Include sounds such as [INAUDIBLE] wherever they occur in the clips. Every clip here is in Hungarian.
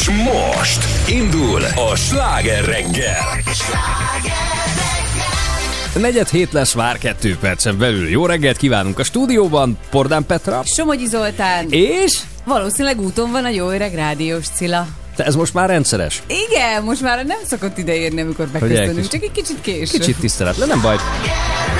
És most indul a sláger reggel. Negyed hét lesz már kettő percen belül. Jó reggelt kívánunk a stúdióban, Pordán Petra. Somogyi Zoltán. És? Valószínűleg úton van a jó öreg rádiós Cilla. Te ez most már rendszeres? Igen, most már nem szokott ideérni, amikor beköszönünk, csak egy kicsit késő. Kicsit tiszteletlen, nem baj. Yeah!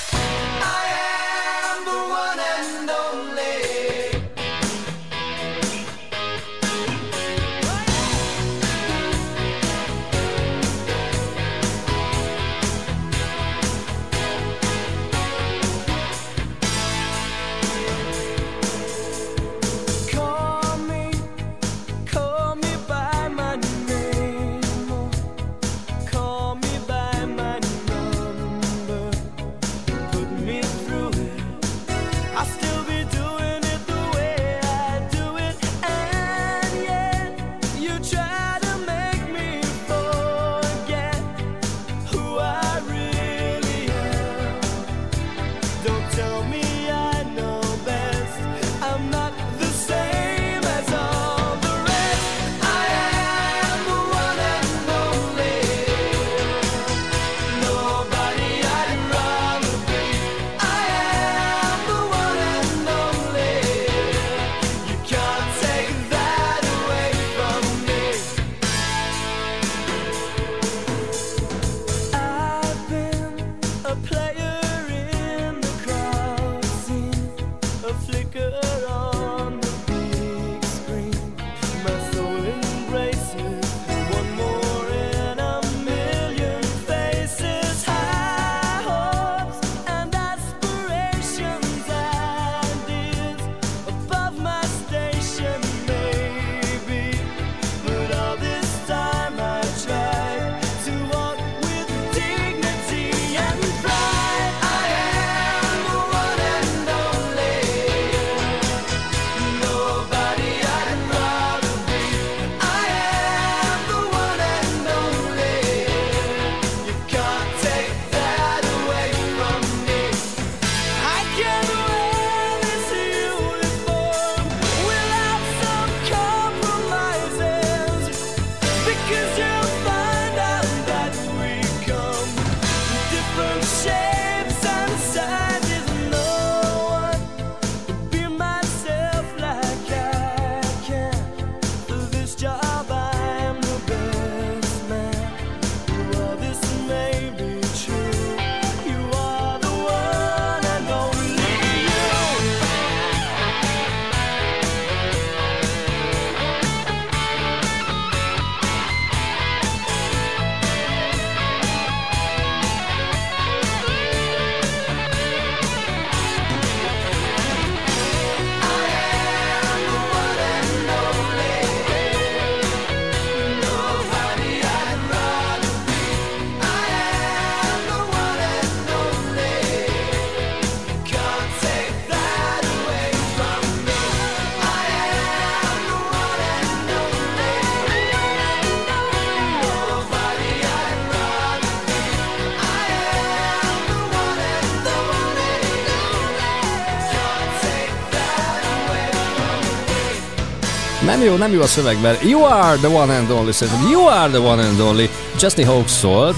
Nem jó, nem jó a szöveg, mert You are the one and only, szerintem You are the one and only. Justin Hawks szólt,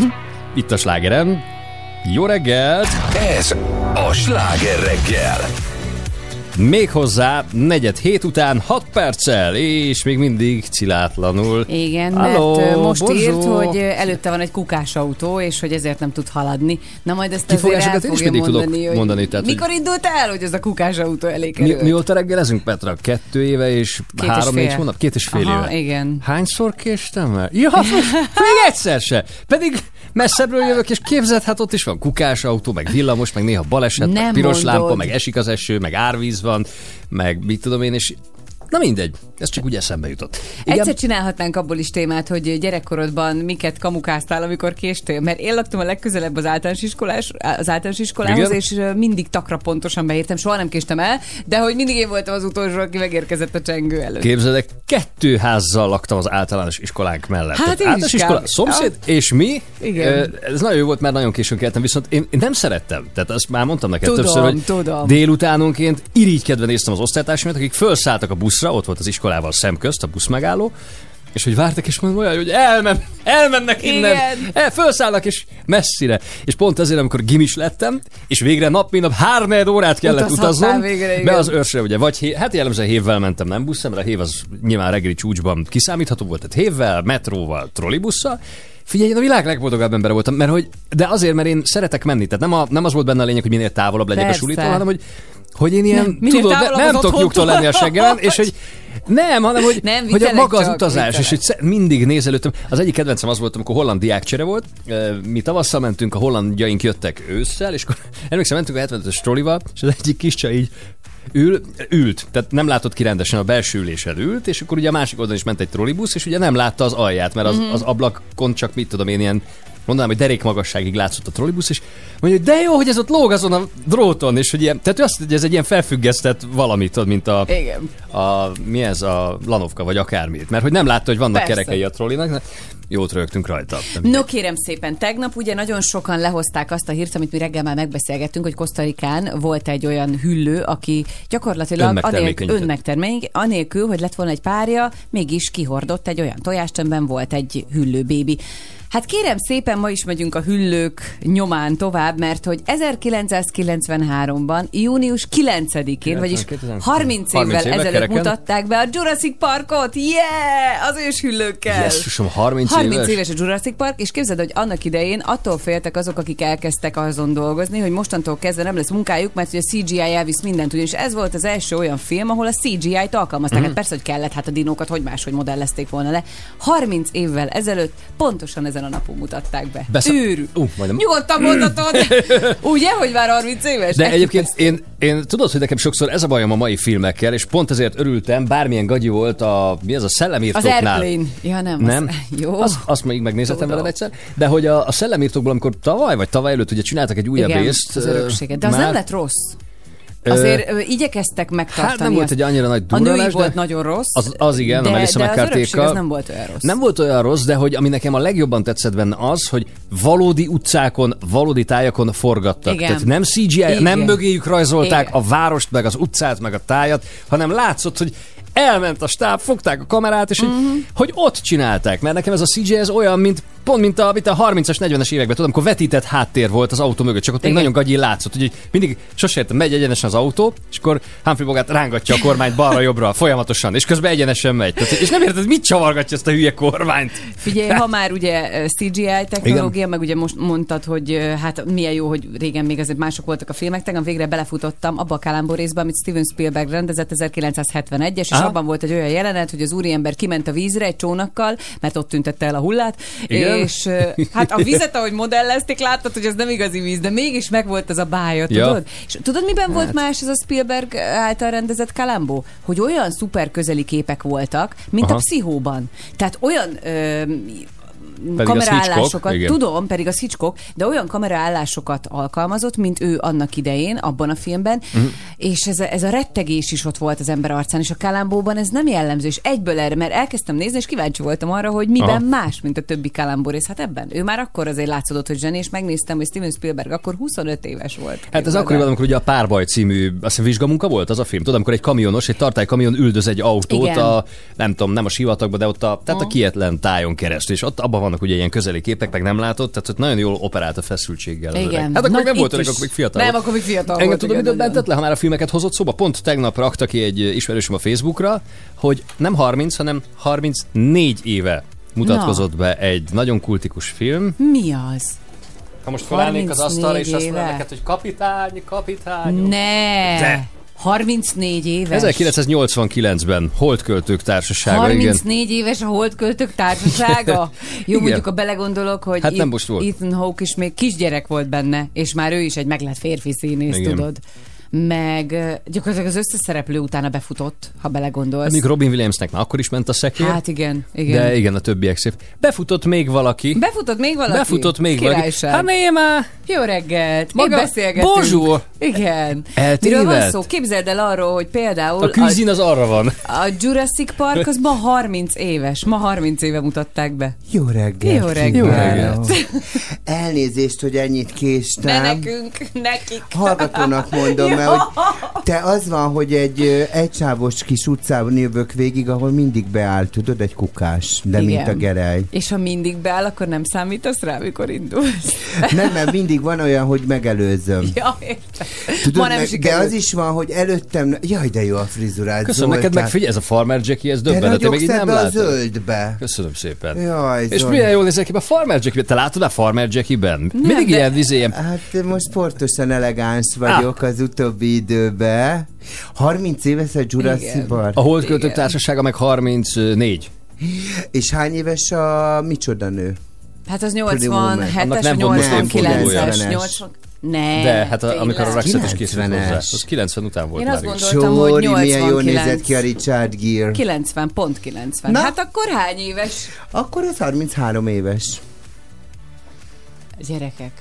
itt a slágerem. Jó reggelt! Ez a sláger reggel. Méghozzá negyed hét után 6 perccel, és még mindig cilátlanul. Igen, Halló, mert most Borzsó. írt, hogy előtte van egy kukás autó, és hogy ezért nem tud haladni. Na majd ezt Kifogásokat én is mindig tudok mondani, hogy mondani, tehát, hogy- mikor indult el, hogy ez a kukás autó elég Mi, került? mióta reggelezünk, Petra? Kettő éve és Két és három-négy fél. hónap? Két és fél Aha, éve. igen. Hányszor késtem el? Ja, [LAUGHS] még egyszer se. Pedig messzebbről jövök, és képzeld, hát ott is van kukás autó, meg villamos, meg néha baleset, meg Nem piros mondod. lámpa, meg esik az eső, meg árvíz van, meg mit tudom én, és na mindegy, ez csak úgy eszembe jutott. Egyszer csinálhatnánk abból is témát, hogy gyerekkorodban miket kamukáztál, amikor késtél, mert én laktam a legközelebb az általános, iskolás, az általános iskolához, Igen? és mindig takra pontosan beértem, soha nem késtem el, de hogy mindig én voltam az utolsó, aki megérkezett a csengő előtt. Képzeldek, kettő házzal laktam az általános iskolánk mellett. Hát én általános iskola, szomszéd, és mi? Igen. Ez nagyon jó volt, mert nagyon későn keltem, viszont én, én nem szerettem. Tehát azt már mondtam neked Tudom, többször, hogy tudom. délutánonként irigykedve néztem az osztálytársamat, akik felszálltak a buszra, ott volt az iskolával szemközt, a buszmegálló, és hogy vártak, és mondom olyan, hogy elmen, elmennek innen, Igen. el, felszállnak, és messzire. És pont ezért, amikor gimis lettem, és végre nap, mint nap három órát kellett utaznom, végre, igen. be az őrsre, ugye, vagy hé, hát jellemzően hévvel mentem, nem busszal, mert a hév az nyilván reggeli csúcsban kiszámítható volt, tehát hévvel, metróval, trollibusszal. Figyelj, én a világ legboldogabb embere voltam, mert hogy, de azért, mert én szeretek menni, tehát nem, a, nem az volt benne a lényeg, hogy minél távolabb legyek Persze. a sulitól, hanem hogy hogy én ilyen, Nem, tudod, ne, nem tudok nyugtól lenni a seggemen, és hogy nem, hanem hogy, Nem, hogy a maga az utazás, és viccelek. hogy sze- mindig néz előttem. Az egyik kedvencem az volt, amikor holland diákcsere volt, mi tavasszal mentünk, a hollandjaink jöttek ősszel, és akkor [LAUGHS] emlékszem, mentünk a 75-ös trollival, és az egyik kis csaj így ül, ült, tehát nem látott ki rendesen a belső ülésen ült, és akkor ugye a másik oldalon is ment egy trollibusz, és ugye nem látta az alját, mert az, Mhm. az ablakon csak mit tudom én ilyen mondanám, hogy derék magasságig látszott a trollibusz, és mondja, hogy de jó, hogy ez ott lóg azon a dróton, és hogy ilyen, tehát ő azt hogy ez egy ilyen felfüggesztett valamit, tudod, mint a, Igen. a, mi ez, a lanovka, vagy akármit. Mert hogy nem látta, hogy vannak Persze. kerekei a trollinak, jót rögtünk rajta. No kérem szépen, tegnap ugye nagyon sokan lehozták azt a hírt, amit mi reggel már megbeszélgettünk, hogy Kosztarikán volt egy olyan hüllő, aki gyakorlatilag önmegtermény, anélkül, hogy lett volna egy párja, mégis kihordott egy olyan tojást, amiben volt egy hüllő bébi. Hát kérem szépen, ma is megyünk a hüllők nyomán tovább, mert hogy 1993-ban, június 9-én, vagyis 2000 30 évvel 30 éve ezelőtt kereken. mutatták be a Jurassic Parkot, yeah! Az őshüllőkkel. Jesszusom, 30, 30 éves? éves a Jurassic Park, és képzeld, hogy annak idején attól féltek azok, akik elkezdtek azon dolgozni, hogy mostantól kezdve nem lesz munkájuk, mert hogy a CGI elvisz mindent, ugyanis ez volt az első olyan film, ahol a CGI-t alkalmazták. Mhm. Hát persze, hogy kellett, hát a dinókat hogy máshogy modellezték volna le. 30 évvel ezelőtt pontosan ezen a napon mutatták be. Besze- Őrű. Ú, majdnem- Nyugodtan mondhatod. [CLEARS THROAT] Ugye, hogy már 30 éves? De Egy egyébként én, én tudod, hogy nekem sokszor ez a bajom a mai filmekkel, és pont ezért örültem, bármilyen gagyi volt a, mi ez a Az szellemírtóknál. Airplane. Ja, nem. Nem? [LAUGHS] Az, jó. Azt, azt még megnézhetem veled egyszer. De hogy a, a szellemírtókból, amikor tavaly vagy tavaly előtt ugye csináltak egy újabb Igen, részt. az örökséget. De az már- nem lett rossz. Azért ö, igyekeztek megtartani. Hát nem volt egy annyira nagy A női volt nagyon rossz. Az, az igen, de, a Melissa de az az nem volt olyan rossz. Nem volt olyan rossz, de hogy ami nekem a legjobban tetszett benne az, hogy valódi utcákon, valódi tájakon forgattak. Igen. Tehát nem CGI, Igen. nem mögéjük rajzolták Igen. a várost, meg az utcát, meg a tájat, hanem látszott, hogy elment a stáb, fogták a kamerát, és hogy, Mhm. hogy ott csinálták. Mert nekem ez a CGI ez olyan, mint pont mint a, mint a 30-as, 40-es években, tudom, amikor vetített háttér volt az autó mögött, csak ott még Igen. nagyon gagyi látszott, hogy mindig sose értem, megy egyenesen az autó, és akkor Humphrey Bogart rángatja a kormányt balra-jobbra folyamatosan, és közben egyenesen megy. Tehát, és nem érted, mit csavargatja ezt a hülye kormányt. Figyelj, ha már ugye CGI technológia, meg ugye most mondtad, hogy hát milyen jó, hogy régen még azért mások voltak a filmek, tegnap végre belefutottam abba a Kálámbor részbe, amit Steven Spielberg rendezett 1971-es, és Aha. abban volt egy olyan jelenet, hogy az úriember kiment a vízre egy csónakkal, mert ott tüntette el a hullát, Igen? És hát a vizet, ahogy modellezték, láttad, hogy ez nem igazi víz, de mégis megvolt az a bája, Ja. tudod? És tudod, miben volt más ez a Spielberg által rendezett Kalambó? Hogy olyan szuper közeli képek voltak, mint Aha. a pszichóban. Tehát olyan ö, kameraállásokat, tudom, pedig az Hitchcock, de olyan kameraállásokat alkalmazott, mint ő annak idején, abban a filmben, Mhm. és ez a, ez a rettegés is ott volt az ember arcán, és a Kalambóban ez nem jellemző, és egyből erre, mert elkezdtem nézni, és kíváncsi voltam arra, hogy miben Aha. Más, mint a többi Kalambó rész. Hát ebben. Ő már akkor azért látszódott, hogy zseni, és megnéztem, hogy Steven Spielberg akkor 25 éves volt. Hát Képzeld akkoriban, amikor ugye a Párbaj című, azt hiszem vizsgamunka volt az a film. Tudom, amikor egy kamionos, egy tartálykamion üldöz egy autót Igen. a, nem tudom, nem a sivatagba, de ott a, tehát a kietlen tájon keresztül, és ott abban vannak ugye ilyen közeli képek, meg nem látott, tehát ott nagyon jól operált a feszültséggel. Igen. Hát akkor Na, még nem itt volt öreg, is. akkor még fiatal Nem, akkor még fiatal Engem tudom, döbbentett nagyon. le, ha már a filmeket hozott szóba? Pont tegnap rakta ki egy ismerősöm a Facebookra, hogy nem 30, hanem 34 éve mutatkozott be egy nagyon kultikus film. Mi az? Ha most felállnék az 34 asztalra, és azt mondanám neked, hogy kapitány, kapitány. Ne! De. 34 éves. 1989-ben Holdköltők Társasága, igen. 34 éves a Holdköltök társasága? Jó, Igen. mondjuk a belegondolok, hogy Hát nem most volt. Ethan Hawke is még kisgyerek volt benne, és már ő is egy meglett férfi színész, Igen. tudod. Meg gyakorlatilag az összeszereplő utána befutott, ha belegondolsz. Mondjuk Robin Williamsnek már akkor is ment a szekér. Hát igen, igen. De igen, a többiek szép. Befutott még valaki. Befutott még valaki? Befutott még valaki. Királyság. Hát né, már. Jó reggelt! Maga- Még beszélgetünk. Bonjour! Igen. Eltévedt. Miről van szó? Képzeld el arról, hogy például A küzin az arra van. a Jurassic Park az ma 30 éves. Ma 30 éve mutatták be. Jó reggelt! Jó reggelt. Jó kívánok. Elnézést, hogy ennyit Ne késtem. nekünk, nekik. Hallgatónak mondom, [LAUGHS] mert hogy te az van, hogy egy egysávos kis utcában jövök végig, ahol mindig beáll, tudod, egy kukás, de Igen. mint a gerej. És ha mindig beáll, akkor nem számítasz rá, mikor indulsz. Nem, mert mindig van olyan, hogy megelőzöm. ja, értem. Tudod, Ma nem meg, de az is van, hogy előttem, jaj, de jó a frizurád. Köszönöm neked meg, figyelj, ez a Farmer Jackie, ez döbbenet, még így nem a zöldbe. Köszönöm szépen. Jaj, És milyen jól nézek ki a Farmer Jackie-ben. Te látod a Farmer Jackie-ben? Mindig de- ilyen vizé, ilyen Hát most sportosan elegáns vagyok az utóbbi időben. 30 éves a Jurassic. Park. a Holdköltők Igen. Társasága meg 34. És hány éves a micsoda nő? Hát az Pretty Woman. 87-es, Annak nem vagy volt most évfordulója. 89-es, 80... Ne, De, hát a, amikor a Roxette is készült 90-es. hozzá. Az 90 után volt Én már. azt gondoltam, hogy Sori, milyen jól 89. nézett ki a Richard Gere. 90, pont 90. Na. Hát akkor hány éves? Akkor az 33 éves. Gyerekek,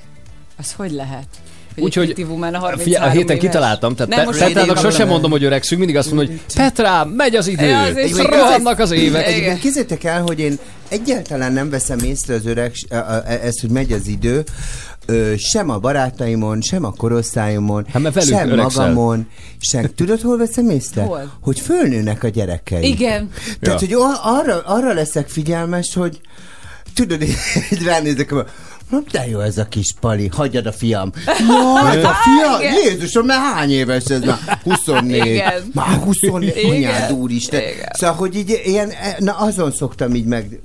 az hogy lehet? Hogy Úgyhogy a 33 Figyelj, a héten éves? kitaláltam, tehát Nem, Pe- most Petrának sosem mondom, hogy öregszünk, mindig azt mondom, hogy Petrám, megy az idő, Ja, és rohannak az évek. Egyébként kézzétek el, hogy én egyáltalán nem veszem észre az öreg, a- ezt, hogy megy az idő, Ö, sem a barátaimon, sem a korosztályomon, Hát, sem öregszel. magamon, sem. Tudod, hol veszem észre? Hol? Hogy fölnőnek a gyerekeim. Igen. Tehát, Ja. hogy ar- arra, arra leszek figyelmes, hogy tudod, [LAUGHS] így ránézek, Na, de jó ez a kis pali, hagyjad a fiam. [LAUGHS] Ja, ez a fia? Igen. Jézusom, már hány éves ez már? 24. [LAUGHS] Igen. Már 24, Igen. anyád úristen. Igen. Szóval, hogy így ilyen, na azon szoktam így meg...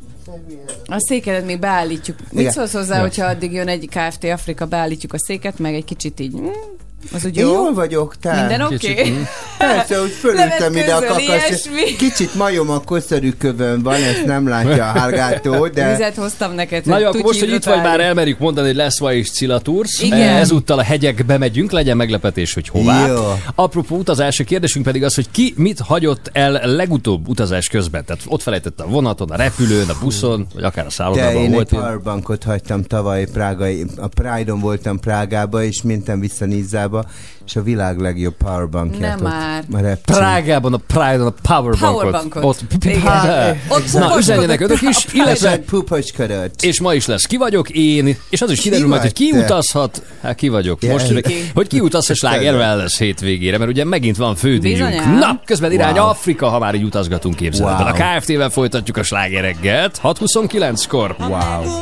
A székedet még beállítjuk. Mit Igen. szólsz hozzá, hogyha addig jön egy Kft. Afrika, beállítjuk a széket, meg egy kicsit így... Az úgy Én jó? jól vagyok, te. Minden oké? Kicsit, Okay? Persze, hogy fölültem ide a kakas. Kicsit majom a koszorú kövön van, ezt nem látja a hallgató, de... Vizet hoztam neked, Na jó, most, hogy itt vagy, már elmerjük mondani, hogy lesz ma is Cilla Tours. Igen. Ezúttal a hegyekbe megyünk, legyen meglepetés, hogy hová. Jó. Apropó utazás, a kérdésünk pedig az, hogy ki mit hagyott el legutóbb utazás közben. Tehát ott felejtette a vonaton, a repülőn, a buszon, vagy akár a szállodában én volt. egy powerbankot hagytam tavaly Prágai, a Pride-on voltam Prágába, és mentem vissza Nizzába, és a világ legjobb powerbankját Nem ott már. a repcsén. Prágában a Pride-on a Powerbankot. Powerbankot. Ott, de. [LAUGHS] Ott Na, üzenjenek önök is, a illetve puposkodott. és ma is lesz ki vagyok én, és az is Ki kiderül majd, hogy ki utazhat. Hát ki vagyok. Most, hogy, ki utazhat slágerrel el lesz hétvégére, mert ugye megint van fődíjunk. Na, közben irány. Afrika, ha már így utazgatunk képzeletben. A KFT-vel folytatjuk a slágereggelt, 6.29-kor. Wow.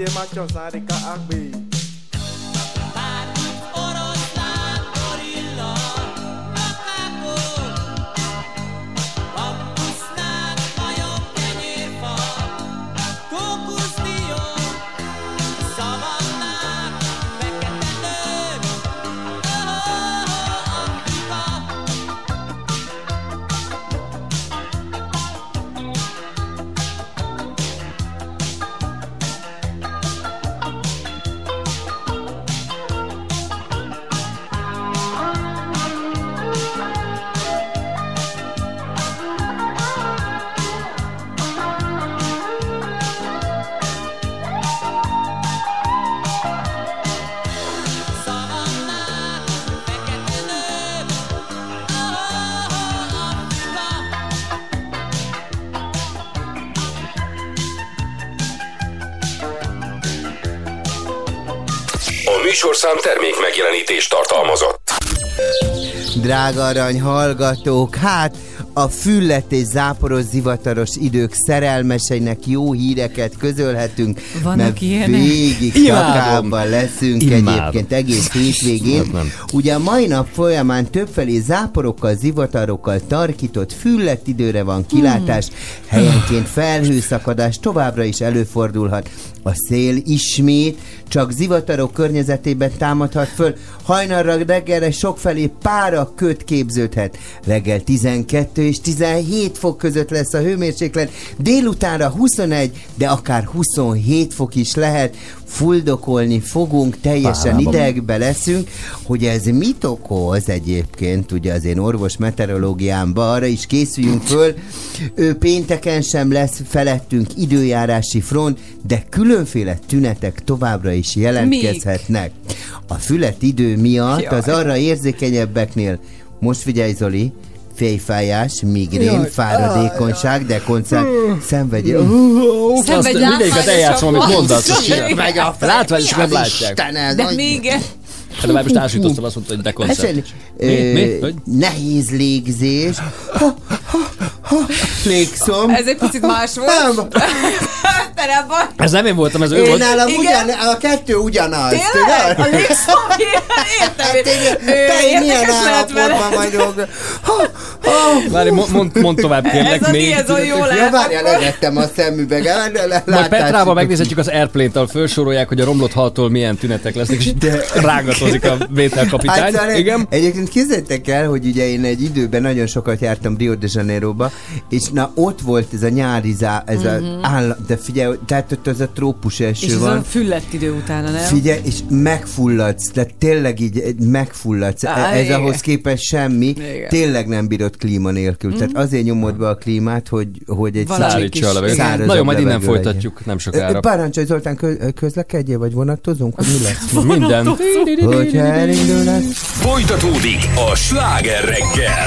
de machosarika agbe. Drága arany hallgatók, hát a füllet és záporos zivataros idők szerelmeseinek jó híreket közölhetünk, Vannak mert ilyenek? végig takában leszünk Imádom. egyébként egész hétvégén. Ugye a mai nap folyamán többfelé záporokkal, zivatarokkal tarkított füllet időre van kilátás, helyenként felhőszakadás továbbra is előfordulhat. A szél ismét csak zivatarok környezetében támadhat föl, hajnalra reggelre sokfelé pára köt képződhet. Reggel 12 és 17 fok között lesz a hőmérséklet, délutánra 21, de akár 27 fok is lehet. Fuldokolni fogunk, teljesen idegbe leszünk, hogy ez mit okoz egyébként, ugye az én orvos meteorológiámban, arra is készüljünk föl. Ő pénteken sem lesz felettünk időjárási front, de különféle tünetek továbbra is jelentkezhetnek. A fület idő miatt az arra érzékenyebbeknél, most figyelj Zoli, fejfájás, migrén, fáradékonyság, dekoncák, szenvedély. Szenvedj Azt mindegyiket eljátszom, amit mondasz. Megy a Látványos, nem látják. De még Hát de már most ásítottam, azt mondta, hogy de koncert. Ezen, Mi? Nehéz légzés. Ha, ha, ha, légszom. ez egy picit más volt. Nem. Te nem vagy. Ez nem én voltam, ez ő Én volt. nálam Igen. ugyan, a kettő ugyanaz. Tényleg? A légszom, [LAUGHS] értem. Hát Te milyen állapotban vagyok? Ha, ha. Várj, mond, mond, tovább kérlek Ez a még. ez a jó Ja, lehet. várjál, a szemüveg. Majd Petrával megnézhetjük az Airplane-tal, felsorolják, hogy a romlott haltól milyen tünetek lesznek, és De- rágatozik a vételkapitány. Hát, Igen. Egyébként képzeljétek el, hogy ugye én egy időben nagyon sokat jártam Rio de Janeiroba, és na ott volt ez a nyári zá, ez a állam, de figyelj, tehát ott az a trópus Mhm. És eső ez van. a füllett idő utána, nem? Figyelj, és megfulladsz, tehát tényleg így megfulladsz. Á, Ez igen. ahhoz képest semmi, Igen. tényleg nem bírod klíma nélkül. Tehát azért nyomod be a klímát, hogy, hogy egy Szállítsa a levegőt. Na jó, majd innen folytatjuk, nem legyen. sokára. Parancsolj Zoltán, kö- közlekedjél, vagy vonatozunk, hogy mi lesz? [LAUGHS] Minden. Hogyha elindulnak, Folytatódik a sláger reggel.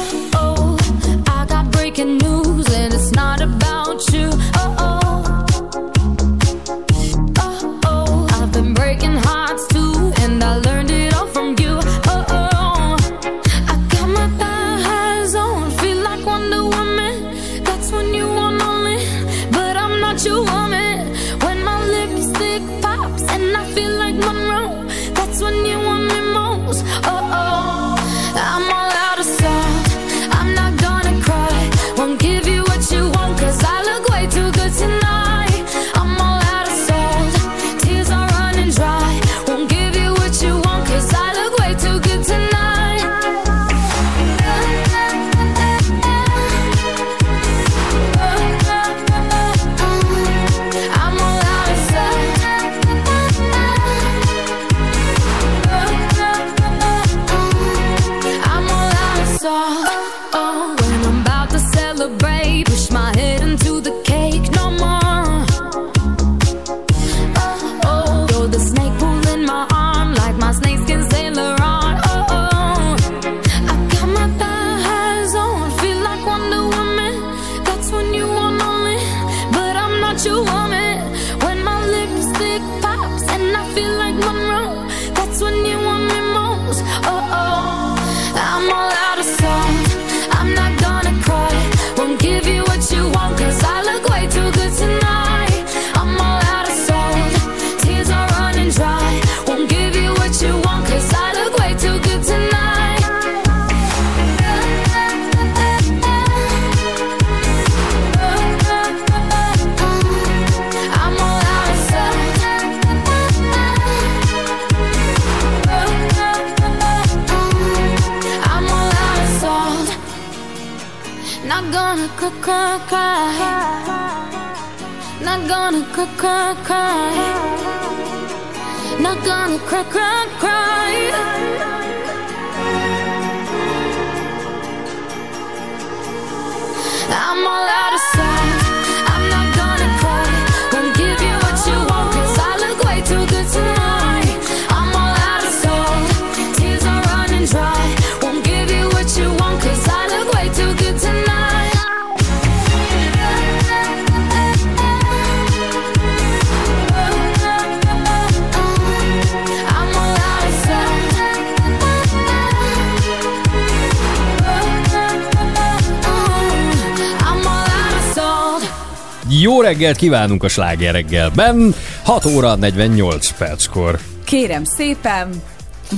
Reggelt kívánunk a sláger reggelben. 6 óra 48 perckor. Kérem szépen,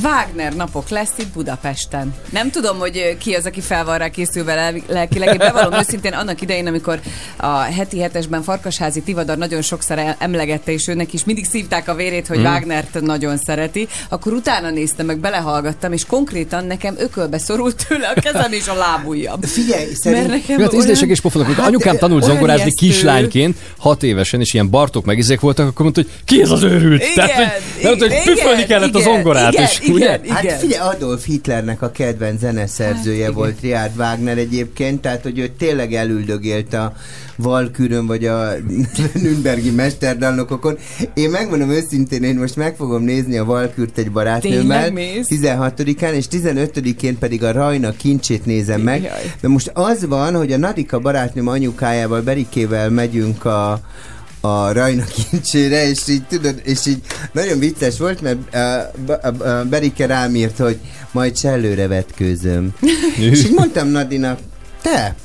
Wagner napok lesz itt Budapesten. Nem tudom, hogy ö, ki az, aki fel van rá készülve lel- lelkileg. Én bevallom [LAUGHS] őszintén annak idején, amikor a heti hetesben Farkasházi Tivadar nagyon sokszor emlegette, és őnek is mindig szívták a vérét, hogy hmm. Wagnert nagyon szereti, akkor utána néztem, meg belehallgattam, és konkrétan nekem ökölbe szorult tőle a kezem és a lábujjam. [LAUGHS] Figyelj, Mert szerint... nekem hát ízlések és pofonok. Hát, anyukám tanult olyan zongorázni ijesztő. kislányként, hat évesen, és ilyen Bartók megizék voltak, akkor mondta, hogy ki ez az őrült? Igen, Tehát, hogy, tudta, hogy igen, püfölni kellett igen, zongorát, igen, és igen, ugye? igen. Hát figyelj, Adolf Hitlernek a kedvenc zeneszerzője Hát, volt Richard Wagner egyébként, tehát hogy ő tényleg elüldögélt a Valkürön vagy a [LAUGHS] Nürnbergi mesterdalnokokon. Én megmondom őszintén, én most meg fogom nézni a Valkürt egy barátnőmmel. Tényleg mész? 16-án, és 15-én pedig a Rajna kincsét nézem meg. Jaj. De most az van, hogy a Nadika barátnőm anyukájával, Berikével megyünk a a Rajna kincsére, és így tudod, és így nagyon vicces volt, mert uh, uh, Berike rám írt, hogy majd csellőre vetkőzöm. [LAUGHS] és így mondtam Nadinak, te,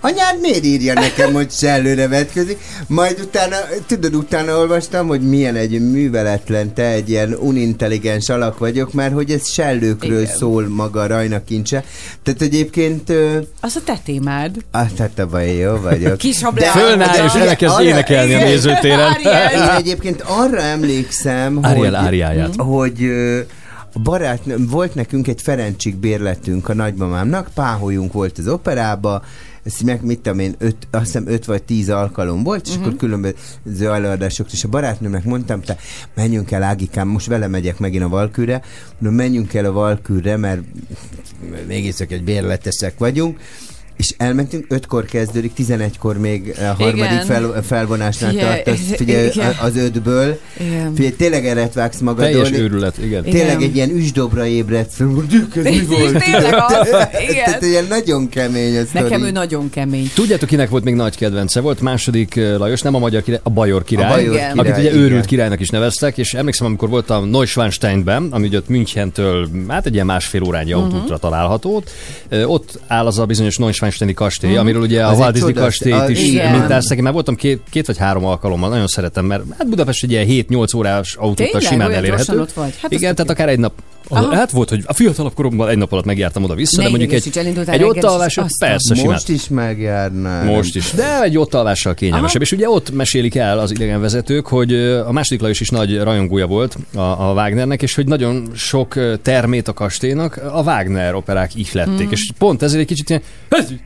Anyád miért írja nekem, hogy sellőre vetközik? Majd utána, tudod, utána olvastam, hogy milyen egy műveletlen, te egy ilyen unintelligens alak vagyok, mert hogy ez sellőkről Igen. szól maga Rajna kincse. Tehát egyébként, Az a te témád. ah, hát abban jó vagyok. Kis De-. Fölnáll és elkezd énekelni a nézőtéren. Ariel. Én egyébként arra emlékszem, Ariel hogy, áriáját. hogy ö, a barátnőm, volt nekünk egy Ferencsik bérletünk a nagymamámnak, páholyunk volt az operába, ez meg, mit tudom én, öt, azt hiszem öt vagy tíz alkalom volt, és uh-huh. akkor különböző előadások, és a barátnőmnek mondtam, te menjünk el Ágikám, most vele megyek megint a Valkűre, mondom, menjünk el a Valkűre, mert mégis csak egy bérletesek vagyunk, és elmentünk, ötkor kezdődik, 11-kor még a harmadik Igen. fel, felvonásnál Figyelj, tartasz, [LAUGHS] figyelj, igen. az ötből. Igen. Figyelj, tényleg eret vágsz magadon. Teljes őrület, igen. Igen. Tényleg egy ilyen üsdobra ébredsz fel, hogy "Dük, ez mi [LAUGHS] volt? Tényleg az, [LAUGHS] igen. Tehát ilyen nagyon kemény ez. Nekem ő nagyon kemény. Tudjátok, kinek volt még nagy kedvence? Volt második eh, Lajos, nem a magyar király, a Bajor király, A Bajor Igen. akit király, ugye igen. őrült királynak is neveztek, és emlékszem, amikor voltam Neuschwansteinben, ami ugye ott Münchentől, hát egy ilyen másfél órányi Mhm. autótra található, eh, ott áll az a bizonyos Neuschwansteini kastély, amiről ugye a Az egy Walt Disney kastélyt is Igen. mintáztak. Én már voltam két, két vagy három alkalommal, nagyon szeretem, mert hát Budapest egy ilyen 7-8 órás autóta simán elérhető. ott vagy? Hát Igen, tehát akár egy nap Aha. Hát volt, hogy a fiatalabb koromban egy nap alatt megjártam oda-vissza, Ne de mondjuk egy, egy ott aztán- persze simán. Most is megjárnál. Most is. De egy ott alvással kényelmesebb. És ugye ott mesélik el az idegenvezetők, hogy a második Lajos is nagy rajongója volt a, a Wagnernek, és hogy nagyon sok termét a kastélynak a Wagner operák ihlették. És pont ezért egy kicsit ilyen,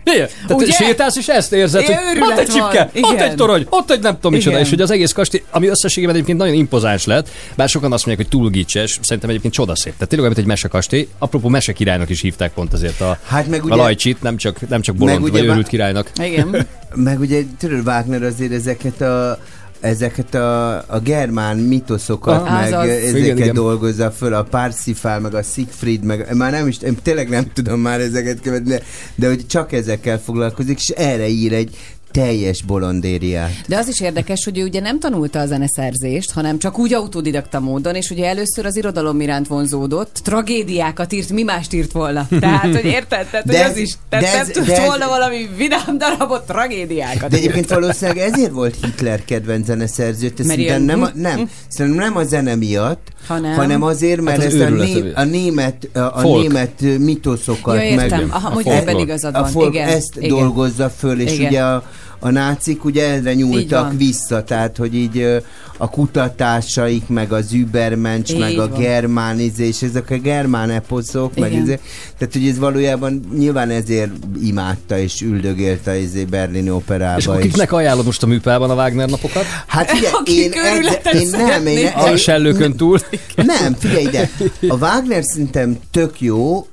ez, ilyen. Tehát Ugye? sétálsz, és ezt érzed, Ilyen hogy ott egy van. csipke, ott egy torony, ott egy nem tudom micsoda, Igen. és hogy az egész kastély, ami összességében egyébként nagyon impozáns lett, bár sokan azt mondják, hogy túl gicses, szerintem egyébként csodaszép. Tehát tényleg mint egy mesekastély. Apropó mesekirálynak is hívták pont ezért a, Hát meg a ugye, Lajcsit, nem csak, nem csak bolond vagy ugye őrült királynak. Igen. [LAUGHS] meg ugye tudod, Wagner azért ezeket a ezeket a, a germán mitoszokat, Ah, meg azaz. ezeket Igen, igen. dolgozza föl, a Parsifal, meg a Siegfried, meg már nem is, én tényleg nem tudom már ezeket követni, de, de hogy csak ezekkel foglalkozik, és erre ír egy teljes bolondériát. De az is érdekes, hogy ő ugye nem tanulta a zeneszerzést, hanem csak úgy autodidakta módon, és ugye először az irodalom iránt vonzódott, tragédiákat írt, mi mást írt volna. [LAUGHS] Tehát, hogy érted? Tehát, De hogy ez- az is, tehát de nem ez- de ez- volna valami vidám darabot, tragédiákat. De egyébként valószínűleg ezért volt Hitler kedvenc zeneszerző, szerintem nem, a, nem, szerintem nem a zene miatt, Hanem? hanem azért, mert Hát az ezt a, né, a német, a, a Folk. német mitoszokat Ja, értem. meg, Aha, A mondjuk ebben folklór. igazad a van. folk igen. ezt igen. dolgozza föl, és Igen. ugye a, a nácik ugye erre nyúltak vissza, tehát hogy így a kutatásaik, meg az Übermensch, Így meg a van. germán izés, ezek a germán eposzok, meg izé, tehát hogy ez valójában nyilván ezért imádta és üldögélte az izé Berlini operába. És akkor is. kiknek ajánlod most a műpában a Wagner napokat? Hát [LAUGHS] Akik én, őrületet én nem, én, szeretnék. A sellőkön túl. [LAUGHS] nem, figyelj ide, a Wagner szerintem tök jó,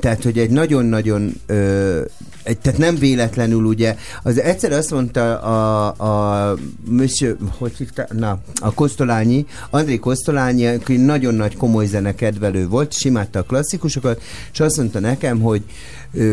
tehát, hogy egy nagyon-nagyon ö, egy, tehát nem véletlenül ugye, az egyszer azt mondta a, a Monsieur, hogy hívta? Na, a Kosztolányi, André Kosztolányi, aki nagyon nagy komoly zenekedvelő volt, és imádta a klasszikusokat, és azt mondta nekem, hogy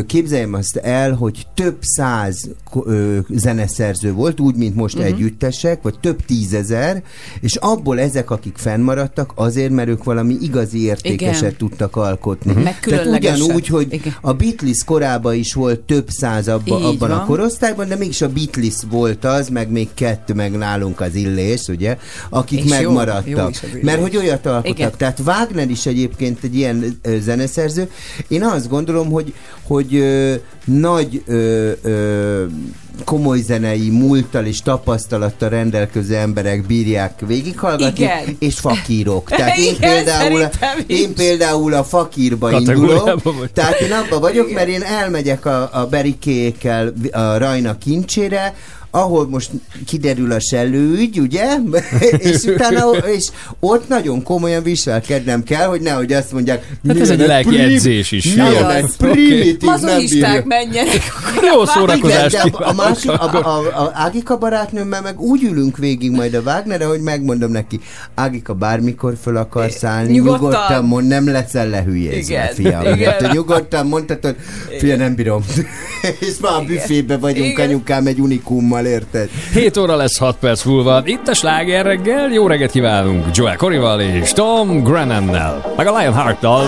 képzeljem azt el, hogy több száz ö, zeneszerző volt, úgy, mint most uh-huh. együttesek, vagy több tízezer, és abból ezek, akik fennmaradtak, azért, mert ők valami igazi értékeset Igen. tudtak alkotni. Meg Tehát ugyanúgy, hogy Igen. a Beatles korában is volt több száz abba, Így abban a van. korosztályban, de mégis a Beatles volt az, meg még kettő, meg nálunk az Illés, ugye, akik És jó, megmaradtak. jó Illés. mert hogy olyat alkottak. Igen. Tehát Wagner is egyébként egy ilyen ö, zeneszerző. Én azt gondolom, hogy, hogy ö, nagy ö, ö, komoly zenei múlttal és tapasztalattal rendelkező emberek bírják végighallgatni, Igen. és fakírok. Tehát én, Igen, például, én például a fakírba indulok, vagy. tehát én abban vagyok, mert én elmegyek a, a berikékkel a Rajna kincsére, ahol most kiderül a sellőügy, ugye? [LAUGHS] és utána, és ott nagyon komolyan viselkednem kell, hogy nehogy azt mondják, Hát ez egy lelki edzés is. egy primitív, Mazonisták menjenek. Jó Igen, szórakozást de a, másik, a, a, a, Ágika barátnőmmel meg úgy ülünk végig majd a Wagnerre, hogy megmondom neki, Ágika bármikor föl akarsz állni, Nyugodtan. nyugodtan, mond, nem leszel lehülyézve, Igen, fiam. igen. Igen. Te nyugodtan mondhatod, fia, nem bírom. [LAUGHS] És már a büfébe vagyunk, Igen. anyukám egy unikummal, érted? 7 óra lesz 6 perc múlva. Itt a sláger reggel. Jó reggelt kívánunk Joel Corrival és Tom Grannannel. Meg a Lionheart-dal.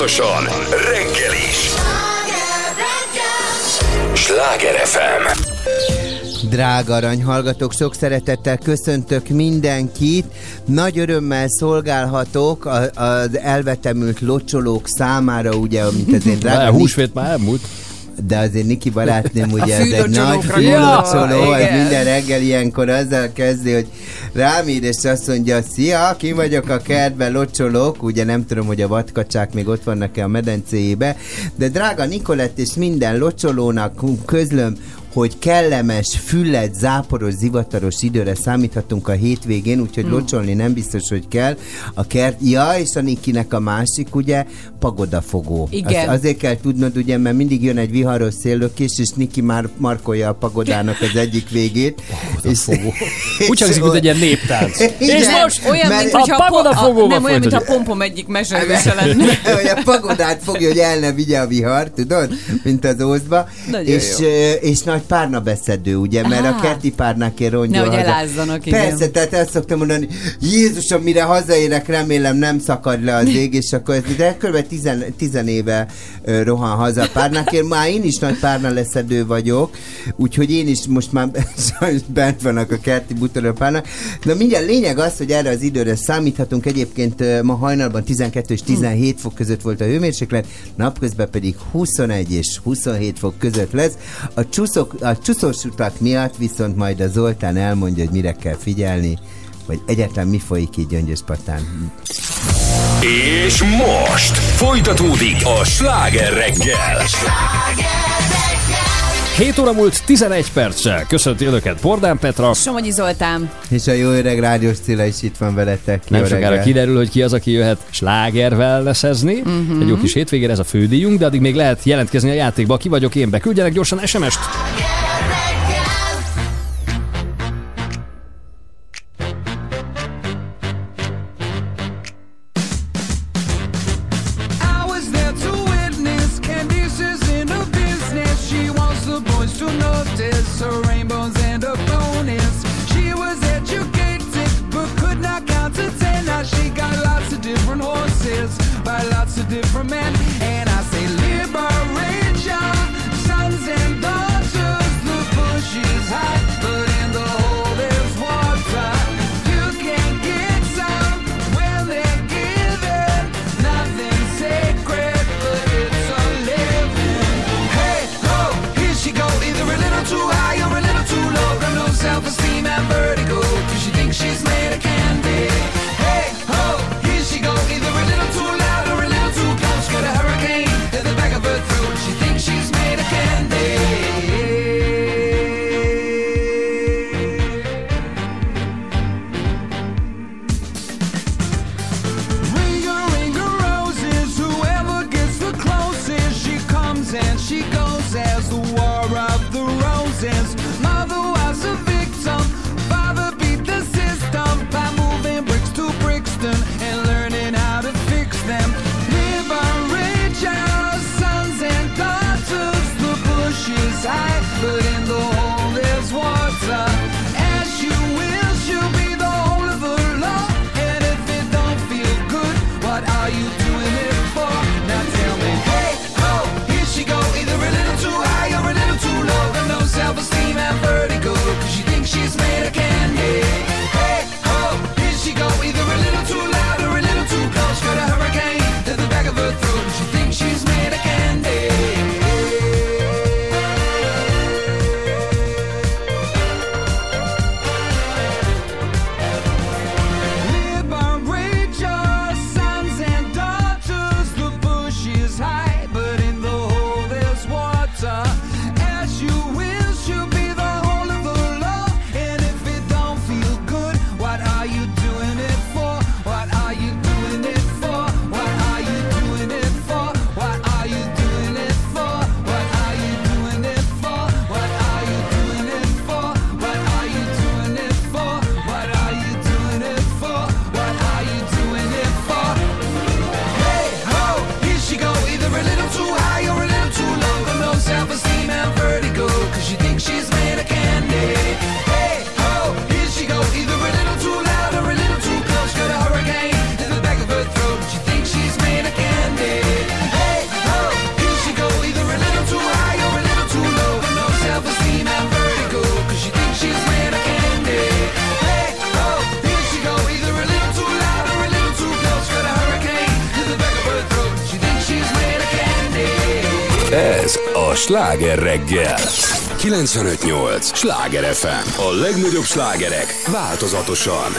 Változatosan reggel is. Sláger FM. Drága aranyhallgatók, sok szeretettel köszöntök mindenkit. Nagy örömmel szolgálhatok az elvetemült locsolók számára, ugye, amit azért [LAUGHS] drága húsvét már elmúlt. de azért Niki barátném [LAUGHS] ugye ez egy nagy az Igen. minden reggel ilyenkor azzal kezdi, hogy rám ír, és azt mondja, szia, ki vagyok a kertben, locsolok, ugye nem tudom, hogy a vadkacsák még ott vannak-e a medencéjébe, de drága Nikolett és minden locsolónak közlöm, hogy kellemes, füllet, záporos, zivataros időre számíthatunk a hétvégén, úgyhogy Hmm. locsolni nem biztos, hogy kell. A kert, ja, és a Nikinek a másik, ugye, pagodafogó. Igen. Az, azért kell tudnod, ugye, mert mindig jön egy viharos széllökés, és Niki már markolja a pagodának az egyik végét. és, [LAUGHS] Úgy hangzik, mint egy ilyen néptánc. [LAUGHS] Igen, És most Olyan, mert- mint a pagodafogóval nem olyan, mint a pompom egyik mesőse lenne. [LAUGHS] hogy a pagodát fogja, hogy el ne vigye a vihar, tudod? Mint az ózba. Nagyon És, jó. Nagy párnabeszedő, ugye? Mert a Á. kerti párnákért rongyol Nehogy elázzanak, igen. Persze, tehát ezt szoktam mondani, Jézusom, mire hazaérek, remélem nem szakad le az [LAUGHS] ég, és akkor ez, de kb. tizen, tizen éve rohan haza a párnákért. Már én is nagy párna leszedő vagyok, úgyhogy én is most már [LAUGHS] sajnos bent vannak a kerti butoró párnák. Na mindjárt lényeg az, hogy erre az időre számíthatunk. Egyébként ma hajnalban 12 és 17 fok között volt a hőmérséklet, napközben pedig 21 és 27 fok között lesz. A, csúszok, a csúszós utak miatt viszont majd a Zoltán elmondja, hogy mire kell figyelni, vagy egyáltalán mi folyik így Gyöngyöspatán. És most folytatódik a sláger reggel. 7 óra múlt 11 perccel. Köszönti önöket Bordán Petra. Somogyi Zoltán. És a jó öreg rádiós Cilla is itt van veletek. Nem Jó sokára reggelt. kiderül, hogy ki az, aki jöhet slágervel leszezni. Mhm. Egy jó kis hétvégére ez a fődíjunk, de addig még lehet jelentkezni a játékba. Ki vagyok én be? Küldjenek gyorsan SMS-t. 95.8. Sláger FM. A legnagyobb slágerek változatosan.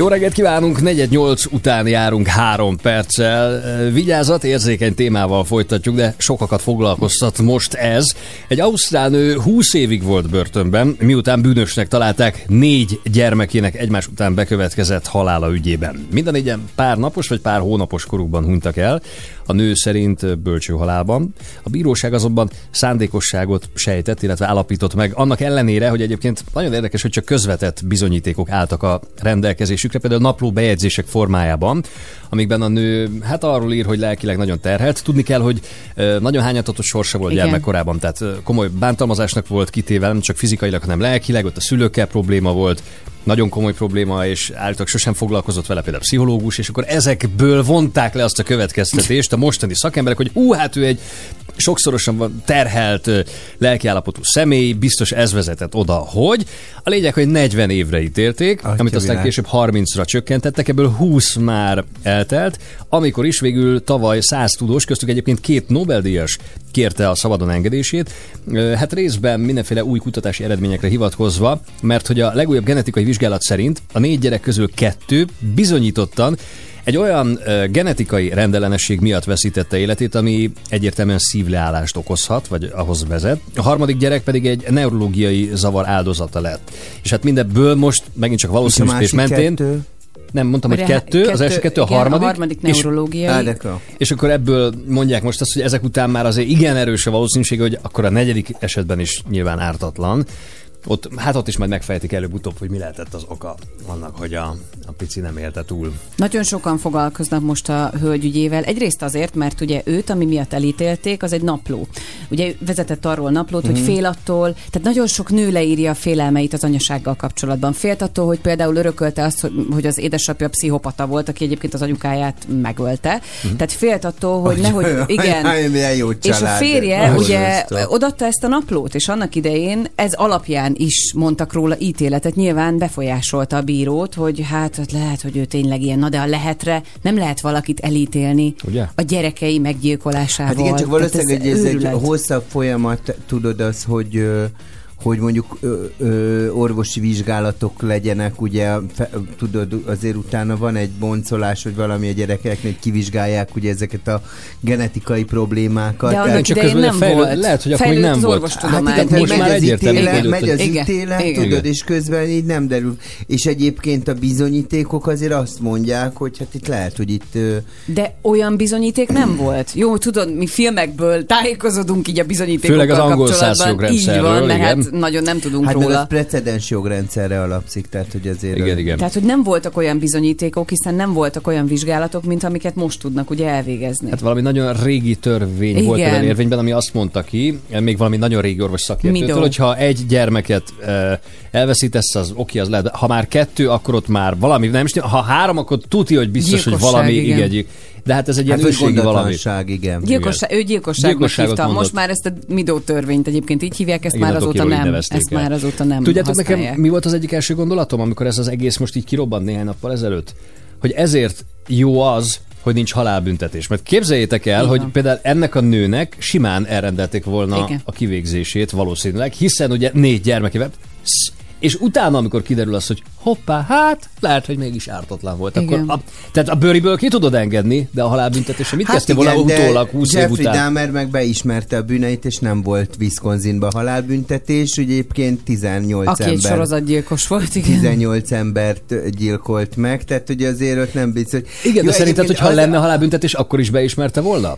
Jó reggelt kívánunk, 418 után járunk három perccel. Vigyázat, érzékeny témával folytatjuk, de sokakat foglalkoztat most ez. Egy ausztrál nő 20 évig volt börtönben, miután bűnösnek találták négy gyermekének egymás után bekövetkezett halála ügyében. Minden négyen pár napos vagy pár hónapos korukban hunytak el, a nő szerint bölcső halálban. A bíróság azonban szándékosságot sejtett, illetve állapított meg, annak ellenére, hogy egyébként nagyon érdekes, hogy csak közvetett bizonyítékok álltak a rendelkezésükre, például napló bejegyzések formájában, amikben a nő hát arról ír, hogy lelkileg nagyon terhelt. Tudni kell, hogy nagyon hányatatos sorsa volt Igen. gyermekkorában, tehát komoly bántalmazásnak volt kitéve, nem csak fizikailag, hanem lelkileg, ott a szülőkkel probléma volt, nagyon komoly probléma, és állítólag sosem foglalkozott vele például pszichológus, és akkor ezekből vonták le azt a következtetést a mostani szakemberek, hogy ú, hát ő egy sokszorosan terhelt lelkiállapotú személy, biztos ez vezetett oda, hogy a lényeg, hogy 40 évre ítélték, Atya amit aztán világ. később 30-ra csökkentettek, ebből 20 már eltelt, amikor is végül tavaly 100 tudós, köztük egyébként két Nobel-díjas kérte a szabadon engedését, hát részben mindenféle új kutatási eredményekre hivatkozva, mert hogy a legújabb genetikai vizsgálat szerint a négy gyerek közül kettő bizonyítottan egy olyan ö, genetikai rendellenesség miatt veszítette életét, ami egyértelműen szívleállást okozhat, vagy ahhoz vezet. A harmadik gyerek pedig egy neurológiai zavar áldozata lett. És hát mindebből most megint csak És valószínűsítés mentén kettő? Nem, mondtam, hogy Ugye, kettő, az első kettő, a igen, harmadik. A harmadik és, neurológiai. Klar. és akkor ebből mondják most azt, hogy ezek után már azért igen erős a valószínűség, hogy akkor a negyedik esetben is nyilván ártatlan. Ott, hát ott is majd megfejtik előbb-utóbb, hogy mi lehetett az oka annak, hogy a, a pici nem élte túl. Nagyon sokan foglalkoznak most a hölgyügyével. Egyrészt azért, mert ugye őt, ami miatt elítélték, az egy napló. Ugye vezetett arról naplót, Mhm. hogy fél attól, tehát nagyon sok nő leírja a félelmeit az anyasággal kapcsolatban. Félt attól, hogy például örökölte azt, hogy- az édesapja pszichopata volt, aki egyébként az anyukáját megölte. Mhm. Tehát félt attól, hogy nehogy... [LAUGHS] Igen. Aj, milyen jó És a férje ugye odatta ezt a naplót, és annak idején ez alapján is mondtak róla ítéletet. Nyilván befolyásolta a bírót, hogy hát ott lehet, hogy ő tényleg ilyen, na de a lehetre nem lehet valakit elítélni Ugye? a gyerekei meggyilkolásával. Hát igen, csak valószínűleg ez, ez egy hosszabb folyamat, tudod az, hogy hogy mondjuk ö, ö, orvosi vizsgálatok legyenek, ugye, fe, tudod, azért utána van egy boncolás, vagy valami a gyerekeknek kivizsgálják ugye ezeket a genetikai problémákat. De annak csak idején közben nem fejlőd- volt. lehet, hogy akkor még nem az volt. Hát igen, most most már megy az egyértelmű kiderült, megy az Igen, ítélet, igen. tudod, és közben így nem derül. És egyébként a bizonyítékok azért azt mondják, hogy hát itt lehet, hogy itt ö, De olyan bizonyíték nem volt. Jó, tudod, mi filmekből tájékozódunk így a bizonyítékokkal Főleg az angol kapcsolatban. Így van, igen. hát nagyon nem tudunk hát róla. az precedens jogrendszerre alapszik, tehát hogy azért... Igen, igen. Tehát, hogy nem voltak olyan bizonyítékok, hiszen nem voltak olyan vizsgálatok, mint amiket most tudnak ugye elvégezni. Hát valami nagyon régi törvény Igen. volt ebben érvényben, ami azt mondta ki, még valami nagyon régi orvos szakértőtől, hogyha egy gyermeket uh, elveszítesz, az oké, az lehet. Ha már kettő, akkor ott már valami, nem is, ha három, akkor tuti, hogy biztos, hogy Gyilkosság, valami igen. igen. De hát ez egy ilyen Hát, őségi valami. igen. Gyilkosság, ő gyilkosságnak Gyilkosságot hívta. mondott. Most már ezt a Midó törvényt egyébként így hívják, ezt Igen, már a azóta nem. Ezt el. már azóta nem Tudjátok használják. nekem, mi volt az egyik első gondolatom, amikor ez az egész most így kirobbant néhány nappal ezelőtt? Hogy ezért jó az, hogy nincs halálbüntetés. Mert képzeljétek el, Így hogy például ennek a nőnek simán elrendelték volna Igen. a kivégzését valószínűleg, hiszen ugye négy gyermekével, és utána, amikor kiderül az, hogy hoppá, hát lehet, hogy mégis ártatlan volt. Akkor Igen. a, tehát a bőriből ki tudod engedni, de a halálbüntetésre mit Hát kezdtél volna de utólag, 20 év Jeffrey után? Dahmer meg beismerte a bűneit, és nem volt Wisconsinban halálbüntetés, ugye egyébként 18 Aki egy ember. sorozatgyilkos volt, igen. 18 embert gyilkolt meg, tehát hogy azért ott nem biztos. hogy- Igen, de Jó, szerinted, egyébként hogyha az- lenne halálbüntetés, akkor is beismerte volna?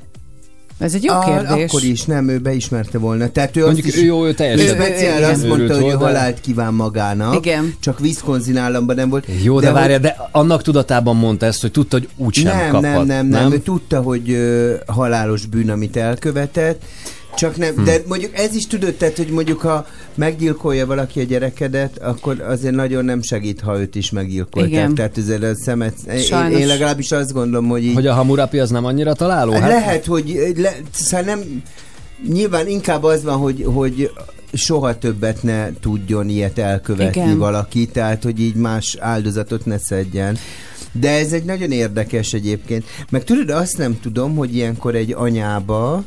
Ez egy jó Ah, kérdés. Akkor is, nem, ő beismerte volna. Tehát ő Mondjuk azt is, ő jó, ő ő teljesen. speciál igen. azt mondta, hogy ő halált kíván magának. Igen. Csak Wisconsin államban nem volt. Jó, de, de hogy- várja, de annak tudatában mondta ezt, hogy tudta, hogy úgysem nem, kaphat. nem, nem, nem, Ő tudta, hogy ö, halálos bűn, amit elkövetett, csak nem, Hm. de mondjuk ez is tudod, tehát, hogy mondjuk ha meggyilkolja valaki a gyerekedet, akkor azért nagyon nem segít, ha őt is meggyilkolták. Igen. Tehát ezzel a szemet, én, én legalábbis azt gondolom, hogy így, Hogy a Hamurapi az nem annyira találó? Hát lehet, hogy le, szóval nem, nyilván inkább az van, hogy, hogy soha többet ne tudjon ilyet elkövetni Igen. valaki, tehát hogy így más áldozatot ne szedjen. De ez egy nagyon érdekes egyébként. Meg tudod, azt nem tudom, hogy ilyenkor egy anyába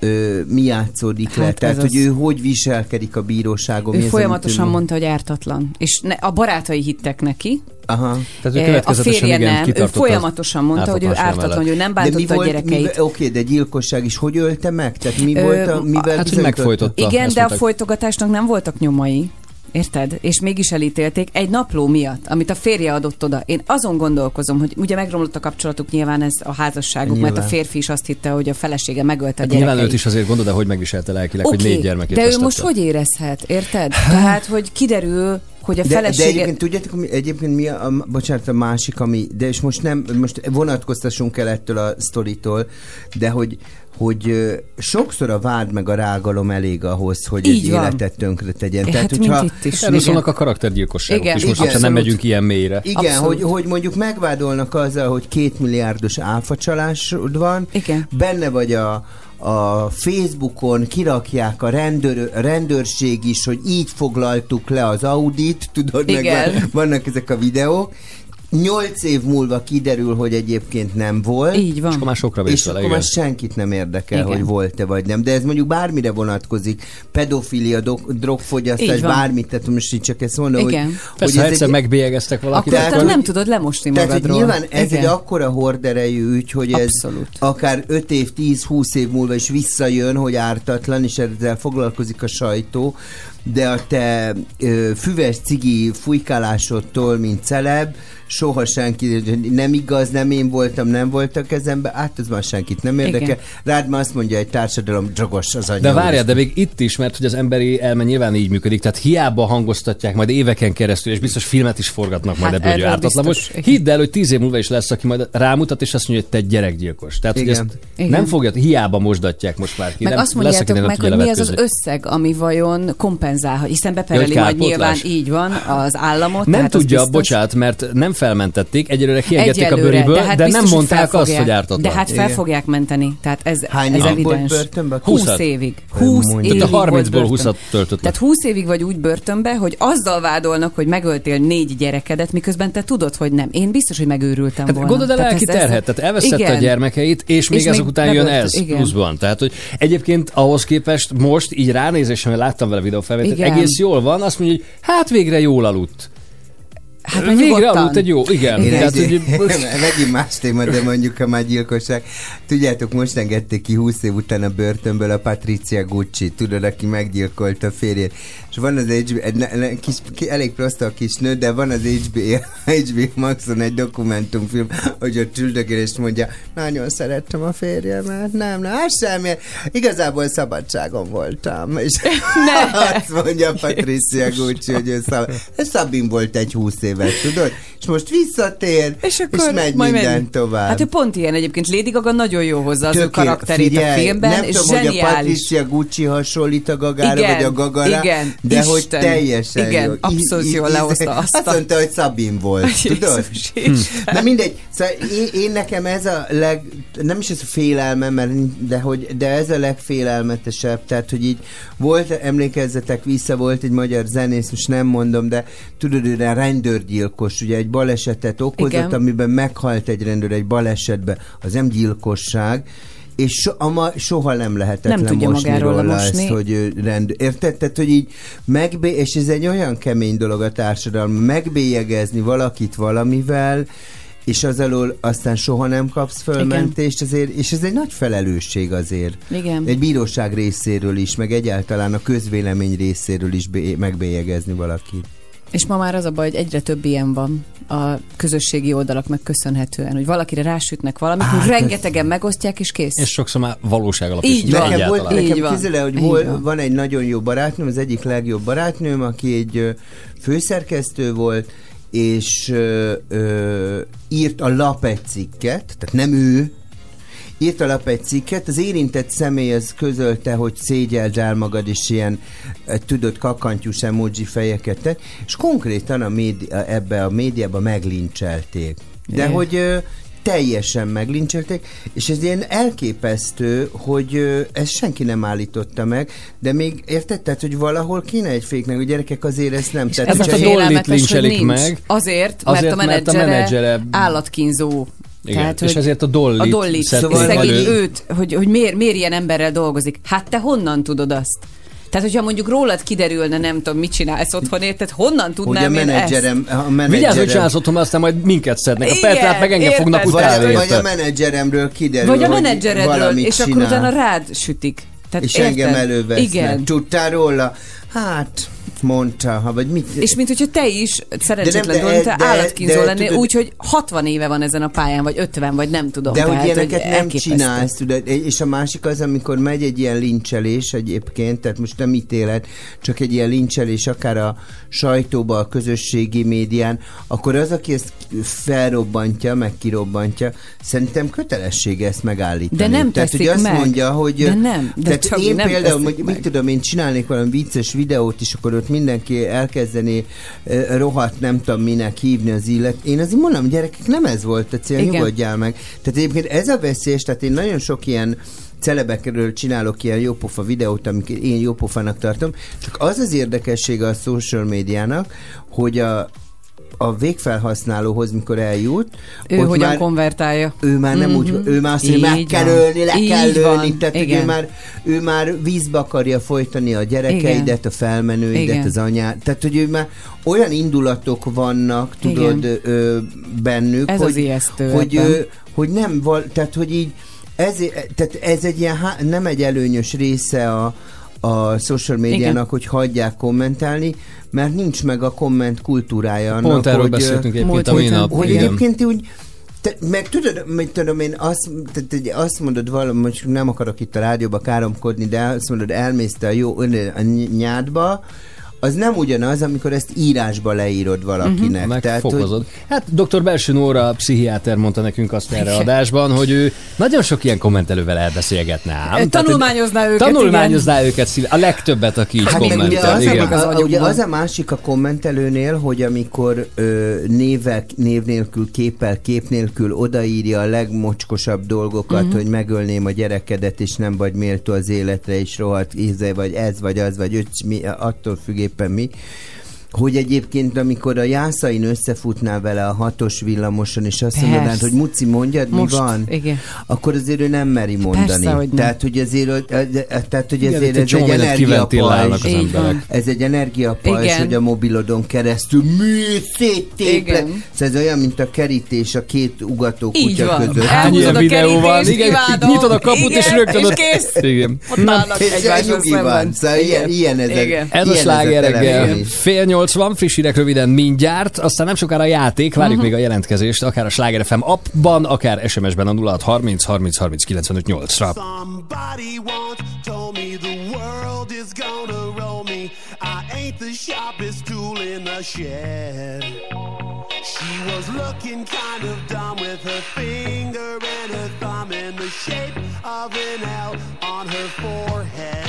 ö, mi játszódik hát le. Hát Tehát, ez hogy az- ő hogy viselkedik a bíróságon. Ő az, folyamatosan ő- mondta, hogy ártatlan. És ne, a barátai hittek neki. Aha. Tehát ő Eh, a férje igen, nem. Ő az folyamatosan mondta, hogy ő ártatlan, hogy ő nem De mi bántotta a gyerekeit. mi, oké, de gyilkosság is hogy ölte meg? Tehát mi Ö, volt a, mivel hát, hogy megfojtotta. Igen, de a folytogatásnak nem voltak nyomai. Érted? És mégis elítélték egy napló miatt, amit a férje adott oda. Én azon gondolkozom, hogy ugye megromlott a kapcsolatuk, nyilván ez a házasságuk, Nyilván. mert a férfi is azt hitte, hogy a felesége megölte a Hát nyilván gyerekeit. őt is azért gondolod, de hogy megviselte lelkileg, hogy Oké, négy gyermekét de ő most hogy érezhet, érted? Tehát, hogy kiderül, hogy a De, de felesége... egyébként tudjátok, mi, egyébként mi a, a, bocsánat, a másik, ami, de és most nem, most vonatkoztassunk el ettől a sztoritól, de hogy hogy sokszor a vád meg a rágalom elég ahhoz, hogy Így egy van. életet tönkre tegyen. Hát, Tehát, mint hogyha, itt is. Erről szólnak a karaktergyilkosságok Igen, is, most, igen, nem megyünk ilyen mélyre. igen, Abszolút. hogy, hogy mondjuk megvádolnak azzal, hogy két milliárdos áfacsalásod van, Igen. benne vagy a, a Facebookon kirakják a rendőr, a rendőrség is, hogy így foglaltuk le az Audit, tudod, Igen. meg van- vannak ezek a videók. Nyolc év múlva kiderül, hogy egyébként nem volt. Így És akkor van. már sokra És vele, akkor igen. már senkit nem érdekel, Igen. hogy volt-e vagy nem. De ez mondjuk bármire vonatkozik. Pedofilia, do- drogfogyasztás, van. bármit. Tehát most így csak ezt mondom, Igen. hogy, Persze, hogy ha egyszer egy, megbélyegeztek valakit, Akkor hogy- nem tudod lemosni tehát, magadról. nyilván ez Igen. egy akkora horderejű ügy, hogy ez Abszolút. akár 5 év, 10-20 év múlva is visszajön, hogy ártatlan, és ezzel foglalkozik a sajtó, de a te ö, füves cigi fújkálásodtól, mint celeb, soha senki, nem igaz, nem én voltam, nem volt a kezembe, hát az már senkit nem érdekel. Igen. Rád már azt mondja, egy társadalom drogos az anyja. De várjál, de még itt is, mert hogy az emberi elme nyilván így működik, tehát hiába hangoztatják majd éveken keresztül, és biztos filmet is forgatnak majd Hát ebből, hogy ártatlan. Most hidd el, hogy tíz év múlva is lesz, aki majd rámutat, és azt mondja, hogy te gyerekgyilkos. Tehát, hogy Igen. ezt Igen. nem fogja, hiába mosdatják most már ki. Meg nem, azt lesz, mondjátok nem meg, hogy mi az az összeg, ami vajon kompenzálhat, hiszen bepereli Ja, hogy majd nyilván így van az államot. Nem tudja, biztos. bocsánat, mert nem felmentették, egyelőre kiengedték a Egyelőre, bőriből, de, hát de biztos, nem hogy mondták azt, felfogják. hogy ártatlan. De hát fel Igen. fogják menteni, tehát ez, Hány ez evidens. börtönben? 20 Húszat. évig. 20 mondja. évig Tehát a volt 30-ból börtön. 20-at töltött. Tehát 20 évig vagy úgy börtönbe, hogy azzal vádolnak, hogy megöltél négy gyerekedet, miközben te tudod, hogy nem. Én biztos, hogy megőrültem Hát volna. el Tehát lelki terhet, tehát elvesztette Igen. a gyermekeit, és még ezek után jön ez pluszban. Tehát, hogy egyébként ahhoz képest most így ránézésem, láttam vele videófelvételt, Igen. egész jól van, azt mondja, hogy hát végre jól aludt. Hát végre nyugodtan. aludt egy jó, igen. Én Tehát, egy, hogy, [LAUGHS] megint más téma, de mondjuk a már gyilkosság. Tudjátok, most engedték ki 20 év után a börtönből a Patricia Gucci, tudod, aki meggyilkolta a férjét. És van az HBO, egy ne, ne, kis, ki, elég prosta a kis nő, de van az HBO, [LAUGHS] HBO Maxon egy dokumentumfilm, hogy üldögél és mondja, nagyon szerettem a férjemet, nem, nem, hát semmi, igazából szabadságon voltam. És [LAUGHS] Ne. azt mondja Patricia Gucci, hogy ő szab... Szabin volt egy 20 évet, tudod? És most visszatér, És akkor és megy majd minden menj. tovább. Hát ő pont ilyen egyébként. Lady Gaga nagyon jó hozza az ő Tökélet- karakterét figyelj, a filmben, nem és tudom, hogy a zseniális. Patricia Gucci hasonlít a Gagára, Igen, vagy a Gagara, igen, de Isten. hogy teljesen Igen, jó. abszolút jól lehozta azt Azt mondta, hogy Szabin volt, [LAUGHS] tudod? Hm. Na mindegy, szóval én, én nekem ez a leg, nem is ez a félelme, mert, de, hogy, de ez a legfélelmetesebb, tehát hogy így volt, emlékezzetek vissza, volt egy magyar zenész, most nem mondom, de tudod, ő a rendőrgyilkos, ugye egy balesetet okozott, Igen. amiben meghalt egy rendőr egy balesetben, az nem gyilkosság, és so, ama, soha nem lehetett Nem tudja lemosni magáról róla lemosni. ezt, hogy rend... Érted? Tehát, hogy így megbé... és ez egy olyan kemény dolog a társadalom, megbélyegezni valakit valamivel, és az alól aztán soha nem kapsz fölmentést, azért, és ez egy nagy felelősség azért. Igen. Egy bíróság részéről is, meg egyáltalán a közvélemény részéről is bé- megbélyegezni valakit. És ma már az a baj, hogy egyre több ilyen van a közösségi oldalaknak köszönhetően, hogy valakire rásütnek valamit, hogy de- rengetegen megosztják, és kész. és sokszor már valóság alapú. Így van. Nekem, volt. Így nekem van. közele, hogy Így vol, van. van egy nagyon jó barátnőm, az egyik legjobb barátnőm, aki egy főszerkesztő volt, és ö, ö, írt a lap egy cikket, tehát nem ő, írt a lap egy cikket, az érintett személy az közölte, hogy szégyeld el magad, és ilyen, eh, tudod, kakantyús emoji fejeket tett, és konkrétan a média, ebbe a médiába meglincselték. De Jé. hogy ö, teljesen meglincselték, és ez ilyen elképesztő, hogy ö, ezt senki nem állította meg, de még érted, tehát, hogy valahol kéne egy féknek, hogy gyerekek azért ezt nem. Tehát, Ez a hogy lincselik nincs. meg. Azért, Azért, mert a mert a menedzsere, menedzsere- állatkínzó. Igen, és ezért a Dollyt a szedték szóval szegény elő. őt, hogy, hogy miért, miért ilyen emberrel dolgozik. Hát te honnan tudod azt? Tehát, hogyha mondjuk rólad kiderülne, nem tudom, mit csinálsz otthon, érted? Honnan hogy tudnám a én ezt? menedzserem, a Vigyázz, hogy menedzserem, csinálsz otthon, aztán majd minket szednek. A Igen, Petrát meg engem érted? fognak vagy, utálni. vagy a érted? menedzseremről kiderül, Vagy a hogy menedzseredről, és akkor csinál. utána rád sütik. Tehát és érted? engem elővesznek. Igen. Tudtál róla? Hát, mondta, ha vagy mit... És mint hogyha te is szerencsétlen dolog, te állatkínzó lennél, úgyhogy 60 éve van ezen a pályán, vagy 50, vagy nem tudom. De hogy ilyeneket nem elképesztő. csinálsz, tudod, és a másik az, amikor megy egy ilyen lincselés egyébként, tehát most nem ítélet, csak egy ilyen lincselés akár a sajtóba, a közösségi médián, akkor az, aki ezt felrobbantja, meg kirobbantja, szerintem kötelessége ezt megállítani. De nem tehát, hogy azt meg. mondja, hogy... De nem, de tehát én nem például, hogy meg. mit tudom, én csinálnék valami vicces videót, és akkor ott mindenki elkezdeni rohadt, nem tudom minek hívni az illet. Én azért mondom, gyerekek, nem ez volt a cél, Igen. nyugodjál meg. Tehát egyébként ez a veszélyes, tehát én nagyon sok ilyen celebekről csinálok ilyen jópofa videót, amiket én jópofának tartom, csak az az érdekessége a social médiának, hogy a, a végfelhasználóhoz, mikor eljut, Ő ott hogyan már, konvertálja. ő már nem úgy, ő már azt mondja, meg kell ölni, le Így kell van, ölni, tehát hogy ő igen. már, ő már vízbe akarja folytani a gyerekeidet, a felmenőidet, Igen. az anyát, tehát hogy ő már olyan indulatok vannak, tudod, ö, bennük, Ez az hogy, ijesztő hogy, ö, hogy nem, val, tehát hogy így ez, tehát ez egy ilyen, nem egy előnyös része a, a social médiának, Igen. hogy hagyják kommentálni, mert nincs meg a komment kultúrája annak, Pont erről hogy, beszéltünk egyébként a minap. hogy igen. egyébként úgy te, meg tudod, mit tudom én, azt, te, te, azt mondod valami, most nem akarok itt a rádióba káromkodni, de azt mondod, elmész te a jó ön- a ny- nyádba, az nem ugyanaz, amikor ezt írásba leírod valakinek. Meg Tehát, hogy, fokozod. Hát dr. Belső Nóra, pszichiáter mondta nekünk azt erre adásban, hogy ő nagyon sok ilyen kommentelővel elbeszélgetne ám. Hogy Tanulmányozná őket, Tanulmányozná őket szíve, a legtöbbet, aki így Hát meg ugye kommentel. az, igen. a, a, ugye az a másik a kommentelőnél, hogy amikor ö, névek, név nélkül, képpel, kép nélkül odaírja a legmocskosabb dolgokat, Mhm. hogy megölném a gyerekedet, és nem vagy méltó az életre, és rohadt íze, vagy ez, vagy az, vagy öcs, mi, attól függ éppen mi, hogy egyébként, amikor a jászain összefutnál vele a hatos villamoson, és azt Persze. mondanád, hogy Muci, mondjad, Most, mi van? igen. Akkor azért ő nem meri mondani. Persze, hogy nem. Tehát, hogy azért, tehát, hogy Igen, azért egy ez egy energiapajzs. Ez egy energiapajzs, Igen. hogy a mobilodon keresztül mi széttéple. Igen. Szóval ez olyan, mint a kerítés a két ugató Így kutya van. között. Hány ilyen videó van? Igen, nyitod a kaput, és Igen, rögtön és kész. Igen. Ott állnak És egymáshoz szemben. Szóval ilyen, ilyen ez a, Igen. Ez a ilyen sláger reggel. Fél nyolc van, friss hírek röviden mindjárt, aztán nem sokára a játék, várjuk Mhm. még a jelentkezést, akár a Sláger FM appban, akár SMS-ben a 0630 30 30 95 8-ra. Somebody once told me the world is gonna roll me. I ain't the sharpest tool in the shed. She was looking kind of dumb with her finger and her thumb in the shape of an L on her forehead.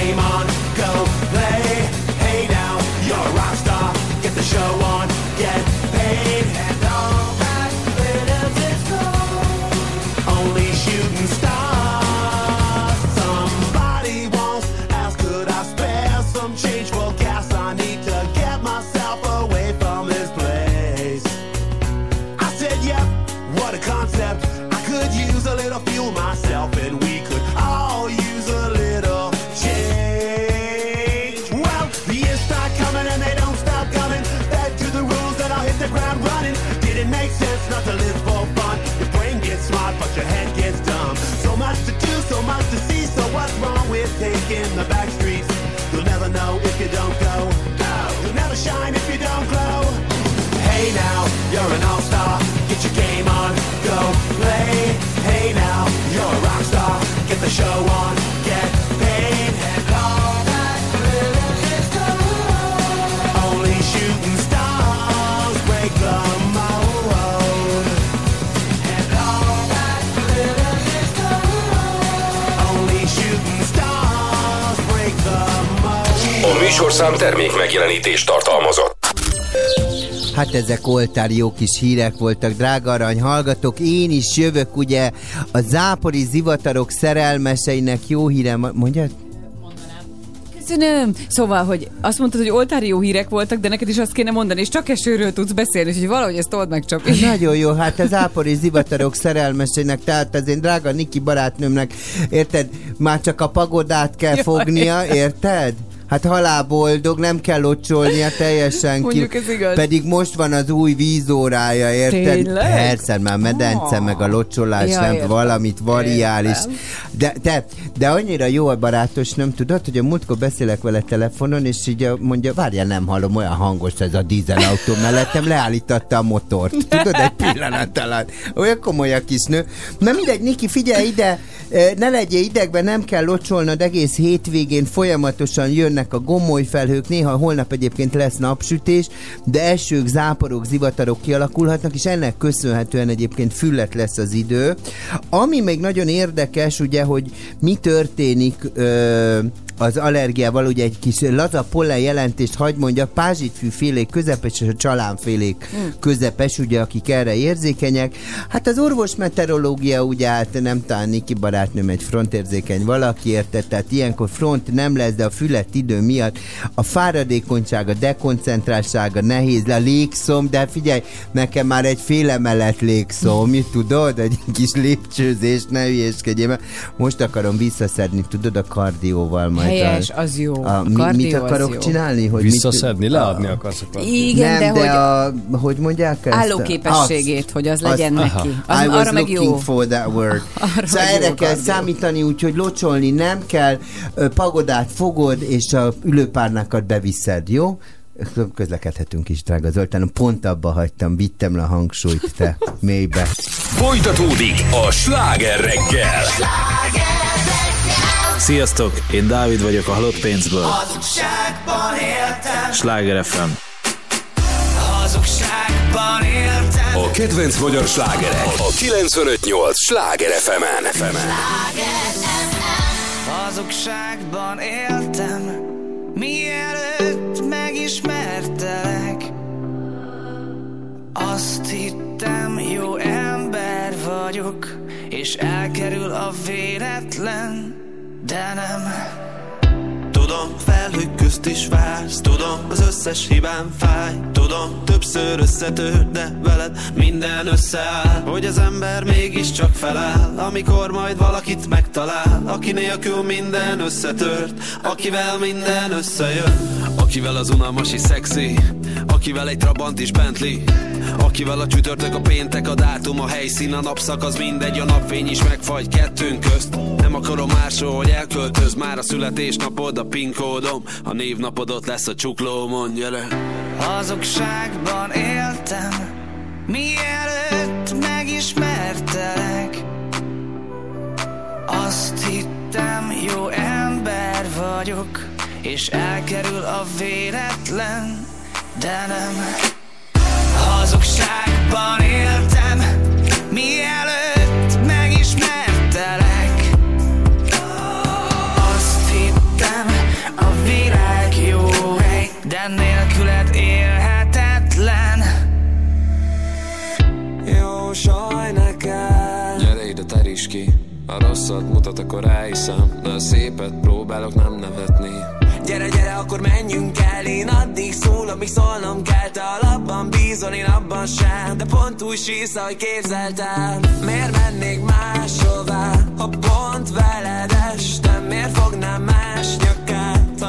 Game on, go taking the back streets? You'll never know if you don't go. No, you'll never shine if you don't glow. Hey now, you're an all-star. Get your game on, go play. Hey now, you're a rock star. Get the show on, műsorszám termék megjelenítést tartalmazott. Hát ezek oltár jó kis hírek voltak, drága arany hallgatók. Én is jövök, ugye, a zápori zivatarok szerelmeseinek jó híre, mondjad? Köszönöm! Szóval, hogy azt mondtad, hogy oltári jó hírek voltak, de neked is azt kéne mondani, és csak esőről tudsz beszélni, úgyhogy valahogy ezt old meg, Csapi. [LAUGHS] Nagyon jó, hát az ápori zivatarok szerelmesének, tehát az én drága Niki barátnőmnek, érted? Már csak a pagodát kell Jaj. fognia, érted? Hát halálboldog, nem kell locsolnia teljesen Mondjuk ez igaz. Pedig most van az új vízórája, érted? Tényleg? Persze, már medence, Ah. meg a locsolás, Ja, nem értem. valamit variál is. Értem. De, de, de annyira jó a barátos, nem tudod, hogy a múltkor beszélek vele telefonon, és így mondja, várjál, nem hallom, olyan hangos ez a dízelautó mellettem, leállította a motort. [LAUGHS] Tudod, egy pillanat alatt. Olyan komoly a kis nő. Na mindegy, Niki, figyelj ide, eh, ne legyél idegben, nem kell locsolnod, egész hétvégén folyamatosan jönnek a gomoly felhők, néha holnap egyébként lesz napsütés, de esők, záporok, zivatarok kialakulhatnak, és ennek köszönhetően egyébként füllet lesz az idő. Ami még nagyon érdekes, ugye, hogy mi történik ö, az allergiával, ugye egy kis laza pollen jelentést hagy mondja, pázsitfű félék közepes és a csalánfélék közepes, ugye, akik erre érzékenyek. Hát az orvos meteorológia, ugye, hát nem talán Niki barátnőm egy frontérzékeny valaki, érted? Tehát ilyenkor front nem lesz, de a fület idő miatt a fáradékonysága, dekoncentráltsága nehéz, le a légszom, de figyelj, nekem már egy fél emelet légszom, mit tudod? Egy kis lépcsőzés, ne hülyéskedjél, most akarom visszaszedni, tudod, a kardióval majd. Helyes, a, az jó. A, A mi, kardió mit akarok jó. csinálni? Hogy Visszaszedni, leadni akarsz a Mit, Igen, nem, de, de, hogy a, hogy mondják ezt? állóképességét, hogy az legyen azt- neki. I Az, was arra meg looking jó. for that word. [LAUGHS] Arra szóval erre kell kardió. számítani, úgyhogy locsolni nem kell, pagodát fogod, és a ülőpárnákat beviszed, jó? Közlekedhetünk is, drága Zoltán. Pont abba hagytam, vittem le a hangsúlyt, te mélybe. Folytatódik a sláger reggel. Sziasztok, én Dávid vagyok a Halott Pénzből. Hazugságban éltem, Sláger FM. hazugságban éltem. A kedvenc magyar slágerek a 958 sláger FM-en. Hazugságban éltem, mielőtt megismertelek. Azt hittem, jó ember vagyok, és elkerül a véletlen, de nem. Tudom, felhők közt is vársz Tudom, az összes hibám fáj Tudom, többször összetör, de veled minden összeáll Hogy az ember mégiscsak feláll Amikor majd valakit megtalál Aki nélkül minden összetört Akivel minden összejön Akivel az unalmas is szexi Akivel egy Trabant is Bentley Akivel a csütörtök, a péntek, a dátum, a helyszín, a napszak, az mindegy, a napfény is megfagy kettőnk közt. Nem akarom másról, hogy elköltöz már a születésnapod, a pinkódom, a névnapod lesz a csuklómon, gyere. Hazugságban éltem, mielőtt megismertelek. Azt hittem, jó ember vagyok, és elkerül a véletlen, de nem. Hazugságban éltem, mielőtt de nélküled élhetetlen. Jó, saj neked. Gyere ide, teríts ki. A rosszat mutat, akkor elhiszem De a szépet próbálok nem nevetni. Gyere, gyere, akkor menjünk el. Én addig szól, amíg szólnom kell. Te alapban bízol, én abban sem. De pont úgy sísz, ahogy képzeltem. Miért mennék máshová? Ha pont veled estem Miért fognám más nyakát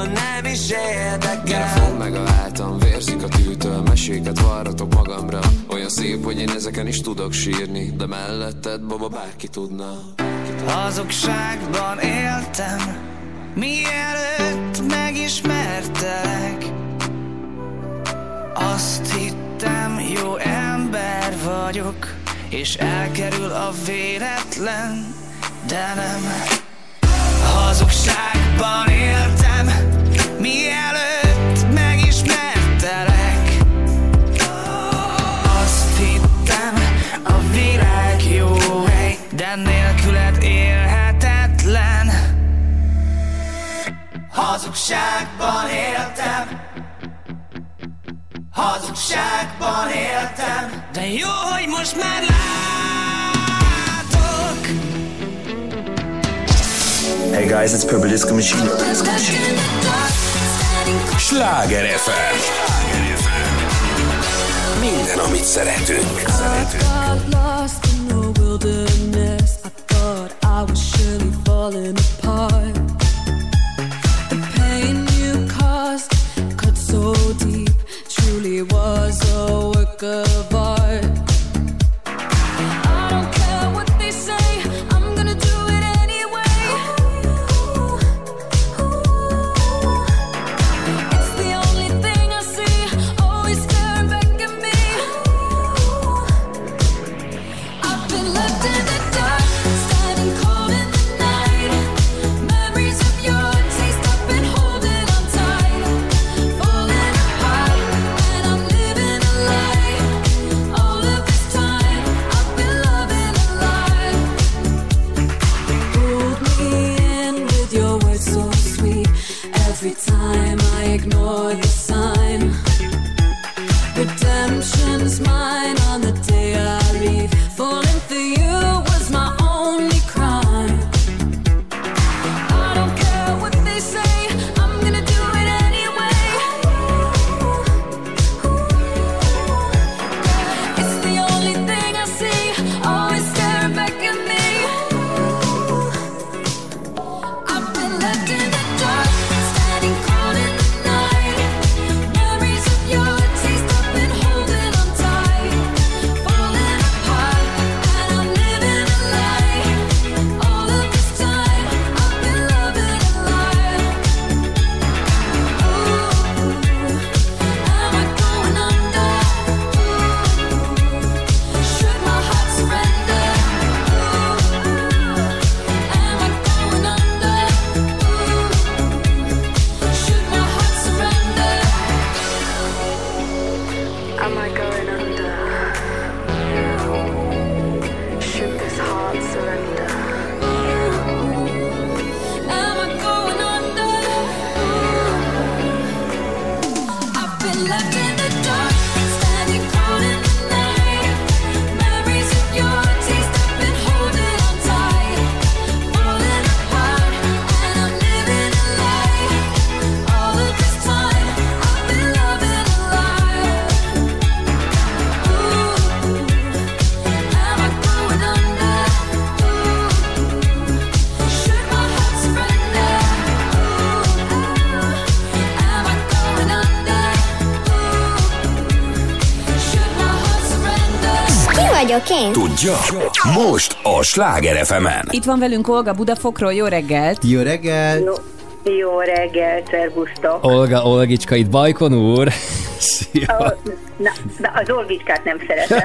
Ha nem is Gyere, érdekel fogd meg a hátam Vérzik a tűtől, meséket varratok magamra Olyan szép, hogy én ezeken is tudok sírni De melletted, baba, bárki tudna Hazugságban éltem, mielőtt megismertelek. Azt hittem, jó ember vagyok, és elkerül a véletlen, de nem. Hazugságban éltem, mielőtt megismertelek. Azt hittem, a világ jó hely, de nélküled élhetetlen. Hazugságban éltem, hazugságban éltem, de jó, hogy most már látok. Hey guys, it's Purple Disco Machine. Sláger FM. Minden, amit szeretünk. thought I was surely falling apart. Én? Tudja? Most a Sláger fm Itt van velünk Olga Budafokról, jó reggelt! Jó reggel! Jó, jó reggel, szervusztok! Olga, Olgicska, itt Bajkon úr. Szia. Na, de az Olgicskát nem szeretem.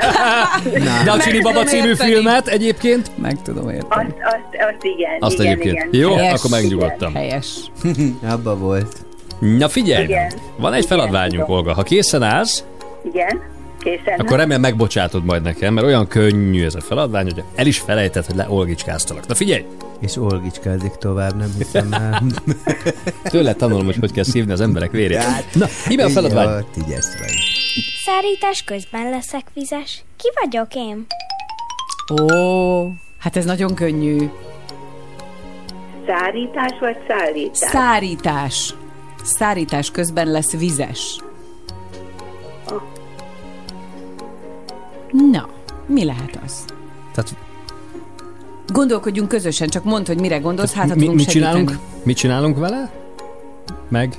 De a Csini Baba című érteni. filmet egyébként? Meg tudom érteni. Azt, azt, azt igen, Azt igen, egyébként. igen. Jó, Helyes. akkor megnyugodtam. Helyes. [LAUGHS] Abba volt. Na figyelj, Igen. van egy Igen, feladványunk, tudom. Olga. Ha készen állsz, Igen, készen. akkor remélem megbocsátod majd nekem, mert olyan könnyű ez a feladvány, hogy el is felejtett, hogy le Olgicskáztalak. Na figyelj, És Olgicskázik tovább, nem hiszem el. [LAUGHS] tőle tanulom, hogy hogy kell szívni az emberek vérét. Na, mi a feladvány? Szárítás közben leszek vizes. Ki vagyok én? Ó, hát ez nagyon könnyű. Szárítás vagy szállítás? Szárítás. Szárítás közben lesz vizes. Na, mi lehet az? Tehát Gondolkodjunk közösen, csak mondd, hogy mire gondolsz, hát ha mi, tudunk mit csinálunk? segíteni. Mit csinálunk vele? Meg?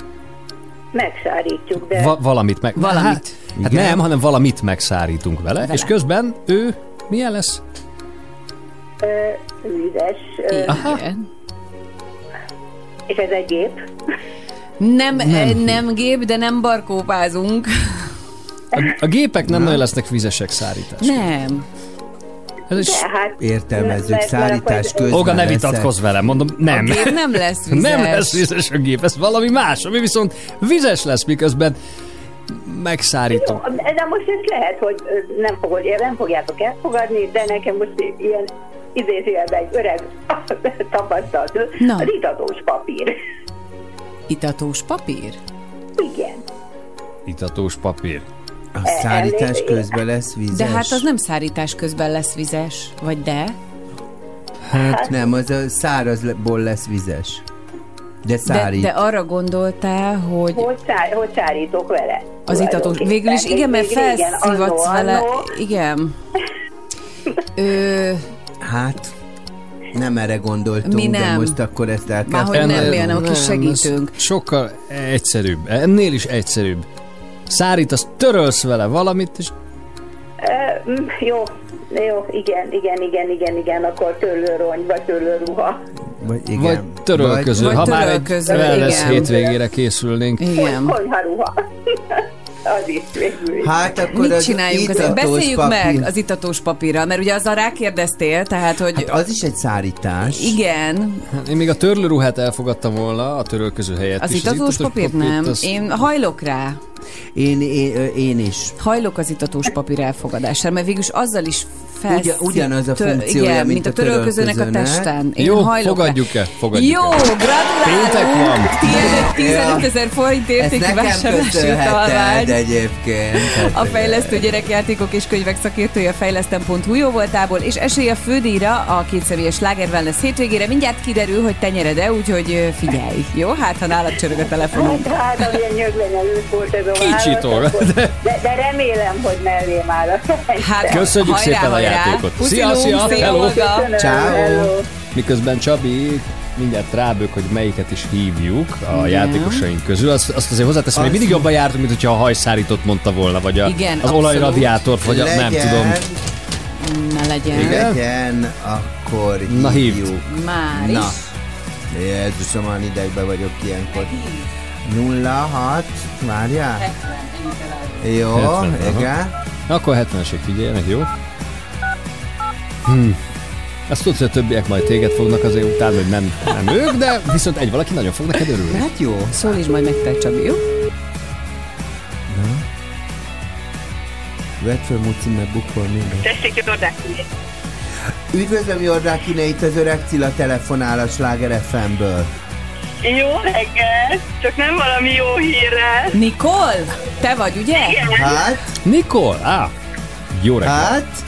Megszárítjuk, de Va- valamit meg... Valamit. Hát, hát nem, hanem valamit megszárítunk vele, Vele. és közben ő milyen lesz? ö, vizes. Ö, Igen. és ez egy gép. Nem, nem. nem gép, de nem barkópázunk. A, a gépek nem nagyon lesznek vizesek szárítás. Nem. Ez is... De hát Értelmezzük, akkor- közben Olga, ne vitatkozz velem, mondom, nem. A gép nem lesz vizes. Nem lesz vizes a gép, ez valami más, ami viszont vizes lesz, miközben megszárítunk. Jó, de most ez lehet, hogy nem, fogod, nem fogjátok elfogadni, de nekem most ilyen idézőjelben egy öreg [LAUGHS] tapasztalt, Na. az itatós papír. Itatós papír? Igen. Itatós papír. A szárítás közben lesz vizes. De hát az nem szárítás közben lesz vizes, vagy de? Hát nem, az a szárazból lesz vizes. De De, szárít. de arra gondoltál, hogy Hogy, szár, hogy szárítok vele? az itatós... Végül is igen, mert felszívatsz vele. Igen. [LAUGHS] Ö, Hát, nem erre gondoltunk, Mi de nem. most akkor ezt el kell Már hogy nem, fogadnunk. milyen a kis segítőnk. ez Sokkal egyszerűbb. Ennél is egyszerűbb. Szárít, azt törölsz vele valamit, és mm, jó, jó, igen, igen, igen, igen, igen, akkor törlőrony, vagy törlőruha. Vagy, igen. vagy törölköző. Vagy ha már egy törölköző, wellness igen. hétvégére készülnénk. Igen. Konyharuha. [LAUGHS] az is végül. Hát akkor Mit az csináljunk? Azért itatós beszéljük papír- meg az itatós papírral, mert ugye azzal rákérdeztél, tehát, hogy Hát az is egy szárítás. igen, Én még a törlőruhát elfogadtam volna a törölköző helyett az is. itatós papírt nem. az- Én hajlok rá. Én, én, én is. Hajlok az itatós papír elfogadására, mert végülis azzal is felszí... Ugyan- ugyanaz a funkciója, igen, mint mint a törölközőnek a testen. Én Jó, hajlok fogadjuk-e? Rá. Fogadjuk Jó, el. gratulálunk! Péntek van. Tiéd egy 15 ezer forint értékű vásárlási utalvány. egyébként. A fejlesztő gyerekjátékok és könyvek szakértője a fejlesztem.hu jó voltából, és esély a fődíjra a kétszemélyes Sláger Wellness hétvégére. Mindjárt kiderül, hogy te nyered-e, úgyhogy figyelj. Jó? Hát, ha nálad csörög a telefonunk. Hát, hát amilyen nyöglenyelős volt ez a Kicsit akkor- de- de, remélem, hogy mellém áll a Hát, Köszönjük hajrá, szépen a hajrá. játékot. Puszilunk, Szia, szia, hello. Ciao. Miközben Csabi mindjárt rábök, hogy melyiket is hívjuk a játékosaink közül. Azt, azt azért hozzáteszem, hogy mindig jobban jártunk, mint hogyha a hajszárítót mondta volna, vagy a, Igen, az abszolút. olajradiátort, vagy a, nem Legyen, tudom. Ne legyen. Igen? Legyen, akkor Na, hívd. hívjuk. Már Na. Jézusom, olyan idegben vagyok ilyenkor. 06, várjál? Jó, 70, aha. igen. Akkor 70-esek figyeljenek, jó? Hm. Azt tudod, hogy a többiek majd téged fognak azért utálni, hogy nem, nem ők, de viszont egy valaki nagyon fog neked örülni. Hát jó. Szólítsd majd meg te, Csabi, jó? Vedd fel Muci, mert bukol minden. Tessék, Jordák. Üdvözlöm Jordákine, itt az öreg Cilla telefonál a Sláger FM-ből. Jó reggel, csak nem valami jó hírrel. Nikol? Te vagy, ugye? Hát, Nikol? Á, jó reggelt. hát,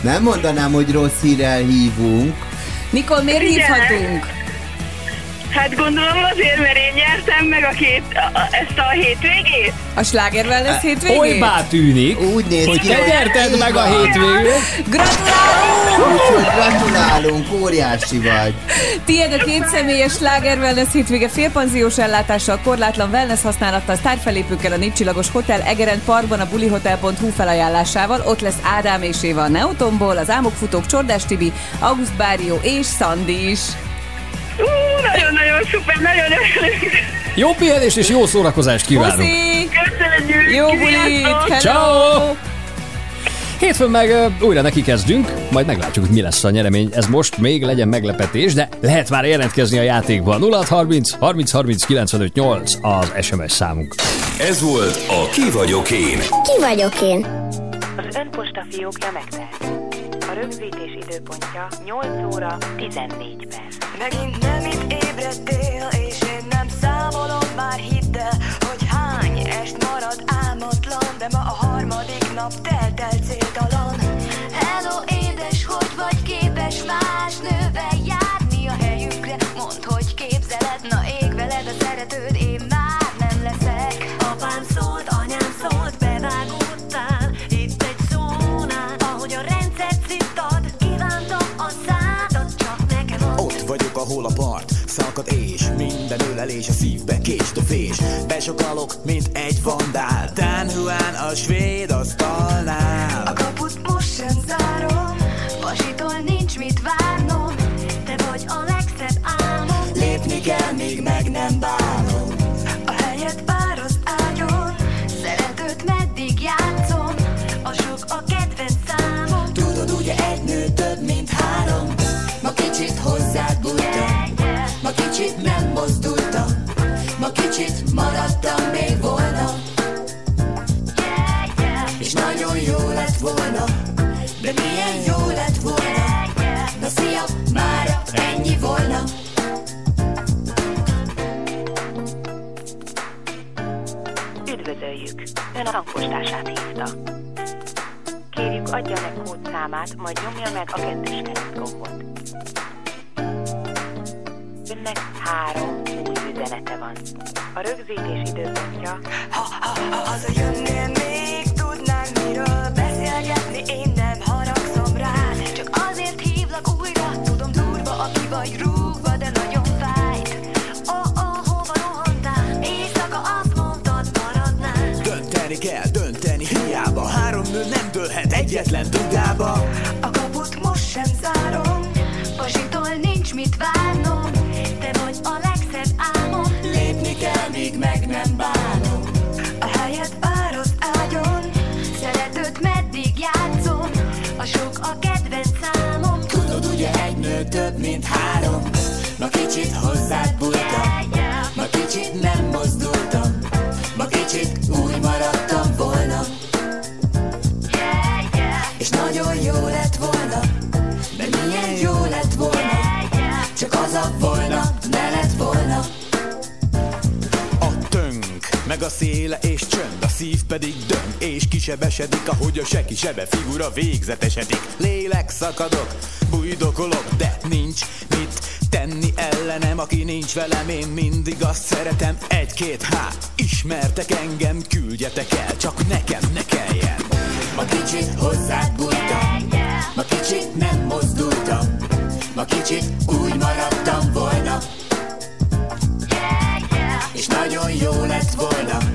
nem mondanám, hogy rossz hírrel hívunk. Nikol, miért Igen. hívhatunk? Hát gondolom azért, mert én nyertem meg a két, a, ezt a hétvégét. A Sláger Wellness hétvégét? Olybá tűnik, Úgy néz hogy ki, te hogy nyerted így meg a van. hétvégét. Gratulálunk! Úgyhogy gratulálunk, óriási vagy. Tiéd a két személyes Sláger Wellness hétvége félpanziós ellátással, korlátlan wellness használattal, sztárfelépőkkel a Népcsillagos Hotel Egeren Parkban a bulihotel.hu felajánlásával. Ott lesz Ádám és Éva a Neotomból, az Álmokfutók Csordás Tibi, August Bárió és Szandi is. Nagyon-nagyon szuper, nagyon örülünk. Jó pihenést és jó szórakozást kívánunk. Puszi! Köszönjük. Jó bulit! Ciao! Hétfőn meg ö, újra neki kezdünk, majd meglátjuk, hogy mi lesz a nyeremény. Ez most még legyen meglepetés, de lehet már jelentkezni a játékba. 0630 30 30 95 8 az SMS számunk. Ez volt a Ki vagyok én. Ki vagyok én? Az önposta fiókja megtelt. Rögzítés időpontja 8 óra 14 perc. Megint nem itt ébredtél, és én nem számolom már hidd hogy hány est marad álmatlan, de ma a harmadik nap telt el céltalan. Hello, édes, hogy vagy képes más nővel ahol a part? Szakad és minden ölelés a szívbe késdofés Besokalok, mint egy vandál. Dan Juan a svéd asztalnál. A kaput most sem zárom Vasitól nincs mit várnom, te vagy a legszebb álmom. Lépni kell, még meg Hangpostását hívta. Kérjük, adja meg kódszámát, majd nyomja meg a kettős gombot. Önnek három új üzenete van. A rögzítés időpontja Ha, ha, ha hazajönnél még, tudnánk miről szív pedig döng és kisebesedik Ahogy a seki sebe figura végzetesedik. Lélek szakadok, bújdokolok De nincs mit tenni ellenem Aki nincs velem, én mindig azt szeretem Egy-két hát, ismertek engem Küldjetek el, csak nekem ne kelljen. Ma kicsit hozzád bújtam Ma kicsit nem mozdultam Ma kicsit úgy maradtam volna. És nagyon jó lett volna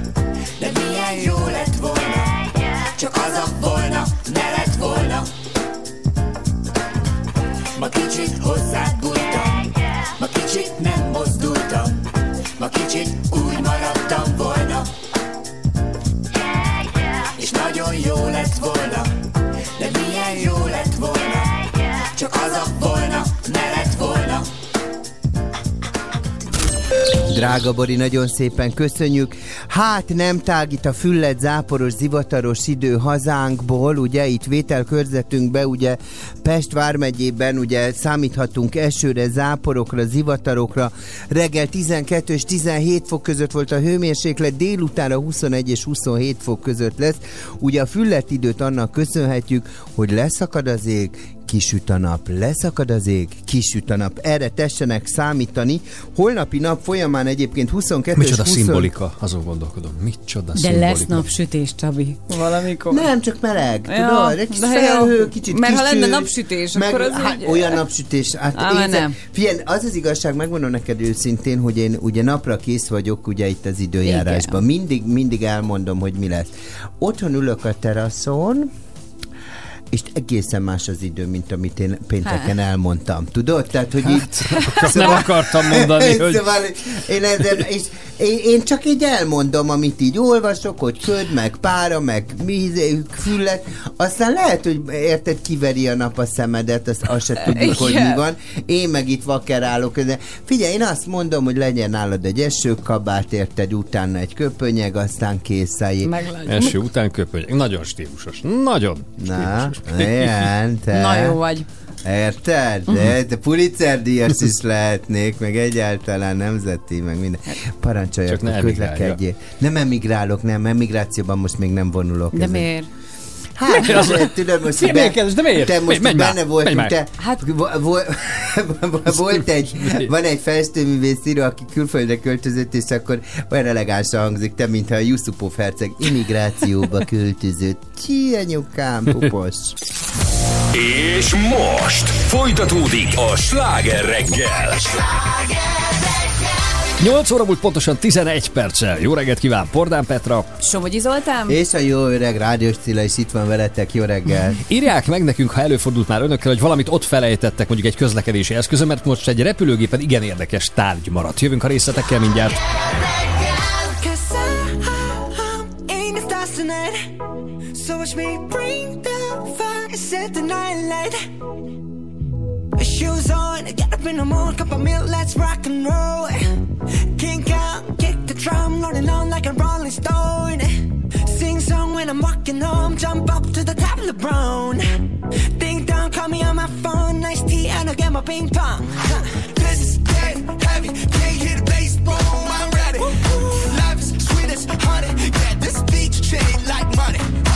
De milyen jó lett volna. Csak az a volna, ne lett volna. Ma kicsit hozzád bújtam Ma kicsit nem mozdultam Ma kicsit úgy maradtam volna. És nagyon jó lett volna De milyen jó lett volna. Csak az a volna, ne lett volna. Drága Bori, nagyon szépen köszönjük. Hát nem tágít a füllet záporos, zivataros idő hazánkból, ugye itt vételkörzetünkbe, ugye Pest vármegyében ugye számíthatunk esőre, záporokra, zivatarokra. Reggel 12 és 17 fok között volt a hőmérséklet, délutára 21 és 27 fok között lesz. Ugye a füllet időt annak köszönhetjük, hogy leszakad az ég, kisüt a nap, leszakad az ég, kisüt a nap. Erre tessenek számítani. Holnapi nap folyamán egyébként 22 és Micsoda 20... szimbolika, azon gondolkodom. Micsoda De szimbolika. lesz napsütés, Csabi. Valamikor. Nem, csak meleg, Ja, tudod? Egy kis felhő, kicsit Mert ha kiső, lenne napsütés, akkor az hát, úgy- olyan napsütés. Hát Á, én, nem. Figyelj, az az igazság, megmondom neked őszintén, hogy én ugye napra kész vagyok ugye itt az időjárásban. Mindig, mindig elmondom, hogy mi lesz. Otthon ülök a teraszon, és egészen más az idő, mint amit én pénteken Hát. elmondtam. Tudod? Tehát, hogy itt... azt nem akartam mondani, [LAUGHS] hogy- Szóval én, ezzel, és én, én csak így elmondom, amit így olvasok, hogy köd, meg pára, meg füllet, aztán lehet, hogy érted, kiveri a nap a szemedet, azt, azt se tudjuk, hogy mi van. Én meg itt vakerálok. De figyelj, én azt mondom, hogy legyen nálad egy esőkabát, érted, utána egy köpönyeg, aztán kész Első után köpöny. Nagyon stílusos. Nagyon Na, ilyen, [LAUGHS] te. Na jó vagy. Érted? De te Pulitzer díjas is lehetnék, meg egyáltalán nemzeti, meg minden. Parancsoljak, Csak ne közlekedjél. Nem emigrálok, nem, emigrációban most még nem vonulok. De ezen. miért? Hát, Miért? azért, tudod, most Miért be- mérkedsz? De miért? Te most Menj benne voltunk, menj te, hát, vo- vo- [LAUGHS] volt egy, van egy festőművész író, aki külföldre költözött, és akkor olyan elegánsan hangzik, te, mintha a Yusupov herceg immigrációba [LAUGHS] költözött. Ki, anyukám, pupos. És most folytatódik a sláger reggel. 8 óra múlt pontosan 11 perccel. Jó reggelt kíván Pordán Petra. Somogyi Zoltán? És a jó öreg rádiós Cilla is itt van veletek, jó reggel. Írják meg nekünk, ha előfordult már önökkel, hogy valamit ott felejtettek, mondjuk egy közlekedési eszközön, mert most egy repülőgépen igen érdekes tárgy maradt. Jövünk a részletekkel mindjárt. So watch me bring the fire, set the night light. Shoes on, get up in the morning, cup of milk, let's rock and roll. King Kong, kick the drum, rolling on like a rolling stone. Sing song when I'm walking home, jump up to the top of the brown. Ding dong, call me on my phone, nice tea, and I'll get my ping pong. This is dead heavy, can't hear the bass, boom, I'm ready. Life is sweet as honey, yeah, this beach chain like money.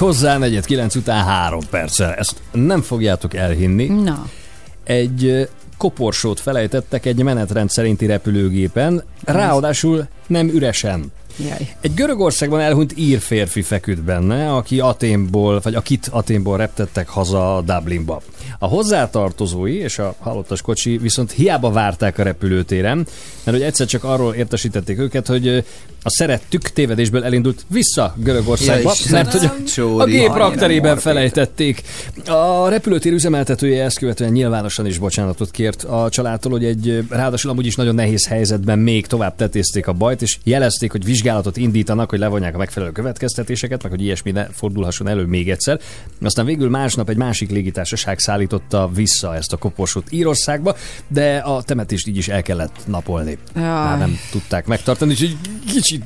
hozzá negyed kilenc után három perccel. Ezt nem fogjátok elhinni. Na. Egy koporsót felejtettek egy menetrend szerinti repülőgépen, ráadásul nem üresen. Jaj. Egy Görögországban elhunyt ír férfi feküdt benne, aki Aténból, vagy akit Aténból reptettek haza Dublinba. A hozzátartozói és a halottas kocsi viszont hiába várták a repülőtéren, mert hogy egyszer csak arról értesítették őket, hogy a szerettük tévedésből elindult vissza Görögországba, ja, mert hogy a, a gép rakterében felejtették. A repülőtér üzemeltetője ezt követően nyilvánosan is bocsánatot kért a családtól, hogy egy ráadásul amúgy is nagyon nehéz helyzetben még tovább tetézték a bajt, és jelezték, hogy vizsgálatot indítanak, hogy levonják a megfelelő következtetéseket, meg hogy ilyesmi ne fordulhasson elő még egyszer. Aztán végül másnap egy másik légitársaság szállít szállította vissza ezt a koporsót Írországba, de a temetést így is el kellett napolni. Jaj. Már nem tudták megtartani, úgyhogy kicsit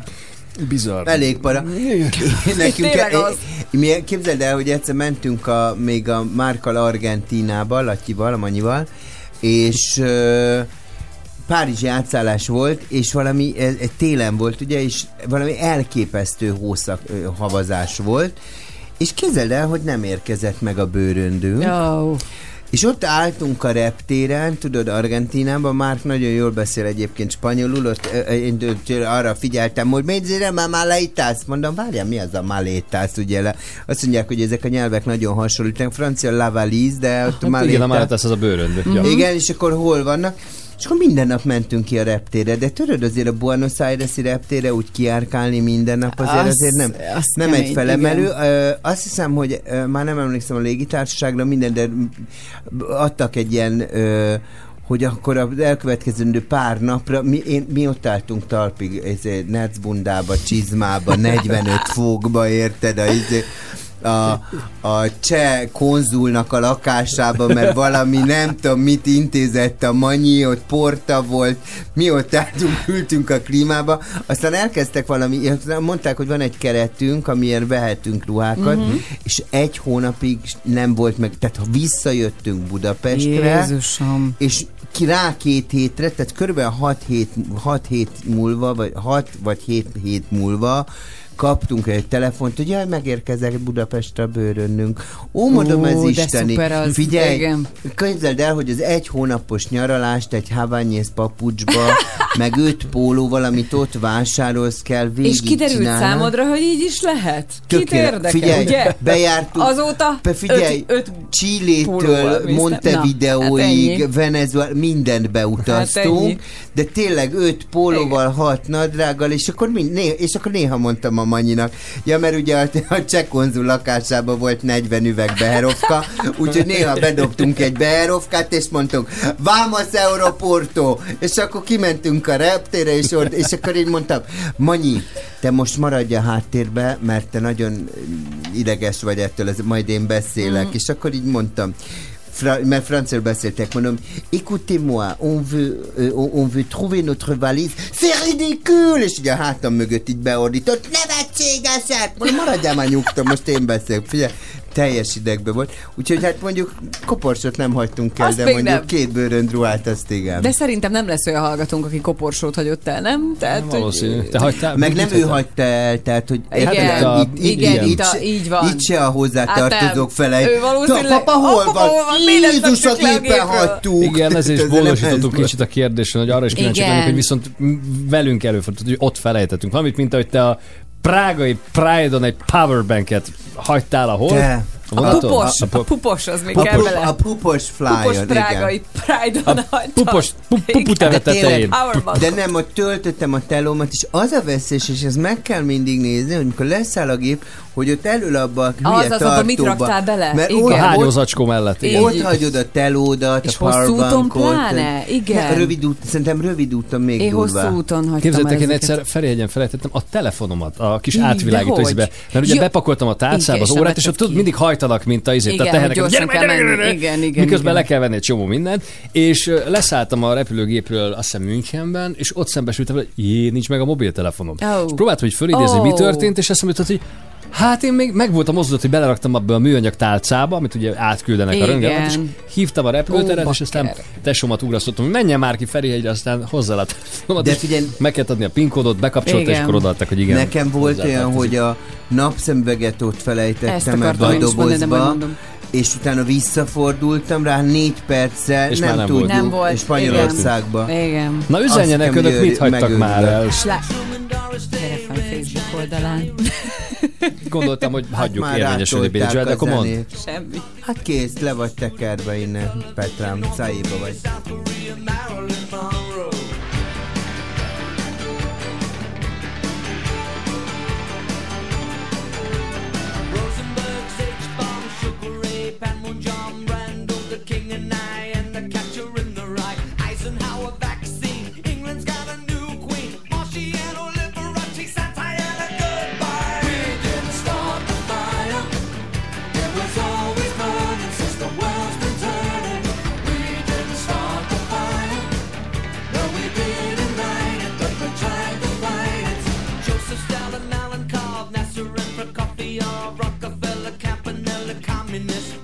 bizarr. Elég para. Nekünk, Tényleg az. mi, képzeld el, hogy egyszer mentünk a, még a Márkal Argentinába, Latyival, a Manyival, és Párizsi átszállás volt, és valami ez, ez télen volt, ugye, és valami elképesztő hószak, havazás volt, és képzeld el, hogy nem érkezett meg a bőröndünk. Ó. És ott álltunk a reptéren, tudod, Argentinában, Márk nagyon jól beszél egyébként spanyolul, ott én arra figyeltem, hogy médzére már maleitász? Mondom, várjál, mi az a malétász, ugye? Le? Azt mondják, hogy ezek a nyelvek nagyon hasonlítanak, francia la valise, de ott Hát igen, a malétász. Az a bőröndő. Ja. Igen, és akkor hol vannak? És akkor minden nap mentünk ki a reptére, de tudod azért a Buenos Aires-i reptére úgy kiárkálni minden nap azért Az- azért nem, az nem kemény, egy felemelő. igen. Azt hiszem, hogy már nem emlékszem a légitársaságra minden, de adtak egy ilyen hogy akkor az elkövetkezendő pár napra, mi, én, mi ott álltunk talpig, ezért Nerzbundába, Csizmába, 45 fokba, érted, a, izé, a, a cseh konzulnak a lakásába, mert valami nem tudom mit intézett a Manyi, ott porta volt, mi ott álltunk, ültünk a klímába, aztán elkezdtek valami, mondták, hogy van egy keretünk, amilyen vehetünk ruhákat, Mhm. és egy hónapig nem volt meg, tehát ha visszajöttünk Budapestre, Jézusom. és ki rá két hétre, tehát körülbelül 6 hét, 6 hét múlva, vagy 6 vagy 7 hét múlva kaptunk egy telefont, hogy jaj, megérkezett Budapestre bőrönnünk. Ó, mondom, Ó, ez isteni. az, Figyelj, igen. képzeld el, hogy az egy hónapos nyaralást egy havanyész papucsba, [LAUGHS] meg öt pólóval, amit ott vásárolsz kell végig És kiderült csinálnod. számodra, hogy így is lehet? Kit érdekel, Figyelj, ugye? bejártuk. Azóta Be, figyelj, öt, öt mész, Montevideóig, hát. Venezuela, mindent beutaztunk, ennyi. de tényleg öt pólóval, hat nadrággal, és akkor, mind, néha, és akkor néha mondtam a Manyinak, ja, mert ugye a, a cseh konzul lakásában volt 40 üveg beherovka, úgyhogy néha bedobtunk egy beherovkát, és mondtuk, Vámasz Europorto, és akkor kimentünk a reptére, és, ott, és akkor én mondtam, Manyi, te most maradj a háttérbe, mert te nagyon ideges vagy ettől, ez, majd én beszélek, Mhm. és akkor így mondtam, Fra- mert franciául beszéltek, mondom, écoutez-moi, on veut, euh, on, veut trouver notre valise, c'est ridicule! És ugye a hátam mögött így beordított, nevetségesek! Mondom, maradjál már nyugton, most én beszélek. Figyelj, teljes idegbe volt. Úgyhogy hát mondjuk koporsot nem hagytunk el, Azt de mondjuk nem. két bőrönd ruhát, azt igen. De szerintem nem lesz olyan hallgatónk, aki koporsót hagyott el, nem? Tehát, hogy- Valószínű. Te hagytál? Meg nem ő hagyta el, tehát, hogy Igen, hát, a- itt, itt, igen, itt, a- így van. Itt se a hozzátartozók Hát nem. fele. Ő valószínűleg- papa, hol van? hol van? Miért nem Jézus, szedtük le a éppen hagytuk. Igen, ezért [LAUGHS] is nem ez kicsit a kérdésen, hogy arra is kíváncsi Igen. hogy viszont velünk előfordult, hogy ott felejtettünk valamit, mint ahogy te a prágai Pride-on egy powerbanket hagytál ahol? Te. A vonaton? pupos, A, a a, pupos, az még A, kell bele. a pupos flyer, Pupos igen. prágai Pride-on hagyta. pupos, pu, puputeve De tetején. De nem, ott töltöttem a telómat, és az a veszélyes, és ez meg kell mindig nézni, hogy mikor leszáll a gép, hogy ott elől abba a hülye Az, az, mit raktál bele? Mert Igen. ott, A ott, hányózacskó mellett, igen. ott hagyod a telódat, És a hosszú úton pláne? Igen. Ne, Rövid út, szerintem rövid úton még Én durvá. hosszú úton hagytam Képzeljétek, el én egyszer Ferihegyen felejtettem a telefonomat a kis átvilágító izébe. Mert ugye Ja. bepakoltam a tálcába Igen, az órát, és ott tudod, ki. mindig hajtanak, mint a izét, a gyere. Igen, igen, Miközben le kell venni egy csomó mindent, és leszálltam a repülőgépről, azt hiszem Münchenben, és ott szembesültem, hogy jé, nincs meg a mobiltelefonom. Oh. És próbáltam, hogy fölidézni, hogy mi történt, és eszembe jutott, hogy Hát én még meg voltam mozdult, hogy beleraktam abba a műanyag tálcába, amit ugye átküldenek a Igen. röntgen, és hívtam a repülőteret, Ó, és aztán tesómat ugrasztottam, hogy menjen már ki Ferihegyre, aztán hozzá a telefonomat, De figyelj- meg kellett adni a PIN kódot, bekapcsolta, és akkor odaadtak, hogy igen. Nekem volt olyan, hogy a napszemüveget ott felejtettem ebbe a dobozba. És utána visszafordultam rá négy perccel, És nem, nem tudjuk. Nem volt. és Spanyolországba. Igen. Igen. Na Azt üzenjenek hiszem, önök, mit hagytak megőrülök. már el. Slá... Facebook oldalán. [LAUGHS] Gondoltam, hogy hagyjuk már érvényesülni Billy Joel, de a akkor mondd. Semmi. Hát kész, le vagy tekerve innen, Petrám, szájéba vagy. reminisce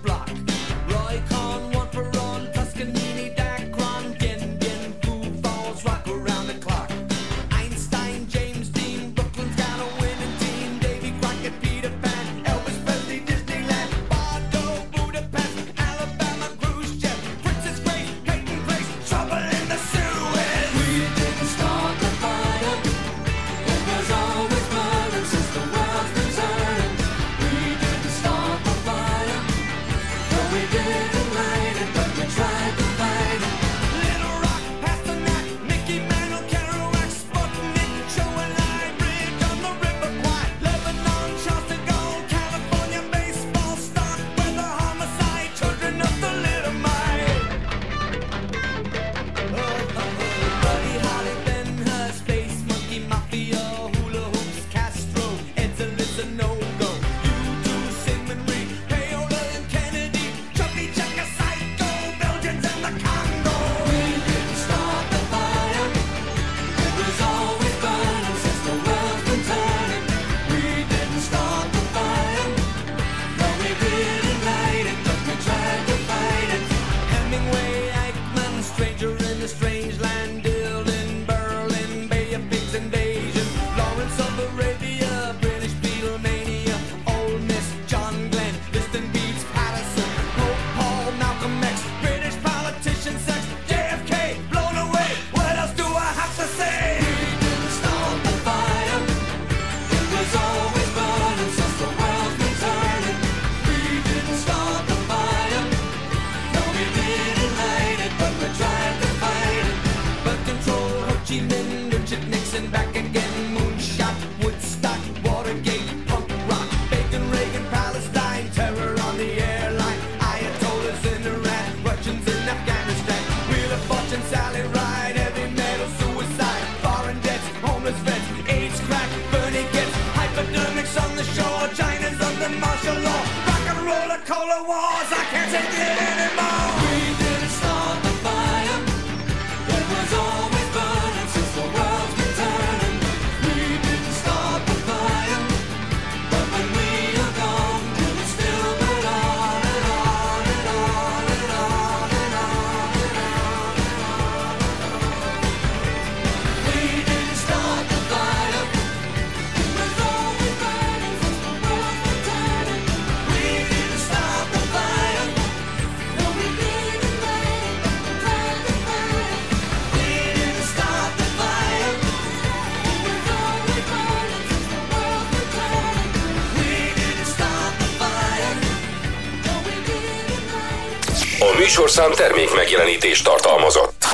műsorszám termék megjelenítést tartalmazott.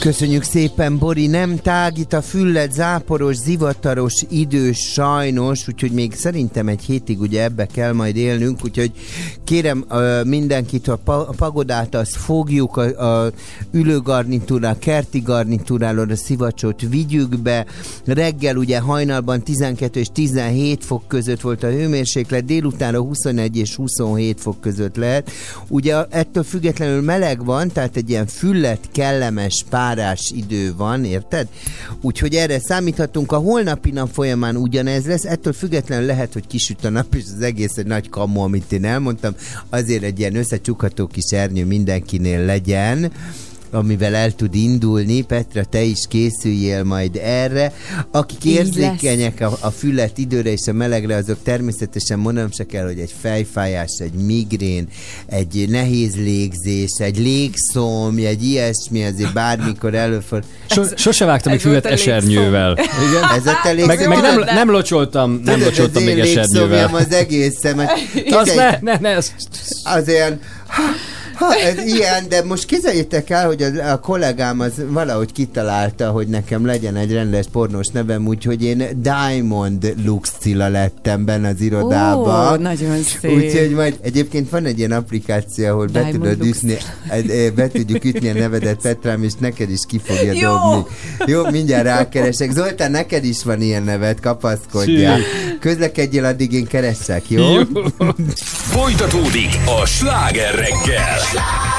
Köszönjük szépen, Bori, nem tágít a füllet, záporos, zivataros idő sajnos, úgyhogy még szerintem egy hétig ugye ebbe kell majd élnünk, úgyhogy kérem mindenkit, a pagodát azt fogjuk, a, a ülőgarnitúrá, a kerti garnitúrálon a szivacsot vigyük be, reggel ugye hajnalban 12 és 17 fok között volt a hőmérséklet, délutánra 21 és 27 fok között lehet. Ugye ettől függetlenül meleg van, tehát egy ilyen füllet kellemes párás idő van, érted? Úgyhogy erre számíthatunk. A holnapi nap folyamán ugyanez lesz, ettől függetlenül lehet, hogy kisüt a nap, és az egész egy nagy kamu, amit én elmondtam. Azért egy ilyen összecsukható kis ernyő mindenkinél legyen amivel el tud indulni. Petra, te is készüljél majd erre. Akik Így érzékenyek a, a füllet időre és a melegre, azok természetesen mondanom se kell, hogy egy fejfájás, egy migrén, egy nehéz légzés, egy légszomj, egy ilyesmi azért bármikor előfordul. So, sose vágtam egy füvet esernyővel. Igen? [LAUGHS] Ez a te. Meg, meg nem, nem locsoltam, nem Tudod, locsoltam az még esernyővel. az egészen. mert [LAUGHS] Az ne, ne, ne, az, az ilyen Ha, ez ilyen, de most képzeljétek el, hogy a, a kollégám az valahogy kitalálta, hogy nekem legyen egy rendes pornós nevem, úgyhogy én Diamond Lux Cilla lettem benne az irodába. Ó, nagyon szép. Úgyhogy majd egyébként van egy ilyen applikáció, ahol be Diamond tudod Lux. ütni, eh, be tudjuk ütni a nevedet Petrám, és neked is ki fogja Jó. dobni. Jó, mindjárt rákeresek. Zoltán, neked is van ilyen neved, kapaszkodjál. Közlekedjél, addig én keressek, jó? Jó. Folytatódik a sláger reggel. slide.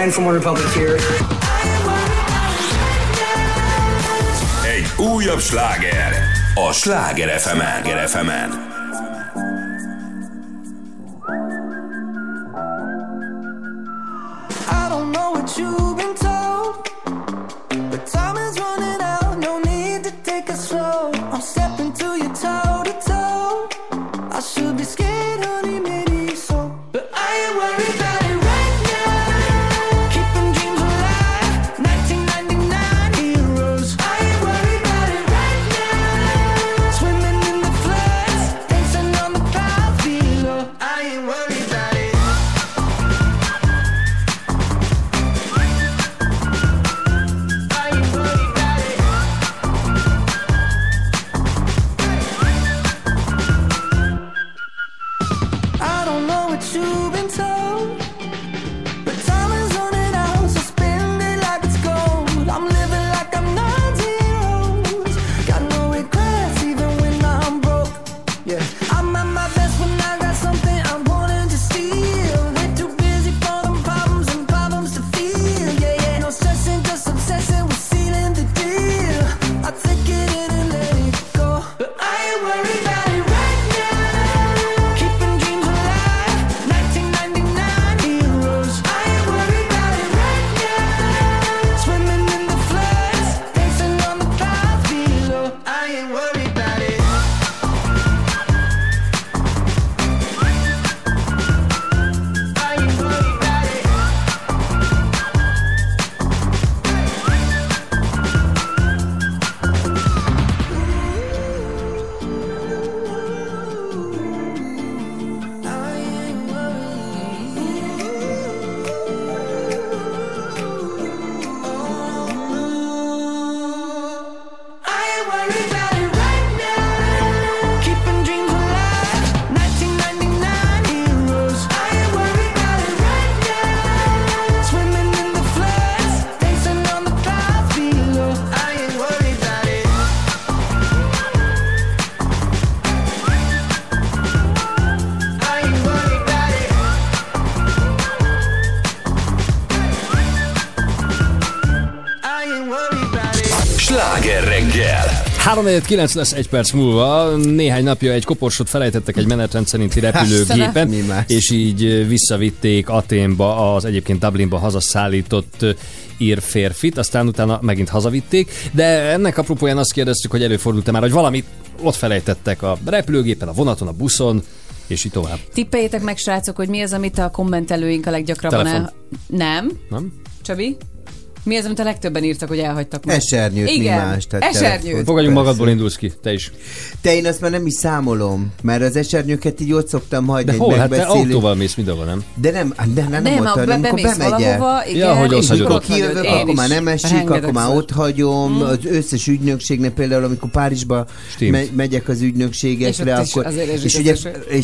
Ryan from One Republic here. Egy újabb sláger a Sláger FM-en. I 349 lesz egy perc múlva. Néhány napja egy koporsot felejtettek egy menetrend szerinti repülőgépen, és így visszavitték Aténba az egyébként Dublinba hazaszállított ír férfit, aztán utána megint hazavitték, de ennek apropóján azt kérdeztük, hogy előfordult-e már, hogy valamit ott felejtettek a repülőgépen, a vonaton, a buszon, és így tovább. Tippeljétek meg, srácok, hogy mi az, amit a kommentelőink a leggyakrabban... Telefon. El... Nem. Nem? Csabi? Mi az, amit a legtöbben írtak, hogy elhagytak ma? Esernyőt, mi Igen, más, tehát esernyőt. Fogadjunk magadból indulsz ki, te is. Te én azt már nem is számolom, mert az esernyőket így ott szoktam hagyni De egy hol? Hát te autóval mész mindenhol, nem? De nem, de nem, nem, Nem, ott, ha hanem amikor bemegyek. Ja, hogy hagyod ott. hagyod, kijövök, én akkor már nem esik, akkor már ott hagyom. Mm. Az összes ügynökségnek például, amikor Párizsba megyek az ügynökségekre, akkor... és ugye,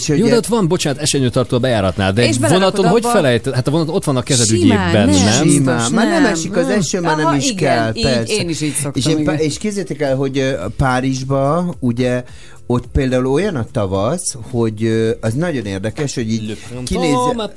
Jó, ugye, de ott van, bocsánat, esernyőtartó bejáratnál, de vonaton hogy felejted? Hát a vonat ott van a Simán, kezedügyében, nem. Simán. Már nem. esik az eső, már nem Aha, is igen, kell, így, persze. én is így szoktam, És, én, igen. és képzeljétek el, hogy Párizsba, ugye, ott például olyan a tavasz, hogy az nagyon érdekes, hogy így kinézel,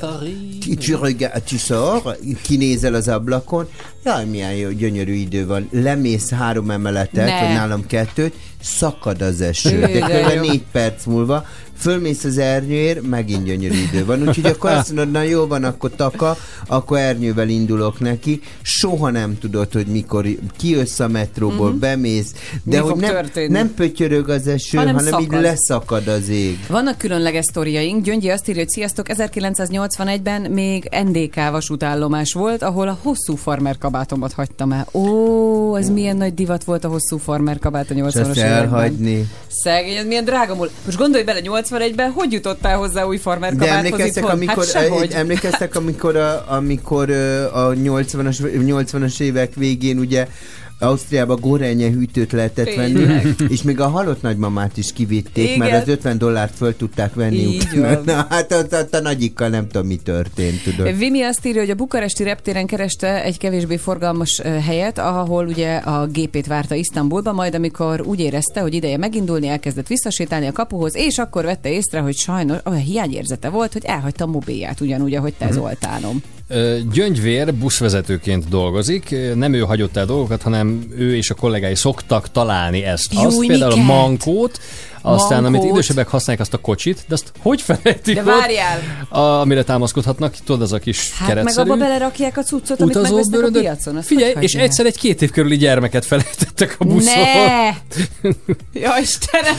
tu, tu, regardes, tu sors, kinézel az ablakon, jaj, milyen jó, gyönyörű idő van, lemész három emeletet, Ne. vagy nálam kettőt, szakad az eső, de kb. négy perc múlva, fölmész az ernyőért, megint gyönyörű idő van, úgyhogy akkor azt mondod, na jó van, akkor taka, akkor ernyővel indulok neki, soha nem tudod, hogy mikor kijössz a metróból, Mhm. bemész, de Mi hogy nem, történni? nem pötyörög az eső, Hanem hanem, így szakad. leszakad az ég. Vannak különleges sztoriaink. Gyöngyi azt írja, hogy sziasztok, 1981-ben még NDK vasútállomás volt, ahol a hosszú farmer kabátomat hagytam el. Ó, ez milyen nagy divat volt a hosszú farmer kabát a És 80-as azt években. Elhagyni. Szegény, ez milyen drága múl. Most gondolj bele, 81-ben hogy jutottál hozzá új farmer De emlékeztek, itthon? amikor, hát sehogy. emlékeztek, amikor a, amikor ö, a 80-as, 80-as évek végén ugye Ausztriában gorenye hűtőt lehetett venni, és még a halott nagymamát is kivitték, Igen. mert az 50 dollárt föl tudták venni Így utána. van. Na, hát ott, ott a nagyikkal nem tudom, mi történt, tudod. Vimi azt írja, hogy a bukaresti reptéren kereste egy kevésbé forgalmas helyet, ahol ugye a gépét várta Isztambulba, majd amikor úgy érezte, hogy ideje megindulni, elkezdett visszasétálni a kapuhoz, és akkor vette észre, hogy sajnos olyan hiányérzete volt, hogy elhagyta a mobilját, ugyanúgy, ahogy te Mhm. Zoltánom. Gyöngyvér buszvezetőként dolgozik, nem ő hagyott el dolgokat, hanem ő és a kollégái szoktak találni ezt. Azt Júj, például a mankót, aztán amit Mankót. idősebbek használják, azt a kocsit, de azt hogy [LAUGHS] felejtik De ott? várjál! A, amire támaszkodhatnak, tudod, az a kis Hát meg keretszerű. abba belerakják a cuccot, amit megvesznek a piacon. Azt Figyelj, és hagyják? egyszer egy két év körüli gyermeket felejtettek a buszon. Ne! [LAUGHS] Ja, Istenem,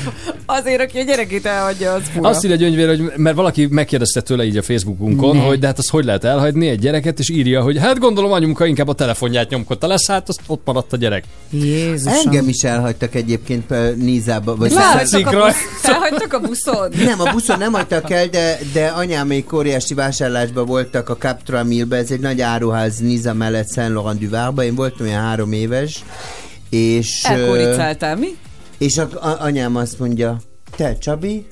azért, aki a gyerekét elhagyja, az fura. Azt írja Gyöngyvér, hogy mert valaki megkérdezte tőle így a Facebookunkon, Ne. hogy de hát azt hogy lehet elhagyni egy gyereket, és írja, hogy hát gondolom anyumka inkább a telefonját nyomkodta lesz, hát azt ott maradt a gyerek. Jézusom. Engem is elhagytak egyébként Nízába. Vagy Látszik a rajta. busz, [LAUGHS] felhagytak a buszon? Nem, a buszon nem hagytak el, de, de anyámék óriási vásárlásban voltak a Captra Millbe, ez egy nagy áruház Niza mellett Saint Laurent du Var-ba, én voltam olyan három éves, és... Elkóricáltál, mi? És a, a, anyám azt mondja, te Csabi?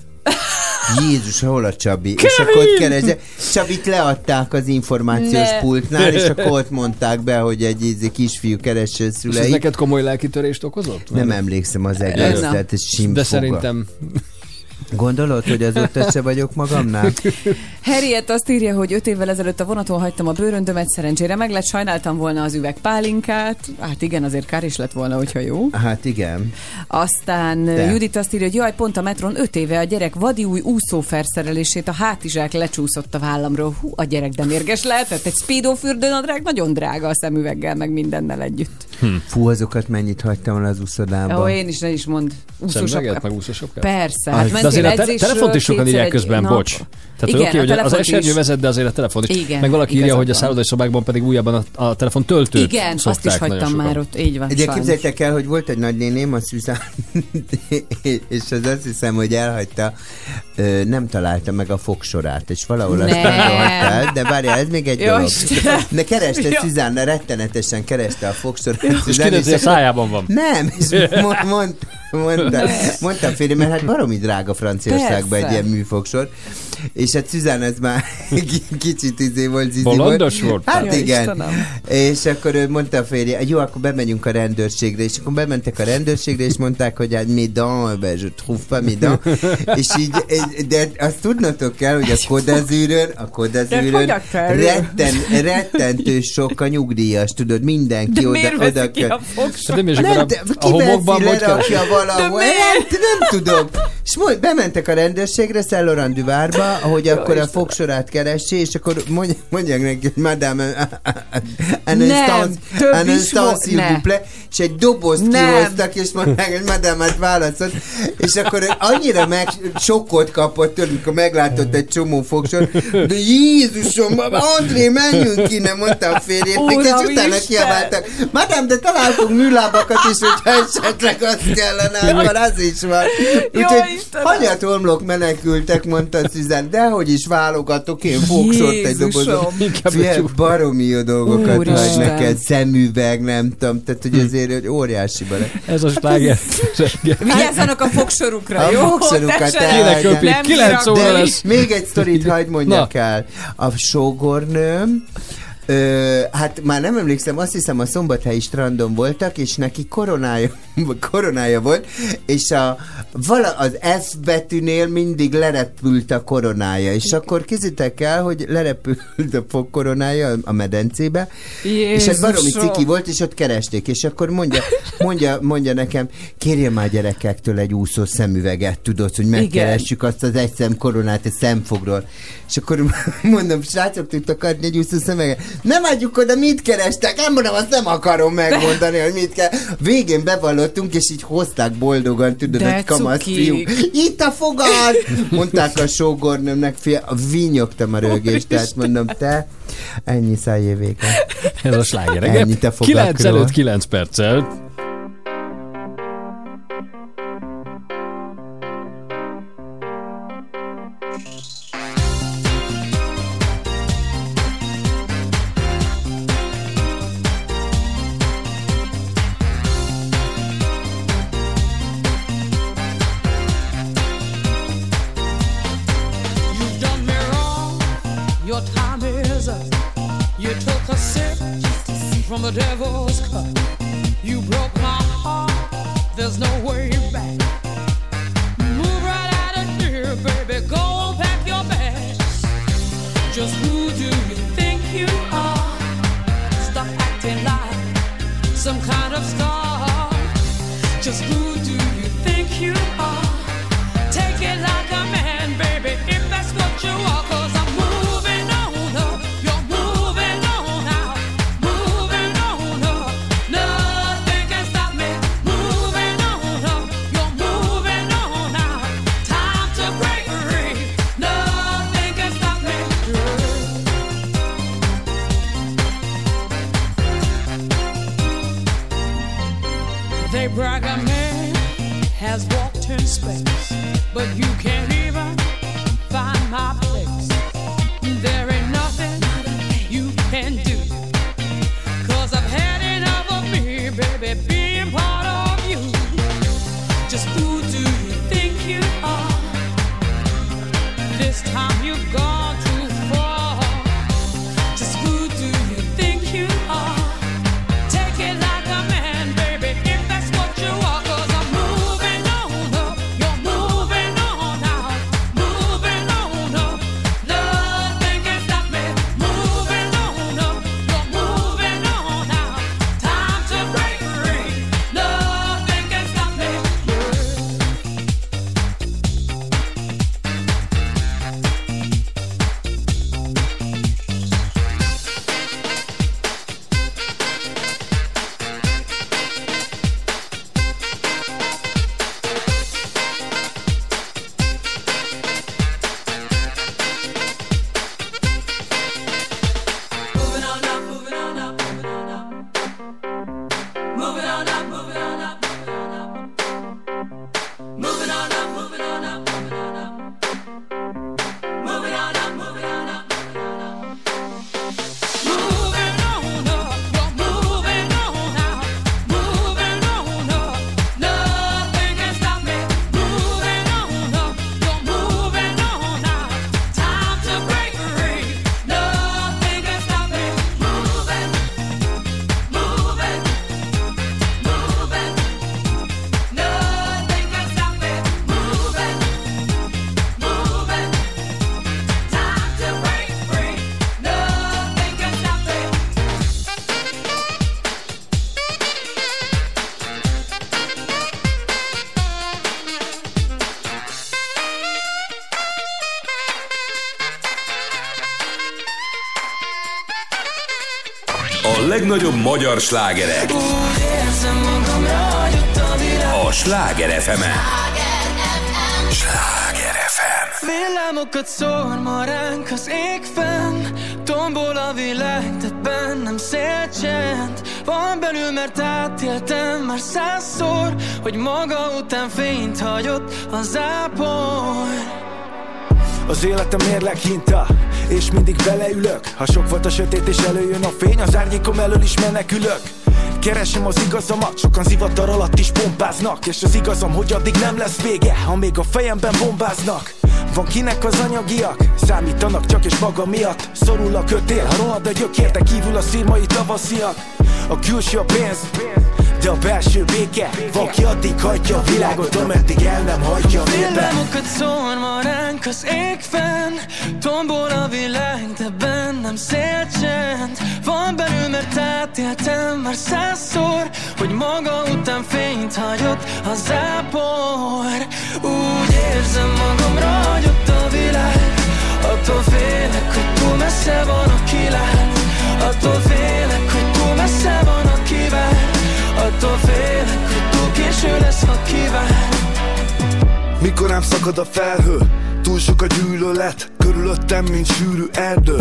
Jézus, hol a Csabi? És akkor ott keresde. Csabit leadták az információs Ne. pultnál, és akkor ott mondták be, hogy egy ízi kisfiú keresse És ez neked komoly lelkitörést okozott? Nem emlékszem az egész, Ez- tehát ez simfoga. De szerintem Gondolod, hogy azóta se vagyok magamnál? Harriet azt írja, hogy öt évvel ezelőtt a vonaton hagytam a bőröndömet, szerencsére meg lett, sajnáltam volna az üveg pálinkát. Hát igen, azért kár is lett volna, hogyha jó. Hát igen. Aztán De. De. Judit azt írja, hogy jaj, pont a metron öt éve a gyerek vadi új úszóferszerelését, a hátizsák lecsúszott a vállamról. Hú, a gyerek de mérges lehetett. Egy speedo fürdőnadrág nagyon drága a szemüveggel, meg mindennel együtt. Hm. Fú, azokat mennyit hagytam el az úszodába. Ó, én is, ne is mond. Úszósapkát. meg úszósapkát? Persze, Az- hát mentél azért a te- telefont is sokan írják közben, nap. bocs. Tehát Igen, oké, hogy az esernyő vezet, de azért a telefon is. Igen, meg valaki írja, hogy a szállodai szobákban pedig újabban a, a telefon töltőt Igen, azt is hagytam már ott, így van. Ugye képzeljétek el, hogy volt egy nagynéném, a Szűzán, [LAUGHS] és az azt hiszem, hogy elhagyta, nem találta meg a fogsorát, és valahol azt el, de várjál, ez még egy Jó dolog. De kereste Jó. Szűzán, rettenetesen kereste a fogsorát. És kiderült, hogy a szájában van. Nem, és [LAUGHS] mond, mondta, mondta a férjem, mert hát baromi drága Franciaországban Persze. egy ilyen műfogsor, és hát Szűzán ez már [LAUGHS] kicsit izé volt, zizi Bolondos volt. volt? Hát Ja, igen. Istenem. És akkor ő mondta a férje, jó, akkor bemegyünk a rendőrségre, és akkor bementek a rendőrségre, és mondták, hogy hát dents, ben, je trouve pas mes dents. és így, de azt tudnotok kell, hogy a Kodazűrön, a Kodazűrön kell? retten, rettentő sok a nyugdíjas, tudod, mindenki De oda, miért oda veszi ki a Hát nem, a, a homokban hogy keresik? Valahol. Hát, nem tudom. És majd bementek a rendőrségre, du Var-ba, hogy akkor a fogsorát keresi, és akkor mondj- mondják neki, madame, Nem, ne. vous plaît, és egy dobozt Nem. kihoztak, és mondták, hogy madame, hát válaszolt, és akkor annyira meg sokkot kapott tőle, amikor meglátott egy csomó fogsor, de Jézusom, André, menjünk innen, mondta a férjének, és utána kiabáltak, madame, de találtunk műlábakat is, hogyha esetleg azt kellene, akkor az is van. Úgyhogy hanyat omlok menekültek, mondta Szüzen, dehogy is válogatok én fogsort egy Fie, egy baromi jó dolgokat hagy neked, szemüveg, nem tudom, tehát hogy azért hogy óriási bele. Ez a sláger. [LAUGHS] Vigyázzanak a fogsorukra, A jó? fogsorukat köpni, nem 9 óra lesz. Még egy sztorit hagyd mondjak el. A sógornőm, Ö, hát már nem emlékszem, azt hiszem a szombathelyi strandon voltak, és neki koronája, [LAUGHS] koronája volt, és a, vala, az F betűnél mindig lerepült a koronája, és akkor kézzétek el, hogy lerepült a fogkoronája a medencébe, és ez baromi Jézusom! ciki volt, és ott keresték, és akkor mondja, mondja, mondja nekem, kérje már gyerekektől egy úszó szemüveget, tudod, hogy megkeressük azt az egy szem koronát egy szemfogról. És akkor mondom, srácok, tudtok adni egy úszó szemüveget? Nem adjuk oda, mit kerestek? Nem mondom, azt nem akarom megmondani, hogy mit kell. Végén bevallottunk, és így hozták boldogan, tudod, egy kamasz fiú. Itt a fogad! Mondták a sógornőmnek, fia, vinyogtam a rögést, tehát mondom, te, ennyi szájé vége. Ez a sláger. Ennyit a 9 fogakról. előtt 9 perccel. Legnagyobb magyar slágerek. A Sláger fm Sláger FM Villámokat szór ma ránk az ég fenn Tombol a világ, de bennem szélcsend Van belül, mert átéltem már százszor Hogy maga után fényt hagyott a zápor Az életem mérleg hinta És mindig beleülök. Ha sok volt a sötét és előjön a fény Az árnyékom elől is menekülök. Keresem az igazamat, sokan zivatar alatt is pompáznak. És az igazam, hogy addig nem lesz vége Ha még a fejemben bombáznak. Van kinek az anyagiak, számítanak csak és maga miatt. Szorul a kötél, ha rohad a gyökér, de kívül a szírmai tavasziak. A külső a pénz, de a belső béke. Van ki addig hagyja a világot, ameddig el nem hagyja a Villámokat szór ma ránk az ég fenn Tombol a világ, de bennem szélcsend Van belül, mert átéltem már százszor Hogy maga után fényt hagyott a zápor. Úgy érzem magamra, hogy ott a világ Attól félek, hogy túl messze van, aki lát Attól félek, hogy túl messze van, Attól félek, hogy túl késő lesz, ha kivár Mikor rám szakad a felhő Túl sok a gyűlölet Körülöttem, mint sűrű erdő.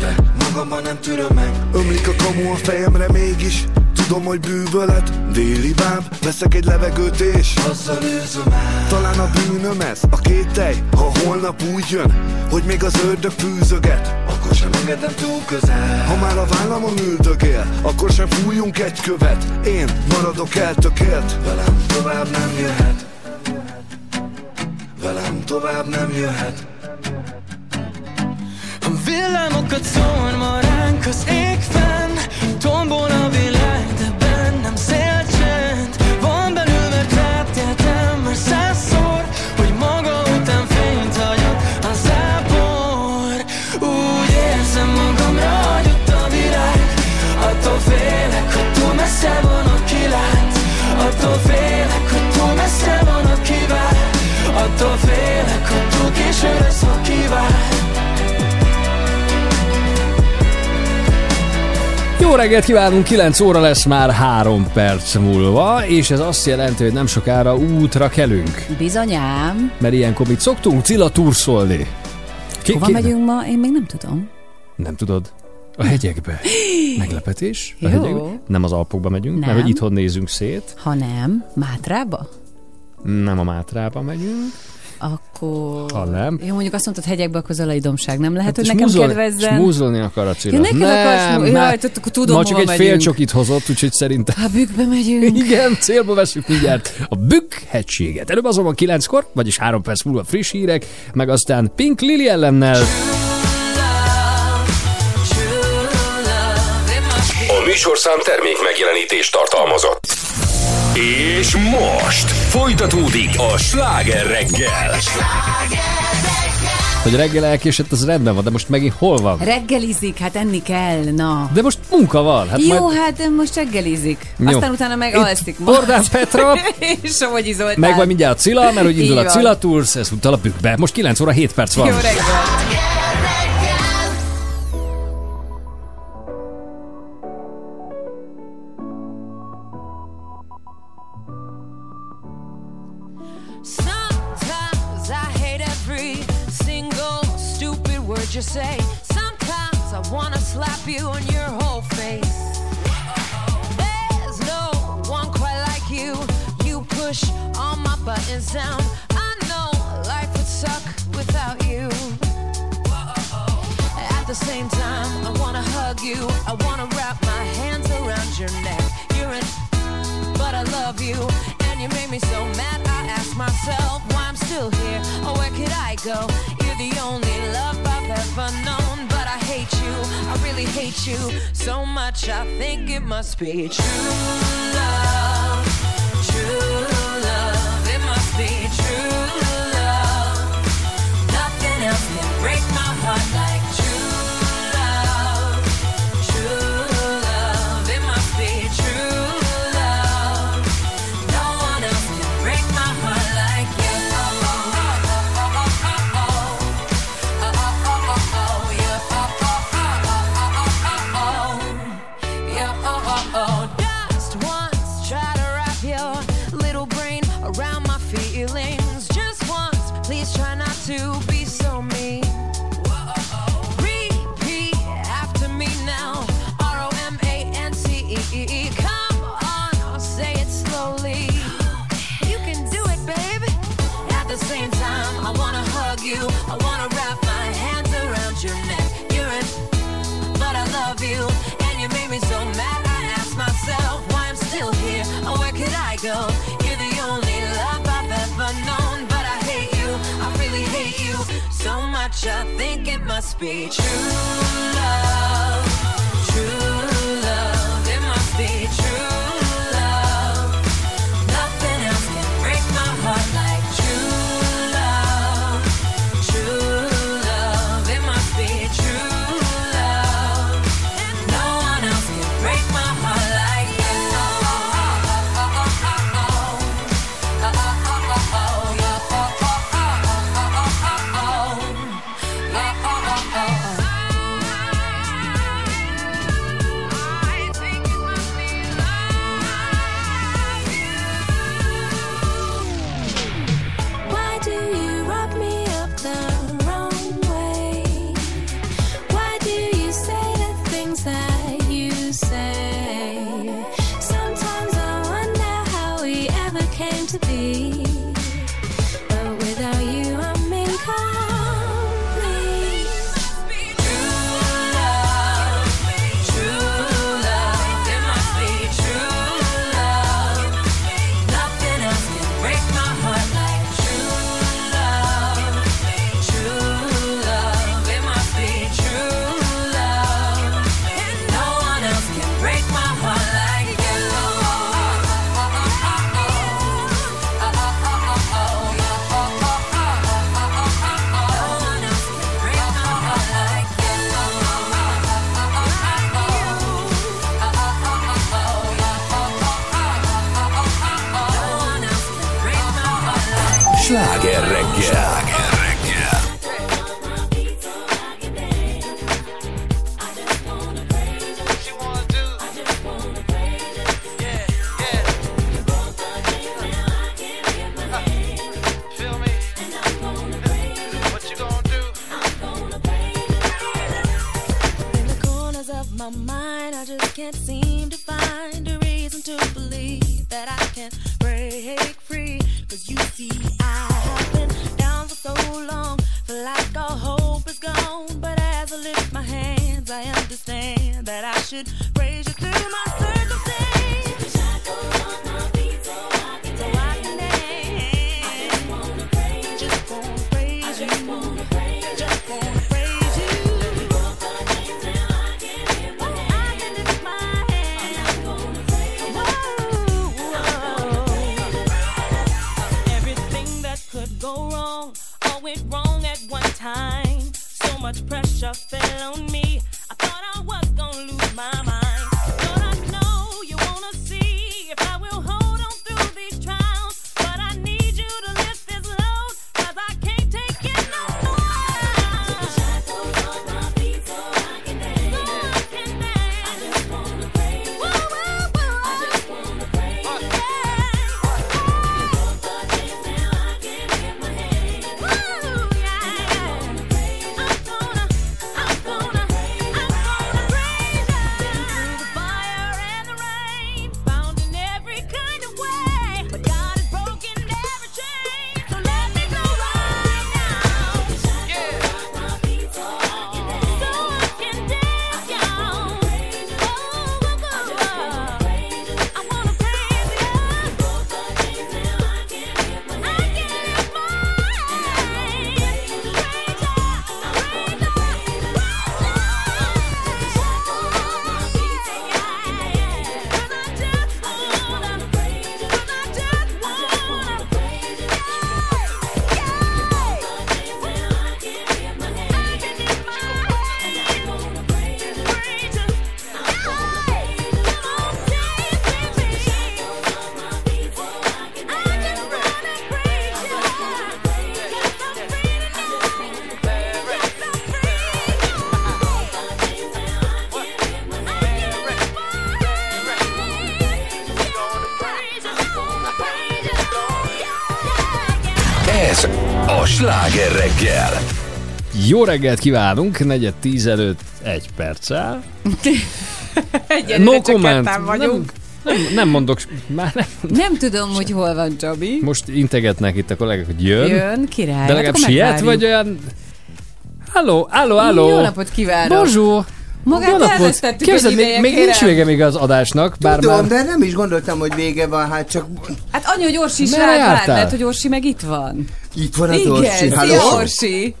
De magamban nem türöm meg. Ömlik a kamu a fejemre mégis Tudom, hogy bűvölet. Déli báb Veszek egy levegőt és Azzal őzöm el. Talán a bűnöm ez A kételj Ha holnap úgy jön Hogy még az ördög fűzöget sem engedem túl közel. Ha már a vállamon üldögél Akkor sem fújjunk egy követ. Én maradok eltökélt Velem tovább nem jöhet. Velem tovább nem jöhet. A villámokat szól ma ránk az ég fenn Tombol a világ, de bennem Jó reggelt kívánunk, 9 óra lesz már 3 perc múlva, és ez azt jelenti, hogy nem sokára útra kelünk. Bizonyám. Mert ilyenkor mit szoktunk? Cilla turszolni. Ki- Hova ki- megyünk ma? Én még nem tudom. Nem tudod? A hegyekbe. [GASPS] Meglepetés? A Jó. hegyekbe. Nem az Alpokba megyünk, Nem. mert hogy itthon nézünk szét. Ha nem, Mátrába? Nem a Mátrába megyünk. Akkor... Ha nem. Jó, mondjuk azt mondtad hegyekbe, akkor Zalai Domság. Nem lehet, hogy És nekem múzolni- kedvezzen? és múzolni akar a Cilla. Ja, neked akarsz mú- Jaj, tudom, Ma csak hova egy fél csokit hozott, úgyhogy szerintem... Ha bükkbe megyünk. [LAUGHS] Igen, célba veszük mindjárt a Bükk hegységet. Előbb azonban kilenckor, vagyis három perc múlva friss hírek, meg aztán Pink Lily ellennel. A műsorszám termék megjelenítést tartalmazott. És most folytatódik a sláger reggel. Hogy reggel elkésett, az rendben van, de most megint hol van? Reggelizik, hát enni kell, na. De most munka van. Hát Jó, majd... hát most reggelizik. Jó. Aztán utána meg alszik. Bordán Petra. [LAUGHS] és Somogyi Zoltán. Meg vagy mindjárt a Cilla, mert hogy indul a. Cilla Tours, ez utal a Bükkbe. Most 9 óra 7 perc van. Jó reggel. Myself why I'm still here. Or where could I go? You're the only love I've ever known. But I hate you, I really hate you so much. I think it must be true love. True love, it must be must be true love. can't see fell on me. I thought I was gonna lose my mind. Jó reggelt kívánunk, negyed tíz előtt egy perccel. [LAUGHS] Egyelőre csak ketten vagyunk. Nem, nem, nem mondok, már nem. Nem tudom, hogy hol van Csabi. Most integetnek itt a kollégák, hogy jön. Jön, király. De legalább Hát akkor siet, vagy olyan... Halló, halló, halló. Jó napot kívánok. Bonjour. Magát elvesztettük Képzeld, még, még kérem. nincs vége még az adásnak, bár Tudom, már... de nem is gondoltam, hogy vége van, hát csak Hát annyi, hogy Orsi is rád vár, jártál? mert hogy Orsi meg itt van. itt van az Igen, Orsi. szia? Orsi.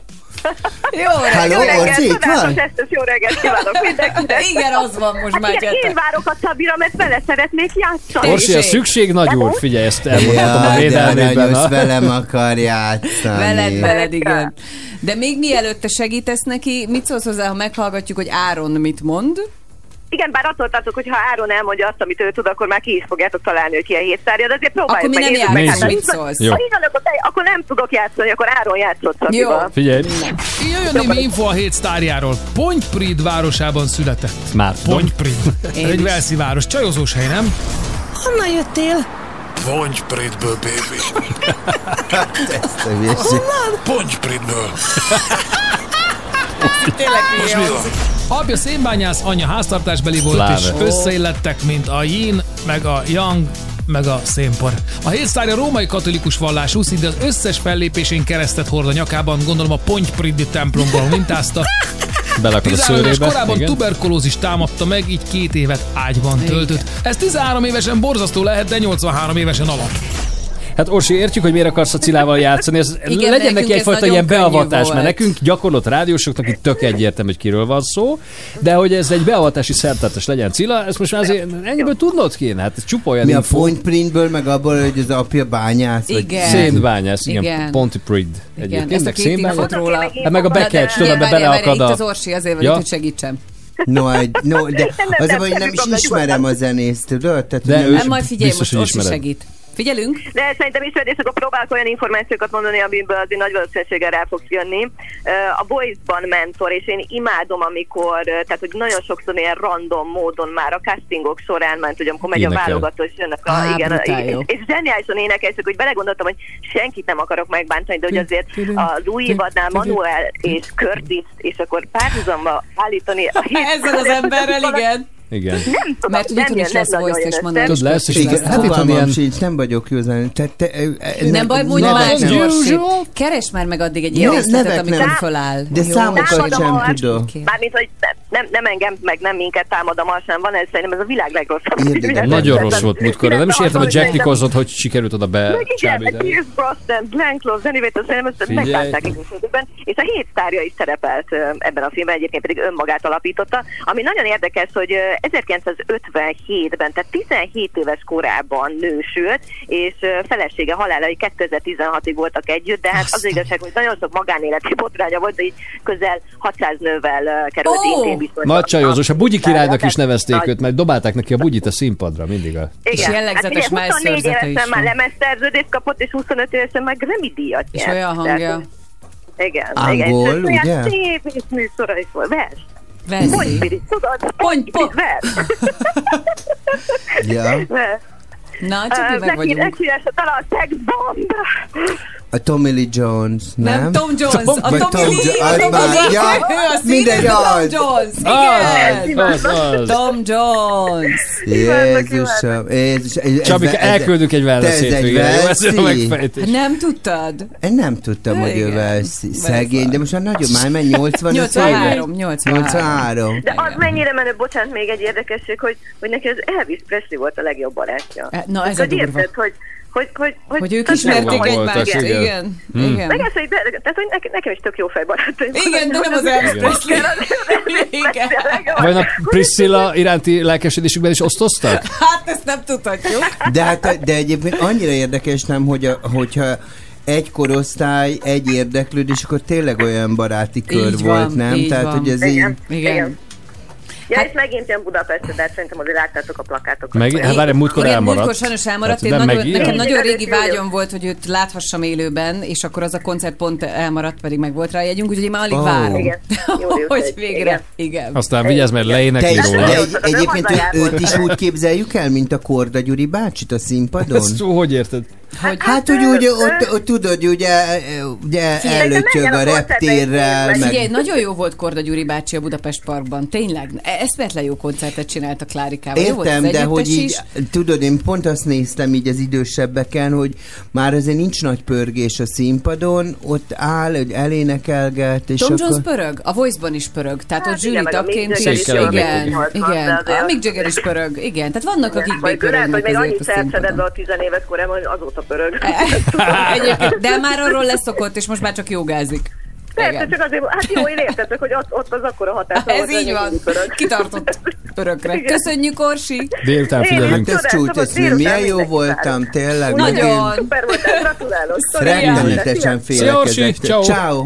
Jó Halló, reggelt. Orsi, itt van? Ezt, jó reggelt kívánok mindenkinek. Igen, az van most hát már igen, én várok a Szabira, mert vele szeretnék játszani. Orsi, a szükség nagy úr, figyelj, ezt elmondhatom a Ja, de védelmében. aranyos a- velem akar játszani. Veled, veled, igen. De még mielőtt te segítesz neki, mit szólsz hozzá, ha meghallgatjuk, hogy Áron mit mond? Igen, bár attól tartok, hogy ha Áron elmondja azt, amit ő tud, akkor már ki is fogjátok találni, hogy ki a hétszárja, de azért próbáljuk Akkor mi meg. nem játszunk, mit szólsz? Jó. Ha így van, akkor, te- akkor nem tudok játszani, akkor Áron játszott Szabival. Figyelj, Jöjjön némi info a hét sztárjáról. Pontyprid városában született. már Ez egy. Velszi város. Csajozós hely, nem? Honnan jöttél? Pontypridből, baby. Hülyeség. Pontypridből. Tényleg Most mi van? Apja szénbányász, anyja háztartásbeli volt, Pláne. és összeillettek, mint a yin, meg a yang, meg a szénpor. A hétsztárja római katolikus vallású, szinte az összes fellépésén keresztet hord a nyakában, gondolom a Pontypridi templomból mintázta. [LAUGHS] Belakad a 13 éves szőrébe. korában igen. tuberkulózis támadta meg, így két évet ágyban töltött. Ez 13 évesen borzasztó lehet, de 83 évesen alap. Hát Orsi, értjük, hogy miért akarsz a Cilával játszani. Ez [LAUGHS] Igen, legyen neki egyfajta ilyen beavatás, volt. mert nekünk gyakorlott rádiósoknak itt tök egyértelmű, hogy kiről van szó, de hogy ez egy beavatási szertartás legyen Cilla, ezt most már azért ennyiből tudnod kéne, hát ez csupa olyan Mi a info. Fontprintből, meg abból, hogy az apja bányász? vagy- Igen. Szénbányász, igen, Igen. Pontypridd. Igen, Egyébként, ezt a két róla. Hát meg a bekecs, tudod, be beleakad a... Itt az Orsi azért van Ja. hogy segítsem. No, egy- no, de Nem, az, hogy nem, is ismerem a zenészt, tudod? Tehát, De nem ő- Nem, majd figyelj, most Orsi segít. Figyelünk. De szerintem is, és akkor próbálok olyan információkat mondani, amiből azért nagy valószínűséggel rá fogsz jönni. A Voice-ban mentor, és én imádom, amikor, tehát hogy nagyon sokszor ilyen random módon már a castingok során ment, hogy amikor megy a Énekel. válogató, és jönnek a, Á, igen, brutál és, és zseniálisan énekesek, hogy belegondoltam, hogy senkit nem akarok megbántani, de hogy azért az új évadnál Manuel és Curtis, és akkor párhuzamba állítani a [LAUGHS] Ezzel az [LAUGHS] emberrel, igen. Igen. Nem tudom, Mert nem jön, is lesz voice és. Manuel. Tudod, lesz Igen, lesz. Hát itt van ilyen... sincs, nem vagyok józan. Te, te, Nem baj, mondj más, Gyorsi. Keres már meg addig egy ilyen részletet, amikor nem. föláll. De számokat sem a- tudok. Mármint, hogy nem, nem, engem, meg nem minket támadom, sem van, ez szerintem ez a világ legrosszabb. Érdekes. Nagyon rossz volt múltkor. Nem is értem, hogy Jack Nicholson hogy sikerült oda be Meg igen, meg csábítani. Pierce Brosnan, Glenn Close, Zenivétől szerintem ezt időben, és a hét sztárja is szerepelt ebben a filmben, egyébként pedig önmagát alapította. Ami nagyon érdekes, hogy 1957-ben, tehát 17 éves korában nősült, és felesége halálai 2016-ig voltak együtt, de hát az igazság, hogy nagyon sok magánéleti botránya volt, de így közel 600 nővel került oh! intézbiztosra. Nagy csajozós. A Bugyi királynak is nevezték Nagy- őt, mert dobálták neki a bugyit a színpadra mindig. A... És jellegzetes hát, ugye, 24 májszőrzete évesen már lemezszerződést kapott, és 25 évesen meg Grammy díjat És nyert. olyan Tehát, hangja. igen, Angol, igen. És ugye? olyan szép és műsora is volt. Vers. Veszi. Ponypirit, tudod? Ponypirit, vers. Ja. Vers. Na, csak Ö, meg neki- vagyunk. Neki alá a Sex Bomb. A Tommy Lee Jones, nem? Nem, Tom Jones. A Vagy Tommy Lee, Jo- a az Tommy már- Lee. ja, Ő a mindegy, színész, a Tom az. Jones. Az, Igen. az, az. Tom Jones. Jézusom. Jézus, Csabika, elküldünk egy wellness hétvégére, a megfejtés. Nem tudtad? Én nem tudtam, hogy ő Igen. Velszi. Szegény, de most már nagyon, már mennyi, 80 83, 83. 83. De az mennyire menő, bocsánat, még egy érdekesség, hogy, hogy neki az Elvis Presley volt a legjobb barátja. E, na, ez a hogy durva. érted, hogy, hogy, hogy, Hogy ők ismerték egymást. igen. Igen. Hmm. Igen. Meg ez, hogy, de- tehát, hogy nekem, nekem is tök jó fejbarátaim. Igen, de nem az Elvis Presley. [LAUGHS] Igen. Vajon a Priscilla iránti lelkesedésükben is osztoztak? [LAUGHS] Hát ezt nem tudhatjuk. De, hát, de egyébként annyira érdekes nem, hogy a, hogyha egy korosztály, egy érdeklődés, akkor tényleg olyan baráti kör Így volt, van, nem? így Tehát, van. hogy ez Igen. így... Igen. Ja, hát, és megint ilyen Budapest, de szerintem azért láttátok a plakátokat. Meg, hát várj, múltkor Igen, elmaradt. múltkor sajnos elmaradt. Hát Én nagyon, megint? nekem nagyon régi vágyom volt, hogy őt láthassam élőben, és akkor az a koncert pont elmaradt, pedig meg volt rá jegyünk, úgyhogy én már alig Ó. várom, Igen. [LAUGHS] Hogy végre. igen. Igen. Aztán vigyázz, mert leénekli róla. egy, egyébként őt is úgy képzeljük el, mint a Korda Gyuri bácsit a színpadon? Ezt hogy érted? Hogy, Hát, hogy úgy, ott, ott tudod, ugye, ugye menjen a reptérrel, meg... Figyelj, nagyon jó volt Korda Gyuri bácsi a Budapest Parkban, tényleg. Eszméletlen jó koncertet csinált a Klárikával. Értem, de hogy így, is. tudod, én pont azt néztem így az idősebbeken, hogy már azért nincs nagy pörgés a színpadon, ott áll, hogy elénekelget, és Tom akkor... Jones pörög, a Voice-ban is pörög, tehát Hát ott igen, zsűri tagként is, igen, igen, pörög. a Mick Jagger is pörög, igen, tehát vannak, akik még lehet, hogy pörögnek még azért annyit a elszedett be színpadon. a tizenéves korában, hogy azóta pörög. Egyébként, de már arról leszokott, és most már csak jogázik. Persze, Igen. csak azért, hát jó, én értem, csak hogy ott, ott az akkora hatás Ez így van. pörög. Kitartott [LAUGHS] örökre. Köszönjük, Orsi! Délután figyelünk. Hát ez csúcs, ez milyen jó voltam, tényleg. Nagyon. Szuper voltál, gratulálok. Rettenetesen félek ciao. Ciao.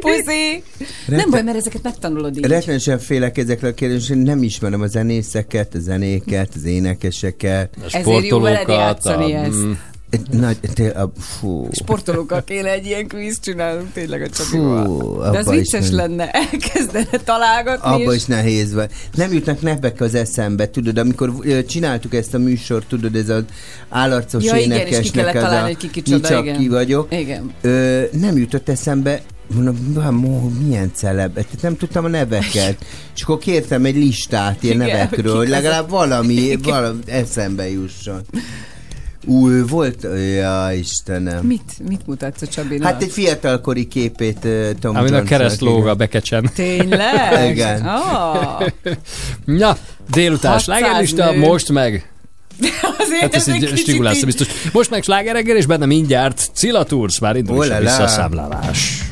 Puszi! Nem baj, mert ezeket megtanulod így. Rettenetesen félek ezekről a kérdésekről, nem ismerem a zenészeket, a zenéket, az énekeseket. Ezért jó veled játszani ezt. Mm, Nagy, té- a, fú. Sportolókkal kéne egy ilyen kvíz csinálnunk tényleg a Fú, Csabival. De is vicces nem. lenne, elkezdene találgatni, Abba és is nehéz van. Nem jutnak nevek az eszembe, tudod, amikor csináltuk ezt a műsort, tudod, ez az állarcos Ja, igen, és ki énekesnek kellett találni, hogy ki kicsoda, csak igen. ki vagyok. Igen. Ö, nem jutott eszembe, mondom, "Vá, mo, milyen celeb, Tehát nem tudtam a neveket. És akkor kértem egy listát ilyen Igen, nevekről, hogy legalább valami, valami eszembe jusson. Új, volt, ja Istenem. Mit, mit mutatsz a Csabinak? Hát egy fiatalkori képét ö, Tom Amin a kereszt lóg igen. a bekecsen. Tényleg? Igen. Oh. [LAUGHS] Na, délután 600 slágerlista, most meg [LAUGHS] Azért Hát ez egy így kicsit stimulálsz biztos. Most meg sláger reggel, és benne mindjárt Cilla Tours, már indul is a Oh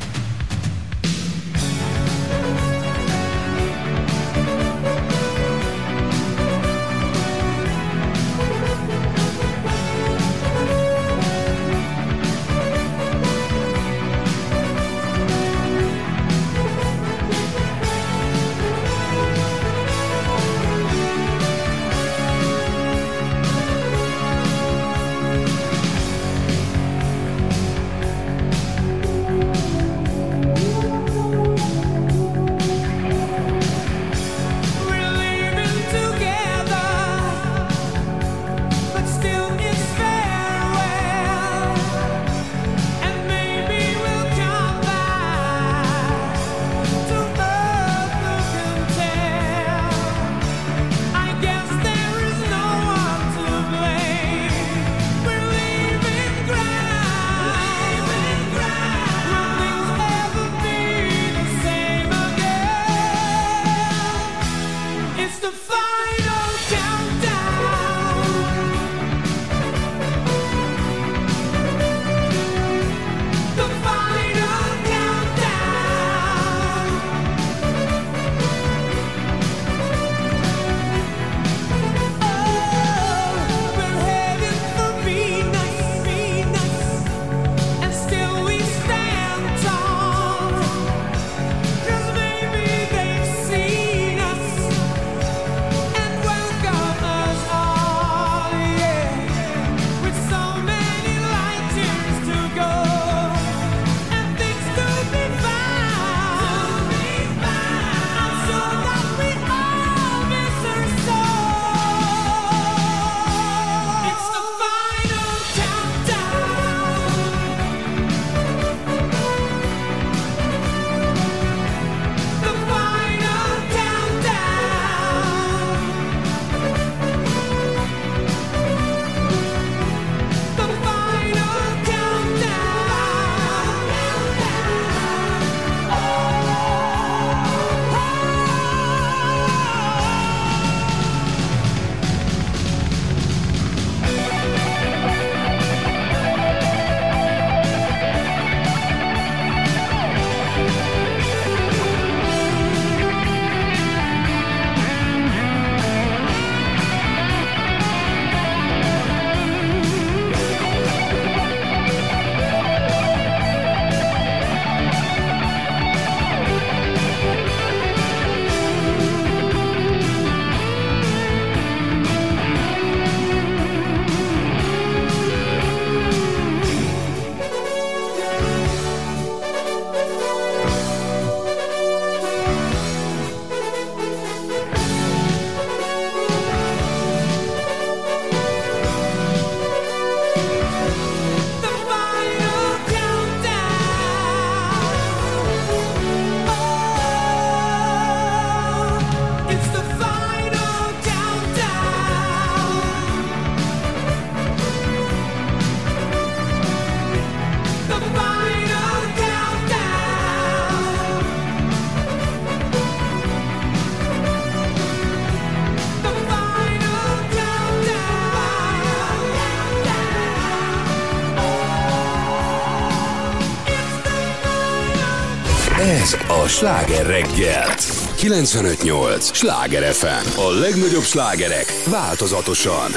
Sláger reggel. 95.8 Sláger FM. A legnagyobb slágerek változatosan.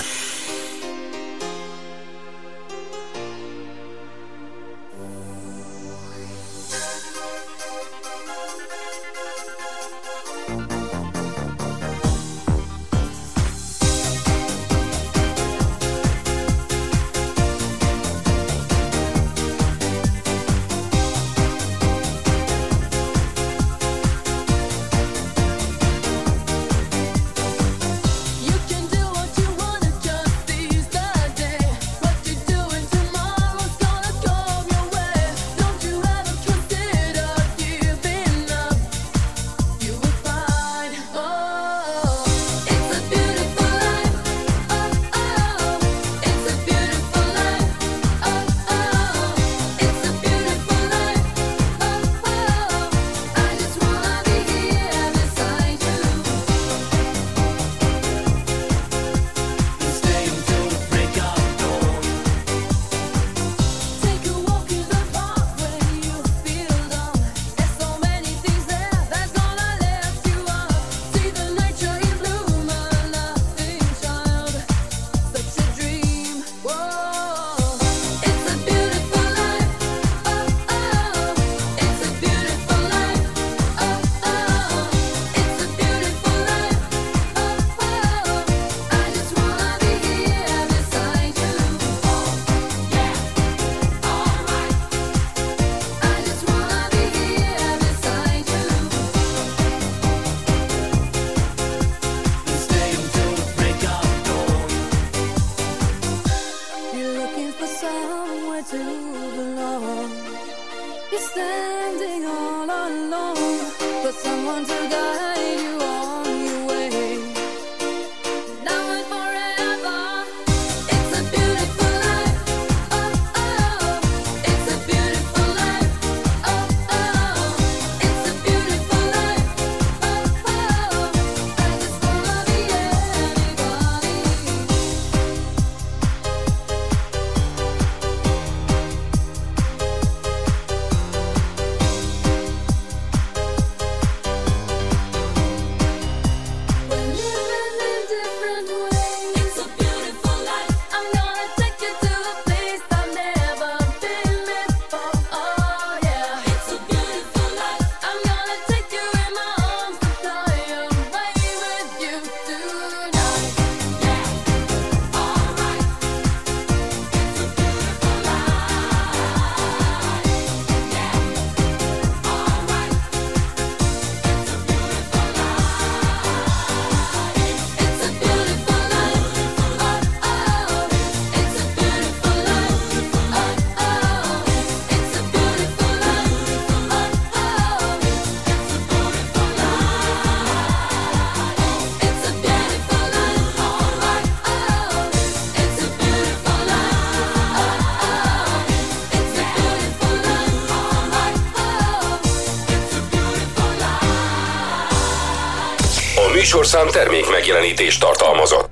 Műsorszám termék megjelenítést tartalmazott.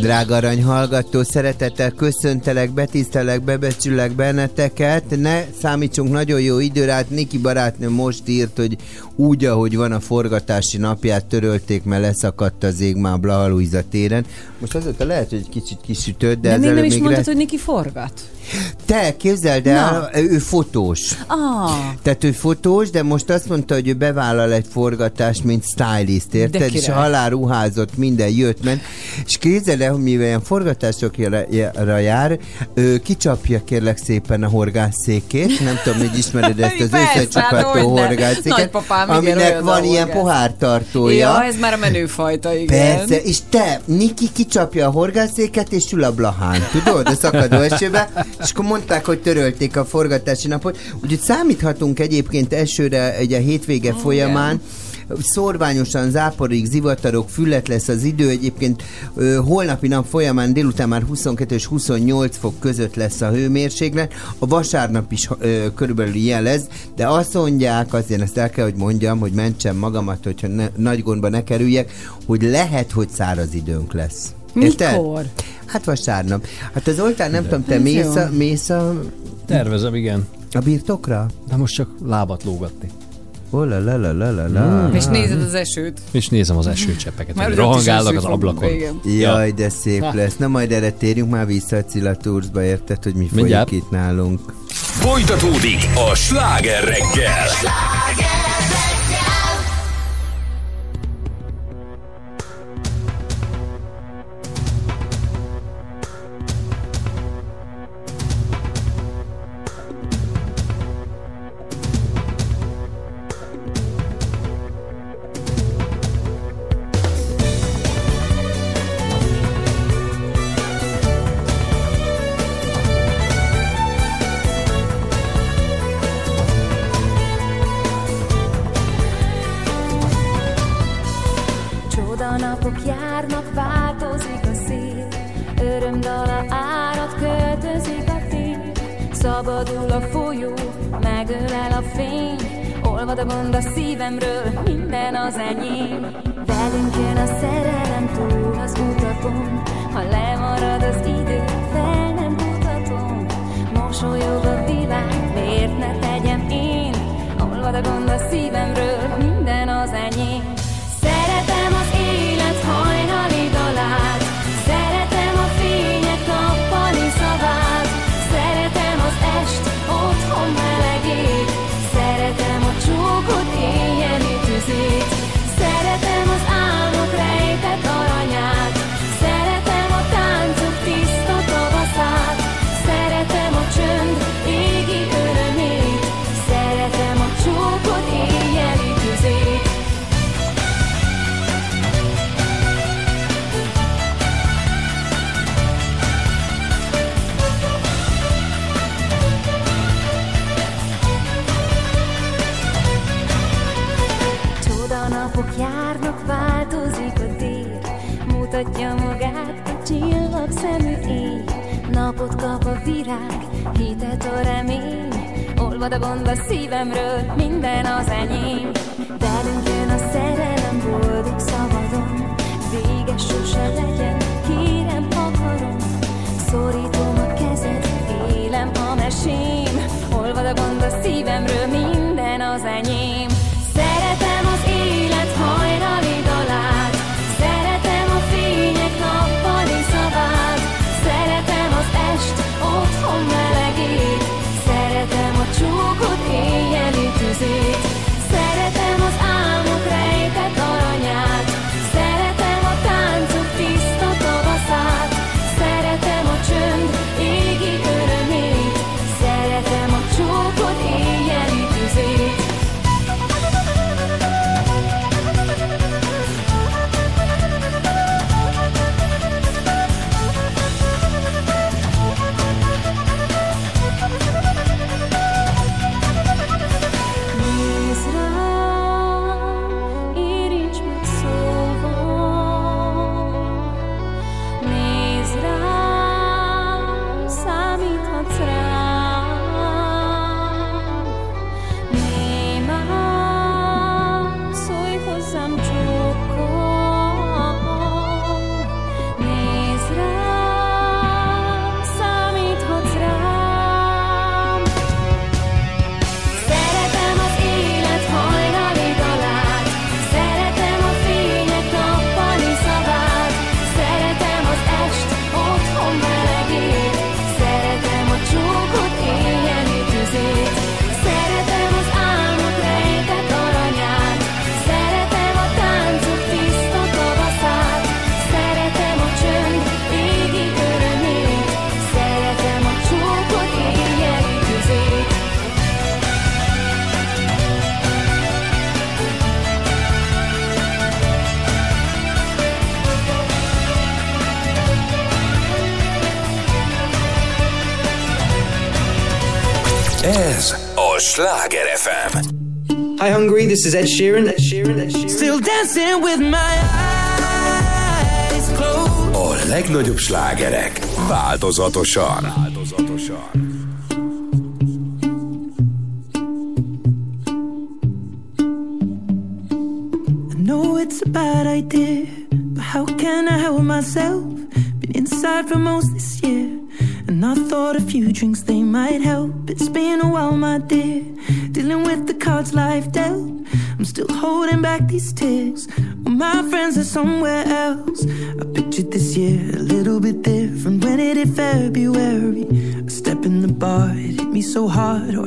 Drága arany hallgató, szeretettel köszöntelek, betisztelek, bebecsülek benneteket. Ne számítsunk nagyon jó időre, hát Niki barátnő most írt, hogy úgy, ahogy van a forgatási napját törölték, mert leszakadt az ég már Blaha Luisa téren. Most azóta lehet, hogy egy kicsit kisütött, de, De ez még nem is mondtad, le... hogy Niki forgat. Te, képzeld el, ő fotós. Ah, Tehát ő fotós, de most azt mondta, hogy ő bevállal egy forgatást, mint stylist, érted? És király. halál ruházott, minden jött, ment. És képzeld el, hogy mivel ilyen forgatásokra jár, ő kicsapja kérlek szépen a horgászszékét, nem tudom, hogy ismered [LAUGHS] ezt az hát Nagypapám, igen, aminek van ilyen pohártartója. Ja, ez már a menőfajta, igen. Persze, és te, Niki kicsapja a horgászéket, és ül a blahán, tudod, a szakadó esőbe, és akkor mondták, hogy törölték a forgatási napot, úgyhogy számíthatunk egyébként esőre egy a hétvége folyamán, szorványosan záporig, zivatarok, füllet lesz az idő, egyébként ö, holnapi nap folyamán délután már 22 és 28 fok között lesz a hőmérséklet, a vasárnap is ö, körülbelül ilyen lesz, de azt mondják, azért ezt el kell, hogy mondjam, hogy mentsem magamat, hogyha ne, nagy gondba ne kerüljek, hogy lehet, hogy száraz időnk lesz. Érted? Mikor? Hát vasárnap. Hát az oltán nem tudom, te Ez mész jó. a, mész a Tervezem, igen. A birtokra? De most csak lábat lógatni. Oh, la, la, la, la, la, la. És nézed az esőt. És nézem az esőcseppeket, Már hogy ott is rohangálnak eső az fog, ablakon. igen. Jaj, de szép Ha. lesz. Na majd erre térjünk már vissza a Cilla Toursba, érted, hogy mi Mindjárt. folyik itt nálunk. Folytatódik a sláger reggel. Is Ed Sheeran. Ed Sheeran, Ed Sheeran. Still dancing with my eyes closed. A legnagyobb slágerek változatosan. Változatosan. I know it's a bad idea, but how can I help myself? Been inside for most this year, And I thought a few drinks hard. Oh,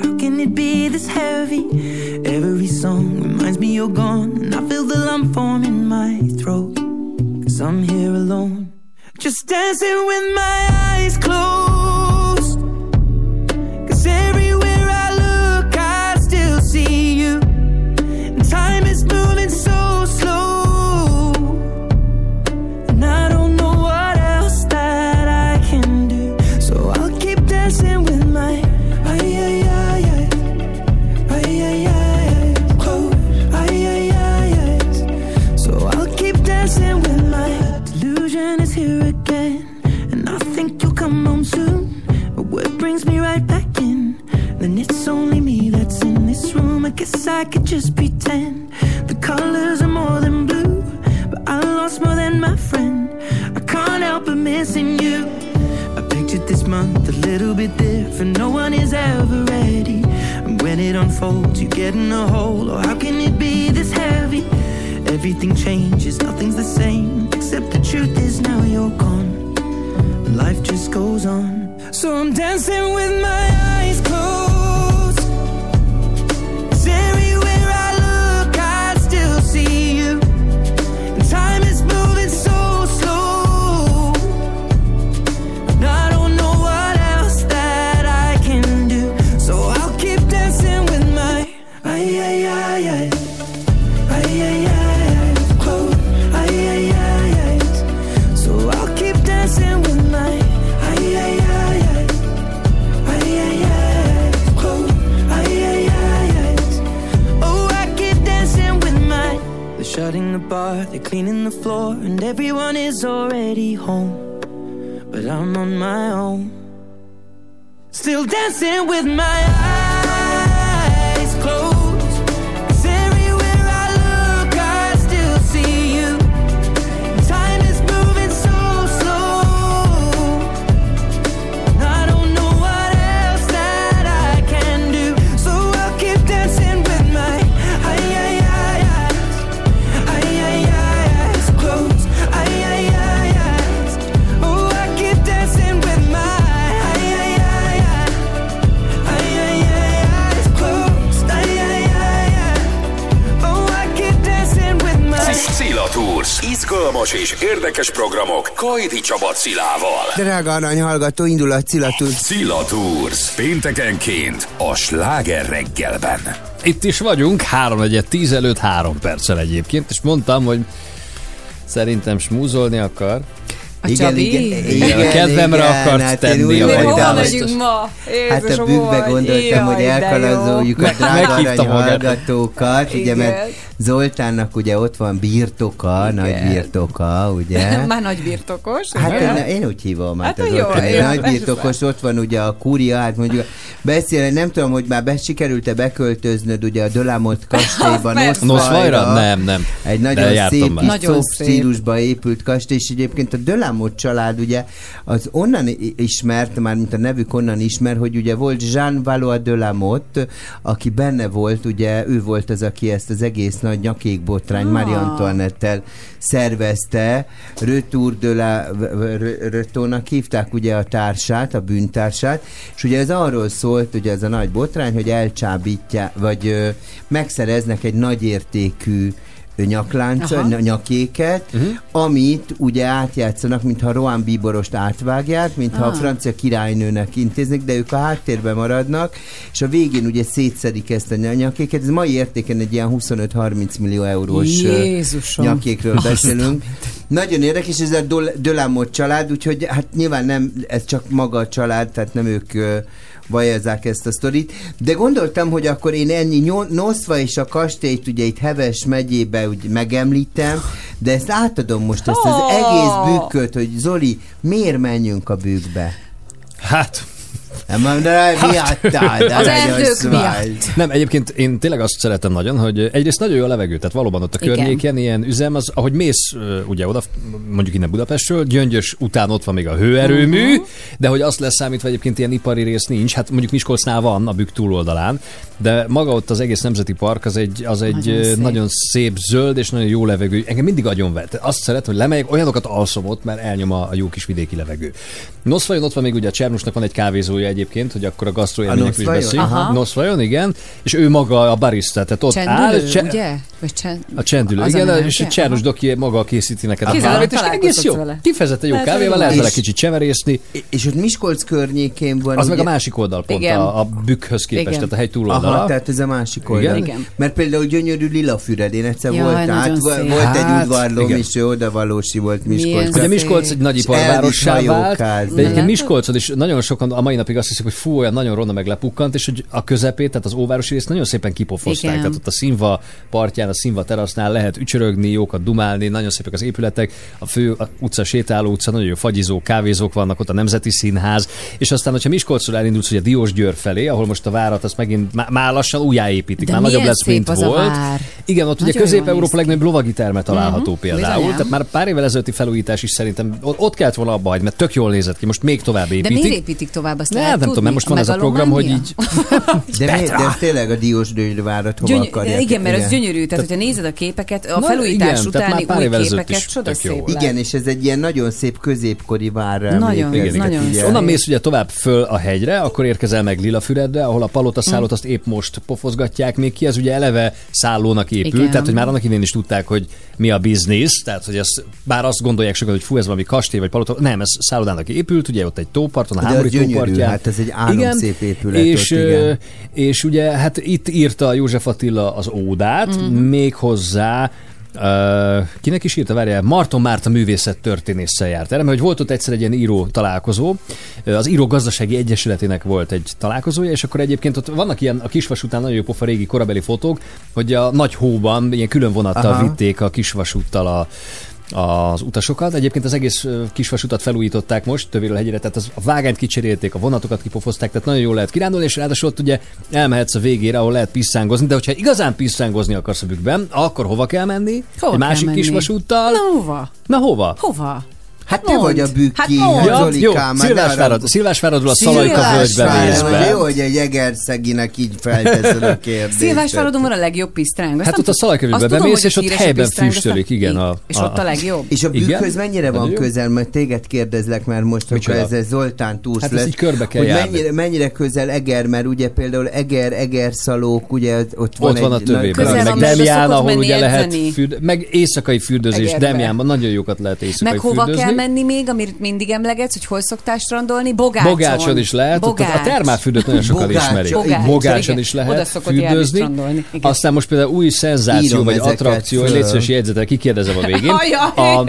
Drága arany hallgató, indul a. Szila Tours. Péntekenként a sláger reggelben. Itt is vagyunk, 3 10 előtt 3 perccel egyébként, és mondtam, hogy szerintem smúzolni akar. A Igen, Csabi? igen, igen, a kedvemre akart hát én tenni úgy a voltam, Hova megyünk ma? Hát a bükkbe gondoltam, hogy Jaj, de elkalandoljuk jó. a drága hallgatókat, ugye, mert Igen. Zoltánnak ugye ott van birtoka, nagy birtoka, ugye? [LAUGHS] Már nagy birtokos. Hát én, én úgy hívom, hát, Hát az jó, jó, nagy birtokos, ott van ugye a kúria, hát mondjuk beszélni, nem tudom, hogy már be, sikerült-e beköltöznöd ugye a Dölámot [LAUGHS] kastélyban. Noszvajra? Nem, nem. Egy nagyon szép, kis Nagyon szép szép. stílusba épült kastély, és egyébként a Dölámot család ugye az onnan ismert, már mint a nevük onnan ismer, hogy ugye volt Jean Valois Dölamot, aki benne volt, ugye ő volt az, aki ezt az egész nagy nyakékbotrány Ah. Marie Antoinette-tel szervezte. Retour de la Rötónak hívták ugye a társát, a bűntársát, és ugye ez arról szólt, ugye ez a nagy botrány, hogy elcsábítják, vagy ö, megszereznek egy nagyértékű nyaklánca, Aha. nyakéket, uh-huh. amit ugye átjátszanak, mintha Rohan Bíborost átvágják, mintha Ah. a francia királynőnek intéznek, de ők a háttérben maradnak, és a végén ugye szétszedik ezt a nyakéket. Ez mai értéken egy ilyen 25-30 millió eurós Jézusom. nyakékről beszélünk. Nagyon érdekes, ez a Dölamot család, úgyhogy hát nyilván nem, ez csak maga a család, tehát nem ők vajazzák ezt a sztorit, de gondoltam, hogy akkor én ennyi Noszva és a kastélyt ugye itt Heves megyébe úgy megemlítem, de ezt átadom most ezt az egész bükköt, hogy Zoli, miért menjünk a bükkbe? Hát, Nem, de miattad, Az erdők miatt. Nem, egyébként én tényleg azt szeretem nagyon, hogy egyrészt nagyon jó a levegő, tehát valóban ott a környéken ilyen üzem, az, ahogy mész ugye oda, mondjuk innen Budapestről, Gyöngyös után ott van még a hőerőmű, Mhm. de hogy azt leszámítva egyébként ilyen ipari rész nincs, hát mondjuk Miskolcnál van a bükk túloldalán, de maga ott az egész nemzeti park az egy, az egy Nagyon nagyon, szép. nagyon szép zöld és nagyon jó levegő. Engem mindig agyon vet. Azt szeretem, hogy lemegyek, olyanokat alszom ott, mert elnyom a, a jó kis vidéki levegő. Noszvajon ott van még ugye a Csernusnak van egy kávézója egyébként, hogy akkor a gasztroélményekről is beszéljünk. Aha. Noszvajon, igen, és ő maga a barista, tehát ott áll. Csendülő, cse- ugye? Vagy csend... a csendülő, igen, neve, és a Csernus Doki maga készíti neked a kávét, és egész jó. vele. Kifejezetten jó kávéval, lehet vele És- kicsit cseverészni. És ott Miskolc környékén van. Az meg a másik oldal pont, a, a bükkhöz képest, tehát a hegy túloldala. Aha, tehát ez a másik oldal. Igen. Mert például gyönyörű lila füred, én egyszer Jaj, volt, nagyon át, szép. volt egy Hát, udvarlóm igen. is, ő oda valósi volt Miskolc. Ugye Miskolc egy nagy És iparvárossá vált, de egyébként? Miskolcon is nagyon sokan a mai napig azt hiszik, hogy fú, olyan nagyon ronda meg lepukkant, és hogy a közepét, tehát az óvárosi részt nagyon szépen kipofozták. Igen. Tehát ott a színva partján, a színva terasznál lehet ücsörögni, jókat dumálni, nagyon szépek az épületek, a fő a utca, sétáló utca, nagyon jó fagyizók, kávézók vannak, ott a Nemzeti Színház, és aztán, hogyha Miskolcról elindulsz, ugye Diós Győr felé, ahol most a várat, azt megint má- már lassan újjáépítik, De már nagyobb lesz, mint a volt. Igen, ott ugye Nagyon jól Közép-Európa legnagyobb lovagi terme található Mhm, például, bizonyám. tehát már pár évvel ezelőtti felújítás is szerintem ott kellett volna abba hagyni, mert tök jól nézett ki, most még tovább De építik. miért építik tovább? Azt Nem, nem tudom, mert most van ez a program, hogy így... [LAUGHS] De, mi, de tényleg a Diós Gyöngyvárat hova Gyöny- akarják? igen, mert az gyönyörű, tehát hogyha nézed a képeket, a Na, felújítás igen, utáni új képeket, is csoda tök jó szép volt. lett. Igen, és ez egy ilyen nagyon szép középkori várra Nagyon, emlékeztet, nagyon szép. Onnan mész ugye tovább föl a hegyre, akkor érkezel meg Lilafüredre, ahol a palotaszállót azt épp most pofozgatják még ki, ez ugye eleve szállónak épül, Igen. tehát hogy már annak idén is tudták, hogy mi a biznisz, tehát hogy ez, bár azt gondolják sokan, hogy fú, ez valami kastély vagy palota, nem, ez szállodának épült, ugye ott egy tóparton, a az Hámori tópartján. hát ez egy álomszép épület és, ott, igen. és ugye hát itt írta József Attila az ódát, Mhm. mm-hmm. még hozzá Uh, kinek is írta, várjál, Marton Márta művészet történésszel járt erre, mert hogy volt ott egyszer egy ilyen író találkozó, az Író Gazdasági Egyesületének volt egy találkozója, és akkor egyébként ott vannak ilyen a kisvasútán nagyon jó pofa régi korabeli fotók, hogy a nagy hóban ilyen külön vonattal Aha. vitték a kisvasúttal a az utasokat. Egyébként az egész kisvasutat felújították most, tövéről hegyére, tehát az, a vágányt kicserélték, a vonatokat kipofozták, tehát nagyon jól lehet kirándulni, és ráadásul ott ugye elmehetsz a végére, ahol lehet piszángozni, de hogyha igazán piszángozni akarsz a bükkben, akkor hova kell menni? Hova egy másik menni? kisvasúttal? Na hova? Na hova? Hova? Hát te vagy a bükki, Hát. Ja, jó, Zolikám. hát Szilvásvárad, Szilvásváradról a Szalajka völgybe mész Jó, hogy egy egerszeginek így felteszed a [LAUGHS] kérdést. Szilvásvárodon van a legjobb pisztráng. Hát ott a tudom, bemész, és ott helyben füstölik, igen. A, És ott a legjobb. És a bükkhöz mennyire van jó. közel, mert téged kérdezlek, mert most, hogyha Micsoda? ez Zoltán Túrsz Hát lesz, körbe kell hogy mennyire, mennyire közel Eger, mert ugye például Eger, Egerszalók, ugye ott van Ott van a tövében, meg Demján, ahol ugye lehet meg éjszakai fürdőzés. Demjánban, nagyon jókat lehet éjszakai Meg hova fürdőzni. kell menni még, amit mindig emlegetsz, hogy hol szoktál strandolni? Bogácson. Bogácson is lehet, ott a- Bogács. termálfürdőt nagyon sokan Bogács. ismerik. Bogács, Bogácson igen. is lehet fürdőzni. Aztán most például új szenzáció, Írom vagy ezeket attrakció, hogy szíves jegyzetel, kikérdezem a végén. [LAUGHS] A,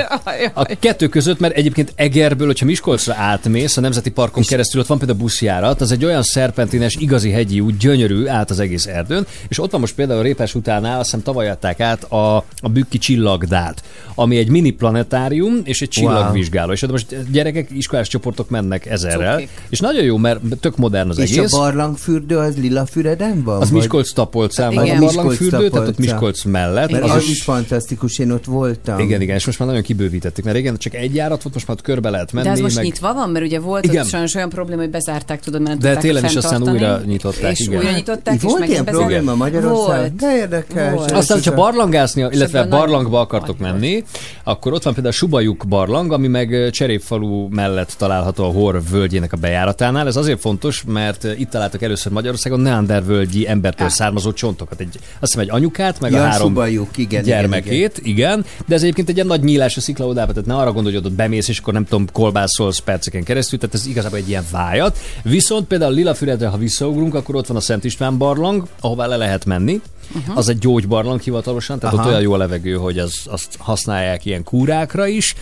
a kettő között, mert egyébként Egerből, hogyha Miskolcra átmész, a Nemzeti Parkon keresztül, ott van például buszjárat, az egy olyan szerpentines, igazi hegyi út, gyönyörű, át az egész erdőn, és ott van most például a Répes utánál, azt hiszem tavaly adták át a, a Bükki Csillagdát, ami egy mini planetárium és egy csillagvizsgáló. És ott most gyerekek, iskolás csoportok mennek ezerrel, Cukik. és nagyon jó, mert tök modern az És egész. a barlangfürdő az Lilafüreden van? Az vagy? Miskolc Tapolcán van Igen. a barlangfürdő, tehát ott. Miskolc mellett. Mert Az az, is- fantasztikus, én ott voltam. igen, igen, és most már nagyon kibővítették, mert régen csak egy járat volt, most már ott körbe lehet menni. De ez most meg... nyitva van? Mert ugye volt Igen. ott sajnos olyan probléma, hogy bezárták, tudod, mert De télen is aztán újra nyitották, És igen. újra nyitották, és Volt megint ilyen probléma Magyarországon? De érdekes. Aztán, hogyha a- barlangázni, illetve barlangba akartok menni, akkor ott van például a Subajuk barlang, ami meg Cserépfalu mellett található a Hor völgyének a bejáratánál. Ez azért fontos, mert itt találtak először Magyarországon Neander völgyi embertől származó csontokat. Egy, azt hiszem egy anyukát, meg Ja, a három Subajuk, igen, gyermekét, igen, igen. De ez egyébként egy ilyen nagy nyílás a sziklaodába, tehát ne arra gondolj, hogy ott bemész, és akkor nem tudom, kolbászolsz perceken keresztül, tehát ez igazából egy ilyen vájat. Viszont például Lilafüredre, ha visszaugrunk, akkor ott van a Szent István barlang, ahová le lehet menni. Uh-huh. Az egy gyógybarlang hivatalosan, tehát Aha. ott olyan jó a levegő, hogy az, azt használják ilyen kúrákra is.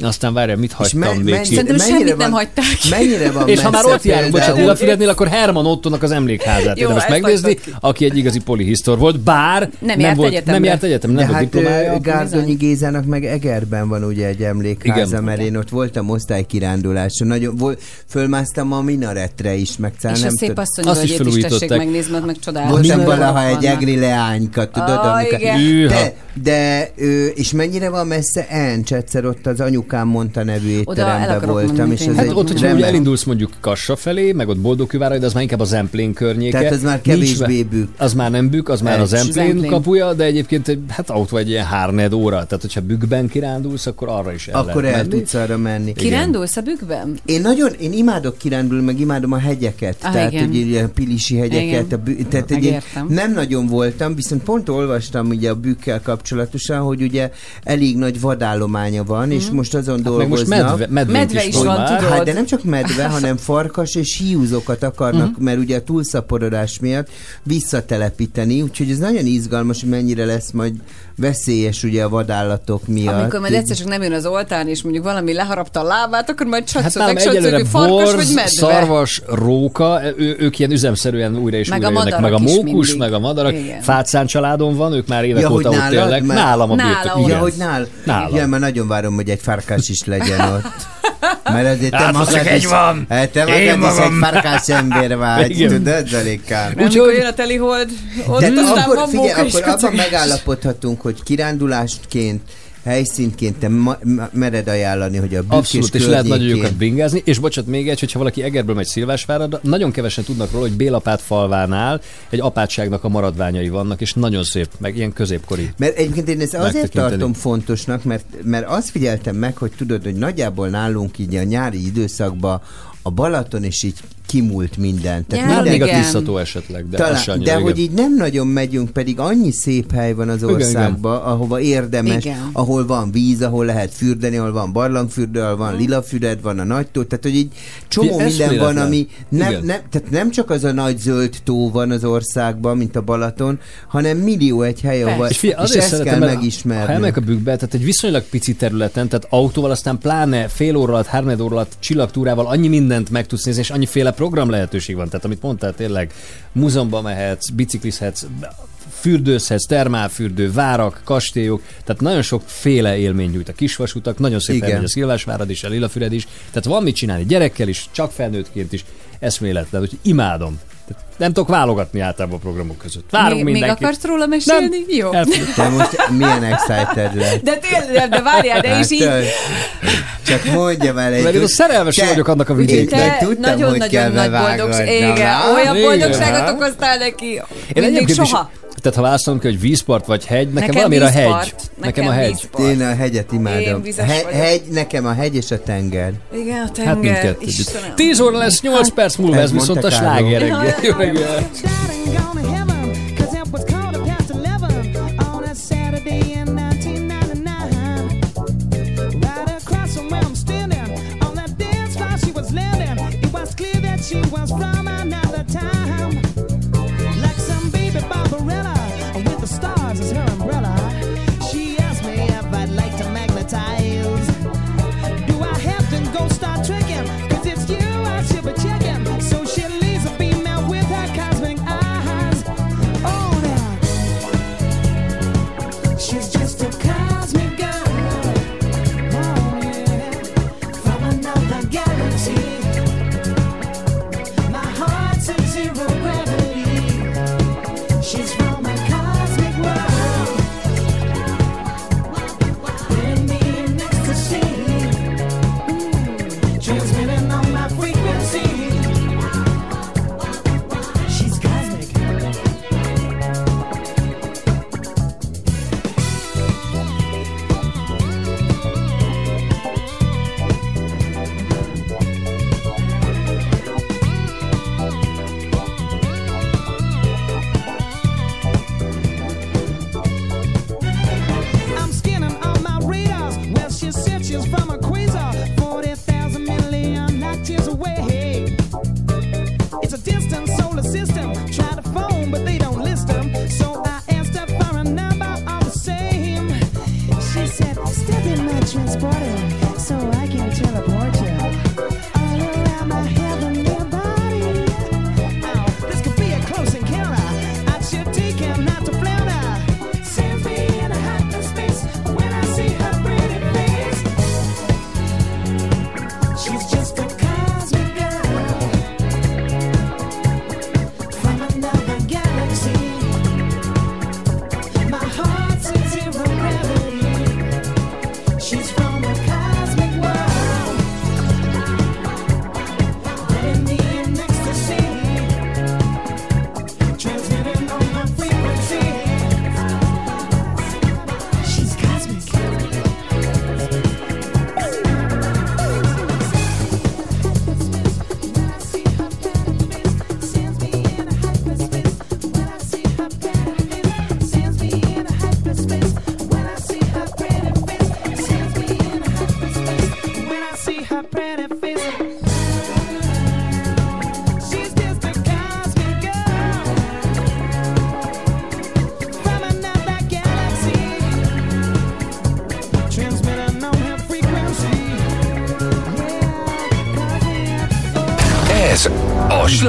Aztán várjál, mit hagytam me- még ki? Szerintem semmit van- nem hagyták. Mennyire van [LAUGHS] És ha már ott járunk, bocsánat, például- Dél-Fürednél, akkor Herman Ottónak az emlékházát Jó, érdemes megnézni, aki egy igazi polihisztor volt, bár Nem járt volt, egyetemre. nem járt egyetem, nem De volt hát diplomája. Gárdonyi Gézának meg Egerben van ugye egy emlékháza, Igen. mert én ott voltam osztálykiránduláson. Nagyon, vol, fölmásztam a minaretre is, meg És a nem szép tudom- asszony Azt is felújították. megnézni, meg csodálatos. Voltam valaha egy egri leányka, tudod. De, de és mennyire van messze Encs? Egyszer ott az anyukám mondta nevű Oda el étteremben voltam, és tényleg. Hát egy ott, hogyha ugye remek- elindulsz mondjuk Kassa felé, meg ott Boldogkővárra, de az már inkább a Zemplén környéke. Tehát az már Nincs kevésbé bükk. Az már nem bükk, az már a Egy. Zemplén Zemplén. kapuja, de egyébként egy- hát autó egy ilyen hárned óra. Tehát, hogyha bükkben kirándulsz, akkor arra is el Akkor lehet el menni. tudsz arra menni. Kirándulsz a bükkben? Én nagyon, én imádok kirándulni, meg imádom a hegyeket. Ah, tehát, igen. hogy ilyen pilisi hegyeket. Igen. A bü- tehát, Megértem. nem nagyon voltam, viszont pont olvastam ugye a bükkel kapcsolatosan, hogy ugye elég nagy vadállománya van, és most azon Hát meg most dolgoznak. medve, Medve is van van, tudod. Hát de nem csak medve, hanem farkas és hiúzokat akarnak, Mhm. mert ugye a túlszaporodás miatt visszatelepíteni, úgyhogy ez nagyon izgalmas, hogy mennyire lesz majd veszélyes ugye a vadállatok miatt. Amikor majd egyszer csak nem jön az oltán, és mondjuk valami leharapta a lábát, akkor majd Hát csatszol, nálam meg farkas vagy borz, medve. szarvas, róka, ő, ők ilyen üzemszerűen újra és Meg újra a jönnek. Meg a mókus, mindig. meg a madarak. Igen. Fátszán családon van, ők már évek Ja, hogy óta ott élnek. Nálam a Nála birtok. Ja, hogy nál? Nálam. Ja, mert nagyon várom, hogy egy farkas is legyen [LAUGHS] ott. Mert azért te magad csak egy is, van. Hát te Én magad is egy magam. farkas ember vagy, Igen. tudod, Zalikám? Amikor jön a telihold, ott De aztán akkor, van figyelj, akkor abban is. megállapodhatunk, hogy kirándulásként, helyszínként te ma, mered ajánlani, hogy a Abszolút, és lehet nagyon jókat bringázni. És bocsánat, még egy, hogyha valaki Egerből megy Szilvásvárra, nagyon kevesen tudnak róla, hogy Bélapát falvánál egy apátságnak a maradványai vannak, és nagyon szép, meg ilyen középkori. Mert egyébként én ezt azért tartom fontosnak, mert, mert azt figyeltem meg, hogy tudod, hogy nagyjából nálunk így a nyári időszakban a Balaton is így kimúlt minden. Ja, Már még a igen. Tiszató esetleg, de Talán, annyira, de igen. hogy így nem nagyon megyünk, pedig annyi szép hely van az Igen, országban, ahova érdemes, Igen. ahol van víz, ahol lehet fürdeni, ahol van barlangfürdő, ahol van lilafüred, van a nagy tó, tehát hogy így csomó Figyelj, minden van, ami nem, Igen. nem, tehát nem csak az a nagy zöld tó van az országban, mint a Balaton, hanem millió egy hely, ahol, És, figyelj, és ezt szeretem, kell megismerni. Ha elmegyek a bükkbe, tehát egy viszonylag pici területen, tehát autóval, aztán pláne fél óra alatt, három óra alatt csillagtúrával annyi mindent meg tudsz nézni, és annyiféle program lehetőség van. Tehát amit mondtál, tényleg múzeumba mehetsz, biciklizhetsz, fürdőzhetsz, termálfürdő, várak, kastélyok, tehát nagyon sokféle élmény nyújt a kisvasutak, nagyon szép Igen. elmegy a Szilvásvárad is, a Lilafüred is, tehát van mit csinálni gyerekkel is, csak felnőttként is, eszméletlen, úgyhogy imádom. Tehát nem tudok válogatni általában a programok között. Várunk még, még akarsz róla mesélni? Jó. Elfogyott. Te most milyen excited lett? De tényleg, de várjál, de is így... Csak mondja már egy... Mert én a szerelmes Te- vagyok annak a vidéknek. tudtam, hogy nagyon-nagyon kell nagy boldogság. Igen, olyan boldogságot okoztál neki. Én Mindig soha. Is, tehát ha választom ki, hogy vízpart vagy hegy, nekem, Nekem valamire a hegy. Nekem, Nekem a hegy. vízpart. Én a hegyet imádom. He- hegy, nekem a hegy és a tenger. Igen, a tenger. Hát mindkettő. Istenem. 10 óra lesz, 8 perc múlva, Ez ez viszont a sláger. Jó. She was from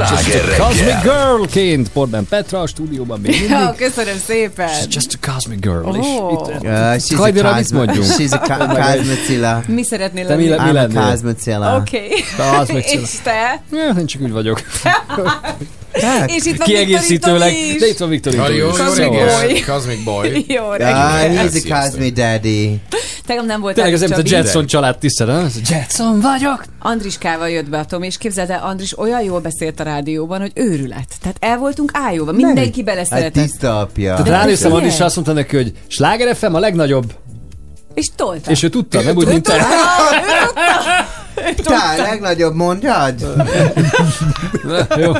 sláger Cosmic reggel. Girl-ként Portman Petra a stúdióban még mindig. Ja, köszönöm szépen. Just a Cosmic Girl. Oh. És itt, Uh, she's a Kajdira mit mondjunk? She's a cosmocilla. Mi szeretnél Te mi, lenni? le- mi I'm a lennél? cosmocilla. Oké. Cosmocilla. [LAUGHS] És te? Ja, én csak úgy vagyok. Hát, És itt van Kiegészítőleg. De itt van Viktor jó, jó Cosmic. Boy. Cosmic Boy. [LAUGHS] Jó Ah, reggelt. he's a cosmic daddy. Tegnap nem volt Tényleg ez mint a. Jetson család tisztel, nem? A Jetson vagyok. Andriskával jött be a Tom, és képzeld el, Andris olyan jól beszélt a rádióban, hogy őrület. Tehát el voltunk ájóva, mindenki Hát beleszeretett. tiszta apja. Tehát ránéztem. Andris, azt mondta neki, hogy Sláger FM a legnagyobb. És tolta. És ő tudta, nem úgy, mint te. Te, legnagyobb mondjad? Jó.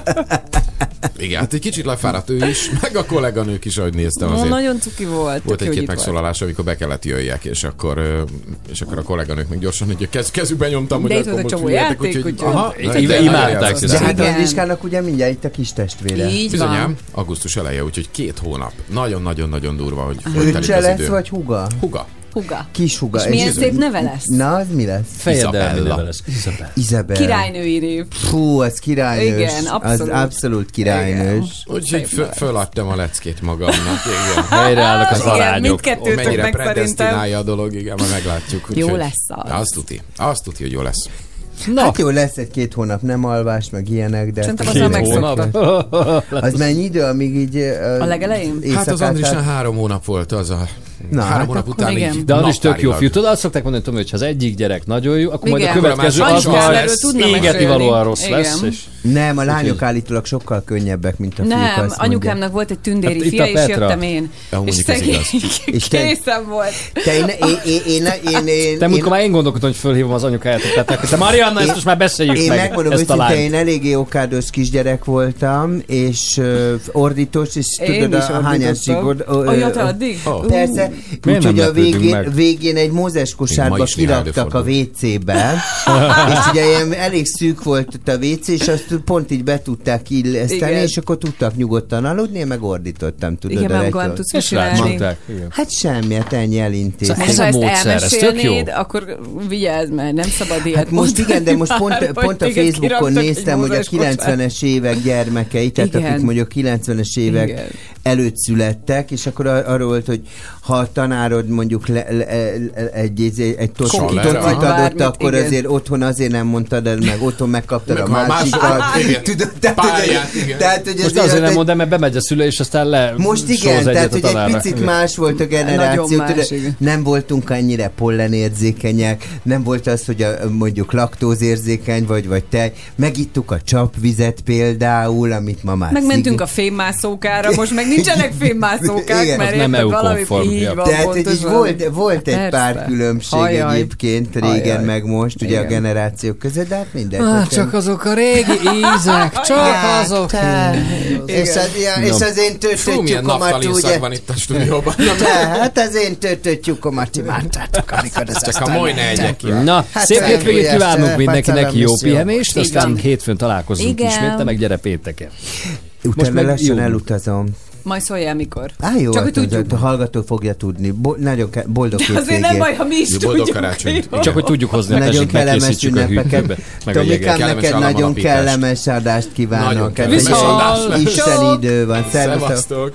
Igen, hát egy kicsit lefáradt ő is, [LAUGHS] meg a kolléganők is, ahogy néztem azért. nagyon cuki volt. Volt hogy egy-két megszólalás, amikor be kellett jöjjek, és akkor, és akkor a kolléganők még gyorsan egy kez, kezükbe nyomtam, hogy akkor most játék, úgyhogy- úgyhogy- Aha, imádták. De hát Igen. Andriskának ugye mindjárt itt a kis testvére. Így Bizonyám, van. augusztus eleje, úgyhogy két hónap. Nagyon-nagyon-nagyon durva, hogy hogy telik az lesz, idő. vagy huga? Huga. Huga. Kis huga. És milyen szép neve lesz? Na, az mi lesz? Fejedelmi neve lesz. Izabella. Izabel. Királynői név. Fú, az királynős. Igen, abszolút. Az abszolút királynős. Úgyhogy föladtam a leckét magamnak. Igen. [LAUGHS] Helyreállnak az arányok. Mindkettőtöknek mennyire szerintem. predestinálja a dolog, igen, majd meglátjuk. Jó lesz az. Azt tuti. Azt tuti, hogy jó lesz. Na, Hát jó, lesz egy-két hónap nem alvás, meg ilyenek, de... Szerintem két azzal hónap. Az mennyi idő, amíg így... ö, A legelején? Hát az át- három hónap volt az a... Na, három hát hónap után igen. így De az is tök jó fiú. Tudod, azt szokták mondani, Tomi, hogy ha az egyik gyerek nagyon jó, akkor majd a Igen. következő az tudna égeti valóan rossz Igen. lesz. És Nem, a lányok állítólag sokkal könnyebbek, mint a fiúk. Nem, anyukámnak volt egy tündéri Hát fia, és jöttem én. És szegény [LAUGHS] készen volt. Te, én, én, én, én, én, én, te én, múltkor már én gondolkodtam, hogy fölhívom az anyukáját. Tehát te Marianna, ezt Én- most már beszéljük Én meg. megmondom ezt a őszintén, én eléggé okádos kisgyerek voltam, és ordítós, és Én tudod, is a hányásig... ordítottam. Or, Oh, ja, te addig? Oh. Persze, úgyhogy a végén, meg? végén egy mózes kosárba kiraktak a. WC-be, [LAUGHS] és ugye ilyen elég szűk volt ott a WC, és azt pont így be tudták illeszteni, Igen. és akkor tudtak nyugodtan aludni, én meg ordítottam, tudod. Igen, nem tudsz És rácsomták. Igen. Hát semmi, hát ennyi elintéz. Szóval Ez ha a ezt módszer, ez tök jó. elmesélnéd, akkor vigyázz, mert nem szabad ilyet Hát most igen, de most [LAUGHS] pont, a Facebookon néztem, hogy a mózes kocsát. 90-es évek gyermekei, tehát akik mondjuk 90-es évek Igen. előtt születtek, és akkor ar- arról volt, hogy ha a tanárod mondjuk le, le, le, egy, egy, egy tocit adott, akkor igen. azért otthon azért nem mondtad el, meg otthon megkaptad Meg a másikat. [LAUGHS] Tudod, tehát, Pályát, hogy- igen. tehát, hogy Most azért azért az nem mondom, mert bemegy a szülő, és aztán le most igen, tehát hogy egy picit más volt a generáció, nem voltunk annyira pollenérzékenyek, nem volt az, hogy a, mondjuk laktózérzékeny vagy, vagy tej. Megittuk a csapvizet például, amit ma már Megmentünk szig- a fémmászókára, most meg nincsenek [LAUGHS] fémmászókák, Igen. mert nem EU valami így ja. van, Tehát, hogy így pontosan. volt, volt egy Persze. pár különbség Ajaj. egyébként régen, Ajaj. meg most, ugye a Igen. generációk között, de hát mindegy. Ah, nekem- csak azok a régi ízek, csak azok. És az, ja, és az én naftalin szag ugye... van itt a stúdióban. [LAUGHS] Na, Te, hát az én tötötyukomat imádtátok, amikor az Csak a moly ne egyek ki. Na, Hát szép hétvégét kívánunk mindenkinek, jó pihenést, aztán hétfőn találkozunk ismét, te meg gyere pénteken. Utána lassan elutazom. Majd szóljál mikor. Á, jó, Csak hát hogy tudjuk. a hallgató fogja tudni. Bo- nagyon ke- boldog De azért nem baj, ha mi is Jó, boldog tudjuk. karácsonyt. Csak hogy tudjuk hozni a Nagyon kellemes a ünnepeket. hűtőbe, meg a Tomikám. Kellemes neked nagyon kellemes adást kívánok. Nagyon kellemes adás. Isteni idő van. Szervusztok. Szevasztok.